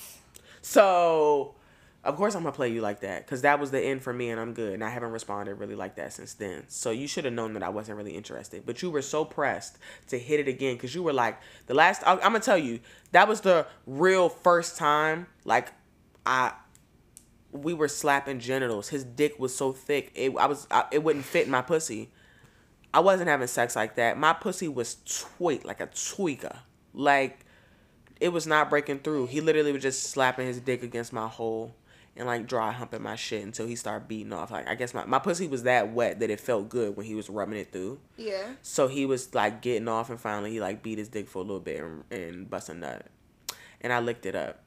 So, of course, I'm gonna play you like that because that was the end for me, and I'm good. And I haven't responded really like that since then. So you should have known that I wasn't really interested. But you were so pressed to hit it again because you were like the last. I'm gonna tell you that was the real first time. Like, I. We were slapping genitals. His dick was so thick, it I was I, it wouldn't fit in my pussy. I wasn't having sex like that. My pussy was tweak like a tweaker. Like it was not breaking through. He literally was just slapping his dick against my hole and like dry humping my shit until he started beating off. Like I guess my, my pussy was that wet that it felt good when he was rubbing it through. Yeah. So he was like getting off and finally he like beat his dick for a little bit and, and bust a nut. And I licked it up.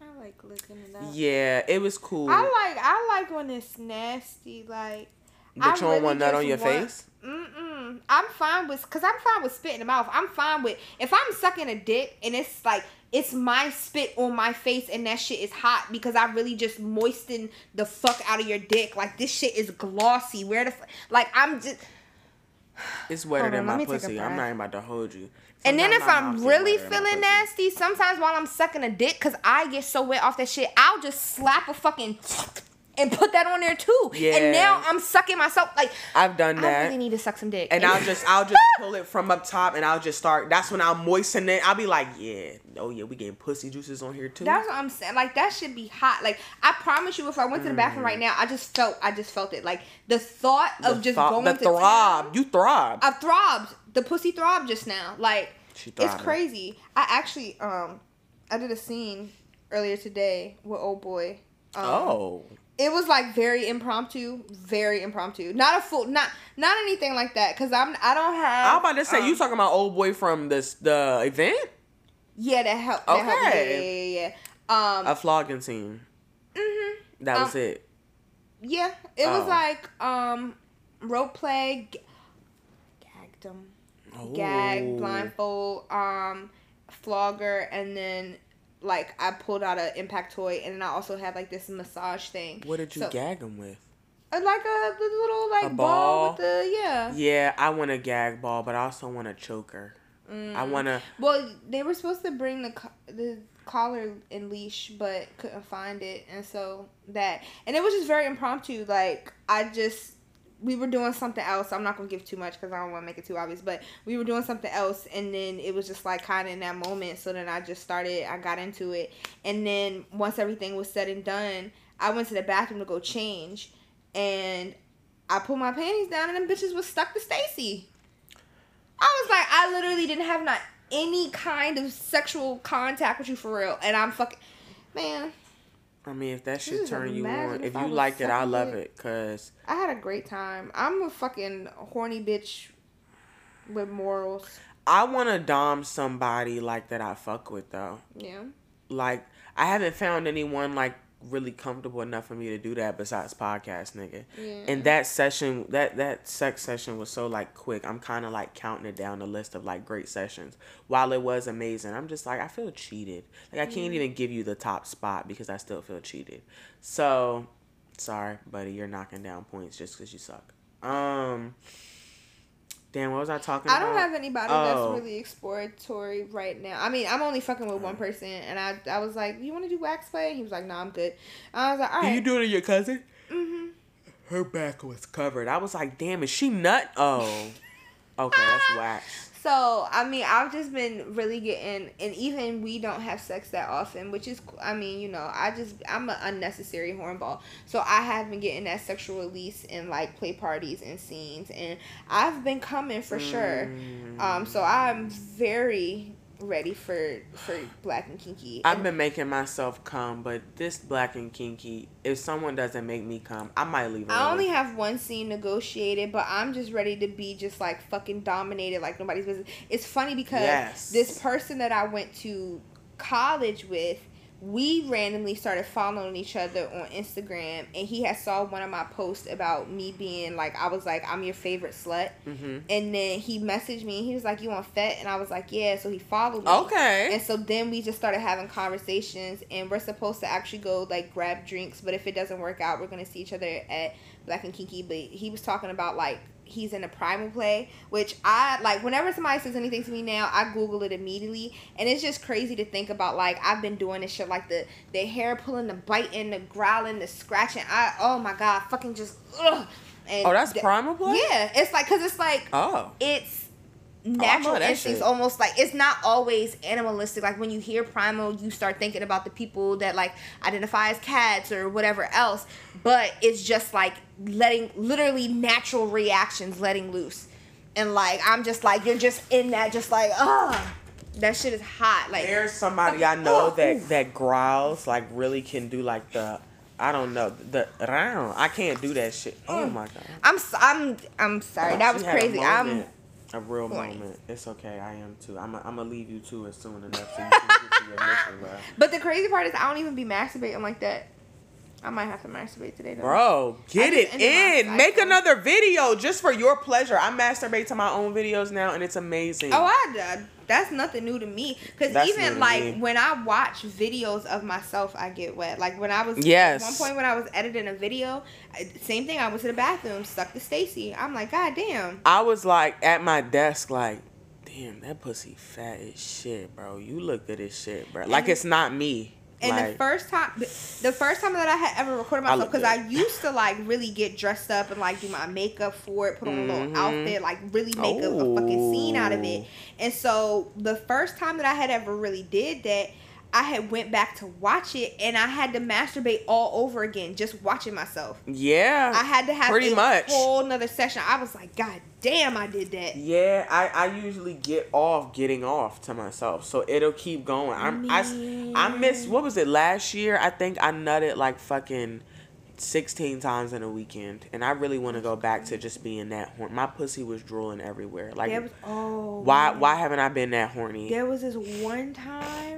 I like looking it up. Yeah, it was cool. I like I like when it's nasty. Like but I you don't want nut on your want- face? Mm-mm. I'm fine with, cause I'm fine with spit in the mouth. I'm fine with if I'm sucking a dick and it's like it's my spit on my face and that shit is hot because I really just moisten the fuck out of your dick. Like this shit is glossy. Where the like I'm just. It's wetter Hold than my let me take a pussy. I'm not even about to hold you. And then if I'm really wetter than my feeling nasty, sometimes while I'm sucking a dick, cause I get so wet off that shit, I'll just slap a fucking and put that on there too. Yeah. And now I'm sucking myself. Like I've done that. I really need to suck some dick. and I'll just I'll just pull it from up top and I'll just start that's when I'll moisten it. I'll be like, yeah, oh yeah, we getting pussy juices on here too. That's what I'm saying. Like that should be hot. Like I promise you, if I went to the bathroom right now, I just felt, I just felt it. Like the thought Mm. The of just going the to throb. town. You throb. I throbbed. The pussy throbbed just now. Like it's crazy. I actually, um, I did a scene earlier today with old boy. Um, oh. It was like very impromptu, very impromptu. Not a full, not not anything like that. Cause I'm, I don't have. I'm about to say um, you talking about old boy from this the event? Yeah, that helped. That helped. Yeah, Okay. yeah, yeah, yeah. Um, A flogging scene. mhm. That was Um, it. Yeah, it was Oh. like um rope play, g- gagged them, gag, blindfold, um, flogger, and then like I pulled out an impact toy, and then I also had like this massage thing. What did you So- gag him with? Uh, Like a the little like A ball. ball? with the yeah. Yeah, I want a gag ball, but I also want a choker. Mm. I want to. Well, they were supposed to bring the co- the collar and leash, but couldn't find it, and so that and it was just very impromptu. Like I just we were doing something else. I'm not gonna give too much because I don't want to make it too obvious, but we were doing something else, and then it was just like kind of in that moment. So then I just started. I got into it, and then once everything was said and done, I went to the bathroom to go change, and I put my panties down, and them bitches was stuck to Stacy. I was like, I literally didn't have not any kind of sexual contact with you for real, and I'm fucking man. I mean, if that shit turn you on, if if you like it, I love it. it. Cause I had a great time. I'm a fucking horny bitch with morals. I want to dom somebody like that I fuck with though. Yeah. Like I haven't found anyone like really comfortable enough for me to do that besides podcast nigga. Yeah. And that session, that that sex session was so like quick. I'm kind of like counting it down the list of like great sessions. While it was amazing, I'm just like I feel cheated. Like I can't even give you the top spot because I still feel cheated. So, sorry, buddy, you're knocking down points just because you suck. Um. Damn, what was I talking I about? don't have anybody Oh. that's really exploratory right now. I mean, I'm only fucking with one person, and I I was like, "You want to do wax play?" And he was like, "No, I'm good." I was like, "All Do you right." do it to your cousin? mm-hmm. Her back was covered. I was like, damn, is she nut? Oh. Okay, that's wax. So I mean, I've just been really getting, and even we don't have sex that often, which is, I mean, you know, I just I'm an unnecessary hornball, so I have been getting that sexual release in like play parties and scenes, and I've been coming for sure. Mm. Um, so I'm very ready for for Black and Kinky. I've been making myself come, but this Black and Kinky, if someone doesn't make me come, I might leave. I only have one scene negotiated, but I'm just ready to be just like fucking dominated like nobody's business. It's funny because Yes. this person that I went to college with, we randomly started following each other on Instagram, and he had saw one of my posts about me being like, I was like, I'm your favorite slut, Mhm. and then he messaged me, and he was like, you on Fet, and I was like, yeah, so he followed me. Okay. And so then we just started having conversations, and we're supposed to actually go like grab drinks. But if it doesn't work out, we're gonna see each other at Black and Kinky. But he was talking about like he's in a primal play, which I like. Whenever somebody says anything to me now, I Google it immediately, and it's just crazy to think about. Like I've been doing this shit, like the the hair pulling, the biting, the growling, the scratching. I oh my god, fucking just ugh. And Oh, that's th- primal play. Yeah, it's like because it's like Oh. it's oh, natural that instincts almost like it's not always animalistic like when you hear primal you start thinking about the people that like identify as cats or whatever else but it's just like letting literally natural reactions letting loose and like i'm just like you're just in that just like ah that shit is hot like There's somebody I know Oh, that oof. that growls like really can do like the I don't know the round. I can't do that shit. Oh Mm. my god. i'm i'm i'm sorry that was had a crazy i'm a real horny. moment. It's okay. I am too. I'm I'm gonna leave you too as soon enough so you can get to your mission, bro. but the crazy part is i don't even be masturbating like that i might have to masturbate today though. Bro, get it just ended my in. Make another video just for your pleasure. I masturbate to my own videos now, and it's amazing. Oh, I uh, that's nothing new to me. Cause even like me. when I watch videos of myself, I get wet. Like when I was Yes. at one point when I was editing a video, same thing. I went to the bathroom, stuck to Stacy. I'm like, God damn. I was like at my desk, like, damn, that pussy fat as shit, bro. You look good as shit, bro. Like it's not me. And like, the first time, the first time that I had ever recorded myself, because I good. used to like really get dressed up and like do my makeup for it, put on a Mhm. little outfit, like really make a, a fucking scene out of it. And so the first time that I had ever really did that, I had went back to watch it and I had to masturbate all over again just watching myself. yeah, I had to have pretty a much. whole nother session. I was like, God damn, I did that. Yeah, I, I usually get off getting off to myself, so it'll keep going. I'm I, s- I missed what was it last year? I think I nutted like fucking sixteen times in a weekend, and I really want to go back to just being that horny. My pussy was drooling everywhere. Like, was oh why man. why haven't I been that horny? There was this one time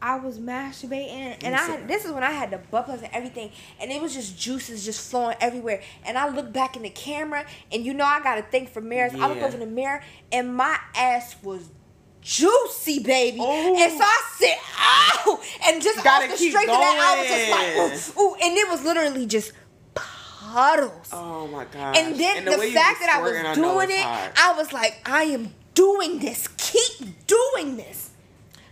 I was masturbating, and I had, this is when I had the butt plugs and everything, and it was just juices just flowing everywhere. And I looked back in the camera, and you know I got to think for mirrors. I looked Yeah. over in the mirror, and my ass was juicy, baby. Ooh. And so I said, "Oh!" and just off the strength of that, I was just like, "Ooh, ooh," and it was literally just puddles. Oh my god! And then the, way you fact that I was doing it. I was like, I am doing this. Keep doing this.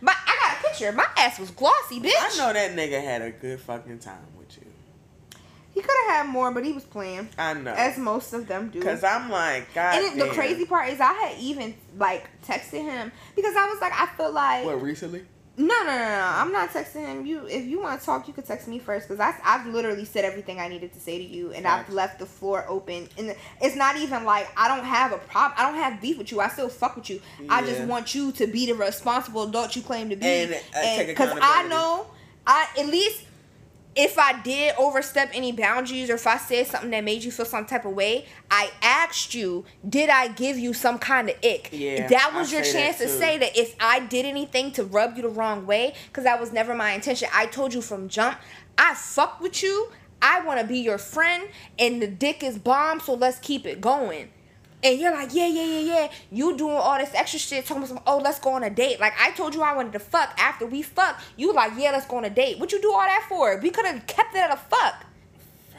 But I got a picture. My ass was glossy, bitch. I know that nigga had a good fucking time with you. He could have had more, but he was playing, I know. as most of them do. Cause I'm like, God. and it, the crazy part is, I had even like texted him because I was like, I feel like What recently? No, no, no, no. I'm not texting him. You, if you want to talk, you could text me first because I, I've literally said everything I needed to say to you, and. I've left the floor open. And it's not even like I don't have a problem. I don't have beef with you. I still fuck with you. I just want you to be the responsible adult you claim to be, And, uh, because I know, I at least. If I did overstep any boundaries or if I said something that made you feel some type of way, I asked you, did I give you some kind of ick? Yeah, that I was your chance to say that if I did anything to rub you the wrong way, because that was never my intention, I told you from jump, I fuck with you. I want to be your friend, and the dick is bomb, so let's keep it going. And you're like, yeah, yeah, yeah, yeah. You doing all this extra shit, talking about some, oh, let's go on a date. Like I told you I wanted to fuck. After we fuck, you like, yeah, let's go on a date. What you do all that for? We could have kept it at a fuck.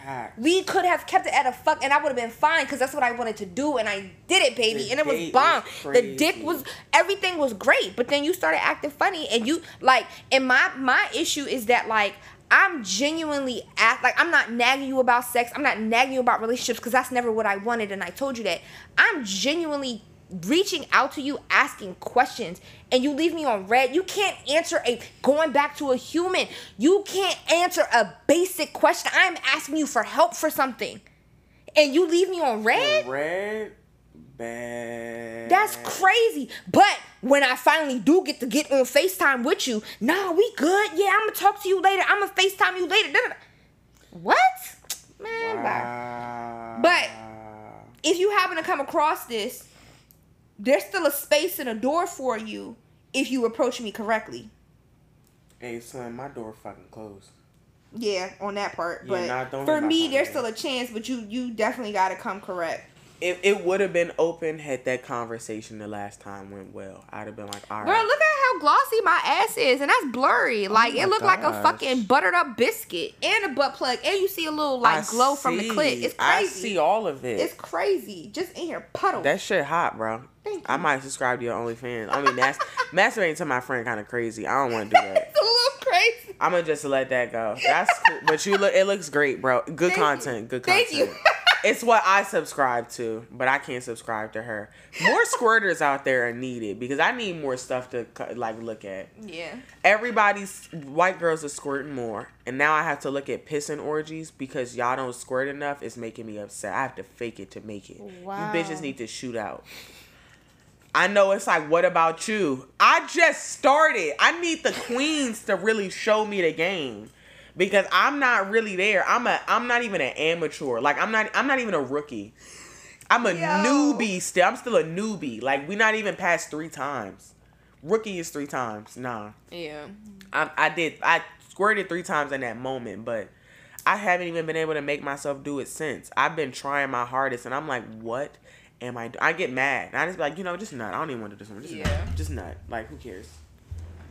Fact. We could have kept it at a fuck, and I would have been fine because that's what I wanted to do, and I did it, baby, The and it was bomb. was the dick was everything was great, but then you started acting funny, and you like, and my my issue is that like I'm genuinely act like I'm not nagging you about sex, I'm not nagging you about relationships because that's never what I wanted, and I told you that. I'm genuinely reaching out to you asking questions and you leave me on read. You can't answer a going back to a human. You can't answer a basic question. I'm asking you for help for something and you leave me on read? Read. Bad. that's crazy but when i finally do get to get on facetime with you nah we good yeah i'm gonna talk to you later i'm gonna facetime you later what man bye. Wow. But- if you happen to come across this, there's still a space and a door for you if you approach me correctly. Hey son, my door fucking closed. Yeah, on that part. Yeah, but nah, for me, there's still a chance. But you, you definitely got to come correct. It, it would have been open had that conversation the last time went well. I'd have been like, all right. Girl, look at how glossy my ass is, and that's blurry. Oh like Oh it looked like a fucking buttered up biscuit and a butt plug, and you see a little like I glow from the clit. It's crazy. I see all of it. It's crazy. Just in here puddle. that shit hot, bro. Thank I might subscribe to your OnlyFans. I mean, mas- masturbating to my friend kind of crazy. I don't want to do that. it's a little crazy. I'm gonna just let that go. That's cool. but you look. It looks great, bro. Good Thank you. content. Good Thank content. you. It's what I subscribe to, but I can't subscribe to her. More squirters out there are needed because I need more stuff to like look at. Yeah. Everybody's white girls are squirting more, and now I have to look at pissing orgies because y'all don't squirt enough. It's making me upset. I have to fake it to make it. Wow. You bitches need to shoot out. I know it's like, what about you? I just started. I need the queens to really show me the game because I'm not really there. I'm a I'm not even an amateur. Like I'm not I'm not even a rookie. I'm a Yo. newbie still. I'm still a newbie. Like we not even past three times. Rookie is three times. Nah. Yeah. I, I did I squirted three times in that moment, but I haven't even been able to make myself do it since. I've been trying my hardest, and I'm like, what am I? Do-? I get mad, and I just be like, you know, just nut. I don't even want to do this one. Just Yeah. Just nut. Like, who cares?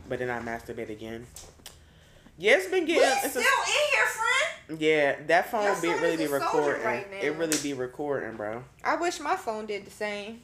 But then I masturbate again. Yeah, it's been getting. It's a, in here, friend. yeah, that phone Your be really be recording. right it really be recording, bro. I wish my phone did the same.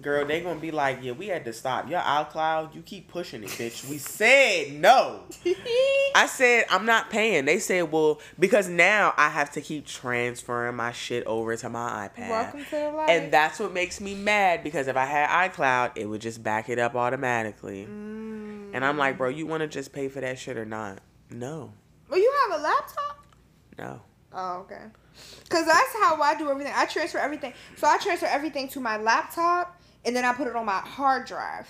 Girl, they gonna be like, yeah, we had to stop. Your iCloud, you keep pushing it, bitch. We said no. I said I'm not paying. They said, well, because now I have to keep transferring my shit over to my iPad. Welcome to the life. and that's what makes me mad because if I had iCloud, it would just back it up automatically. Mm. And I'm like, bro, you want to just pay for that shit or not? No, Well, you have a laptop. no. Oh, okay. Cause that's how I do everything. I transfer everything. So I transfer everything to my laptop, and then I put it on my hard drive.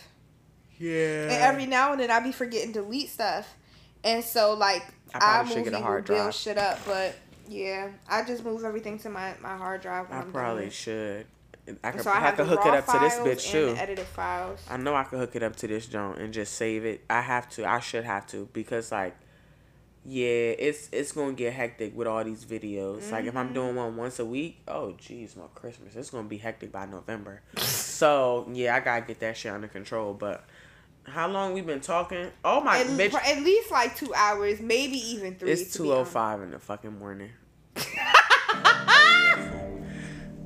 Yeah. And every now and then I be forgetting to delete stuff, and so like I probably should iMovie get a hard drive. shit up. But yeah, I just move everything to my my hard drive. When I I'm probably done. should. I could, So I I have could the hook it up to this bitch and too. the edited files. I know I could hook it up to this joint and just save it. I have to. I should have to because like, yeah, it's it's gonna get hectic with all these videos. Like if I'm doing mm-hmm. one once a week, oh jeez, my Christmas, it's gonna be hectic by November. so yeah, I gotta get that shit under control. But how long we been talking? Oh my At, bitch, at least like two hours, maybe even three. it's two oh honest. five in the fucking morning.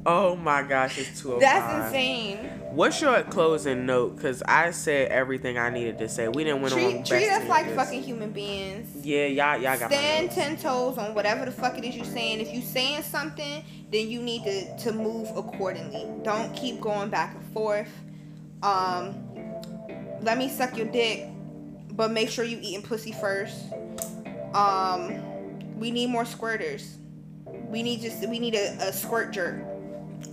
Oh my gosh, it's two oh. That's insane. What's your closing note? Cause I said everything I needed to say. We didn't win on Treat, treat best us like fucking human beings. Yeah, y'all, y'all got Stand ten toes on whatever the fuck it is you're saying. If you're saying something, then you need to to move accordingly. Don't keep going back and forth. Um, let me suck your dick, but make sure you eating pussy first. Um, we need more squirters. We need just we need a, a squirt jerk,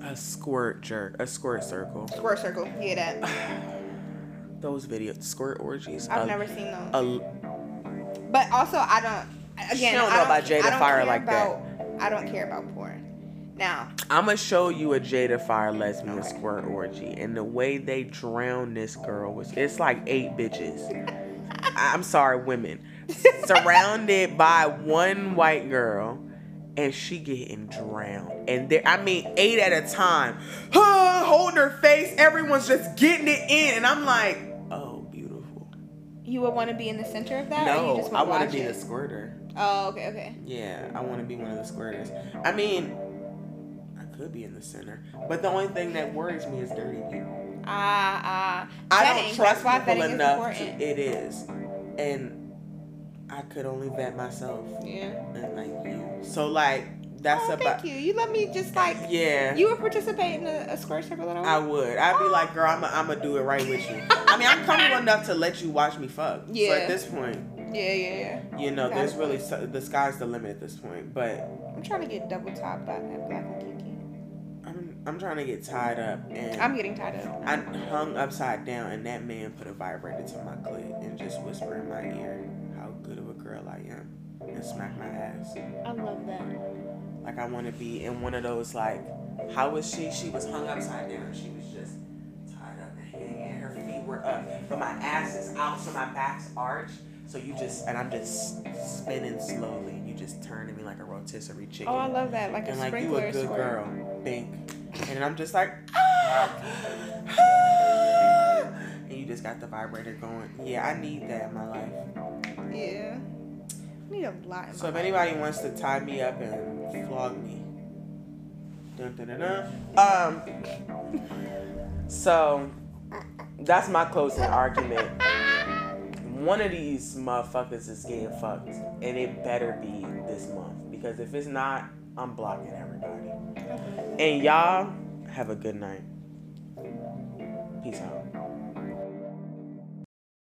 A squirt jerk, a squirt circle. squirt circle. Yeah, that. Those videos, squirt orgies. I've a- never seen those. a- But also, I don't. Again, don't I know about Jada don't Fire care like that. I don't care about porn. Now, I'm gonna show you a Jada Fire lesbian Okay. squirt orgy, and the way they drown this girl was it's like eight bitches. I'm sorry, women surrounded by one white girl, and she getting drowned. And there, I mean, eight at a time, huh, holding her face. Everyone's just getting it in, and I'm like, oh, beautiful. you would want to be in the center of that, No, I want to be it? the squirter. Oh, okay, okay. Yeah, I want to be one of the squirters. I mean, I could be in the center, but the only thing that worries me is dirty people. Ah, ah. I Vetting, don't trust people enough. To, it is, and I could only vet myself Yeah. and like you. So like that's oh, about thank you. You let me just like. yeah. You would participate in a, a squirt circle at all? I would. I'd be oh. like, girl, I'm gonna do it right with you. I mean, I'm comfortable enough to let you watch me fuck. So Yeah. at this point, Yeah, yeah, yeah. you know, there's really the sky's the limit at this point. But I'm trying to get double top by that Black and Kinky. I'm I'm trying to get tied up and I'm getting tied up. I hung upside down, and that man put a vibrator to my clit and just whispered in my ear how good of a girl I am and smack my ass. I love that. Like I want to be in one of those like, how was she? She was hung upside down. She was just tied up and hanging. Her feet were up, but my ass is out, so my back's arched. So you just and I'm just spinning slowly. and You just turn to me like a rotisserie chicken. Oh, I love that. Like and a like you sprinkler a good squirt. girl, bink. And I'm just like, ah, ah, and you just got the vibrator going. Yeah, I need that in my life. Yeah. Need a lot. So if anybody wants to tie me up and flog me, dun, dun, dun. um, so that's my closing argument. One of these motherfuckers is getting fucked, and it better be this month because if it's not, I'm blocking everybody. And y'all have a good night. Peace out.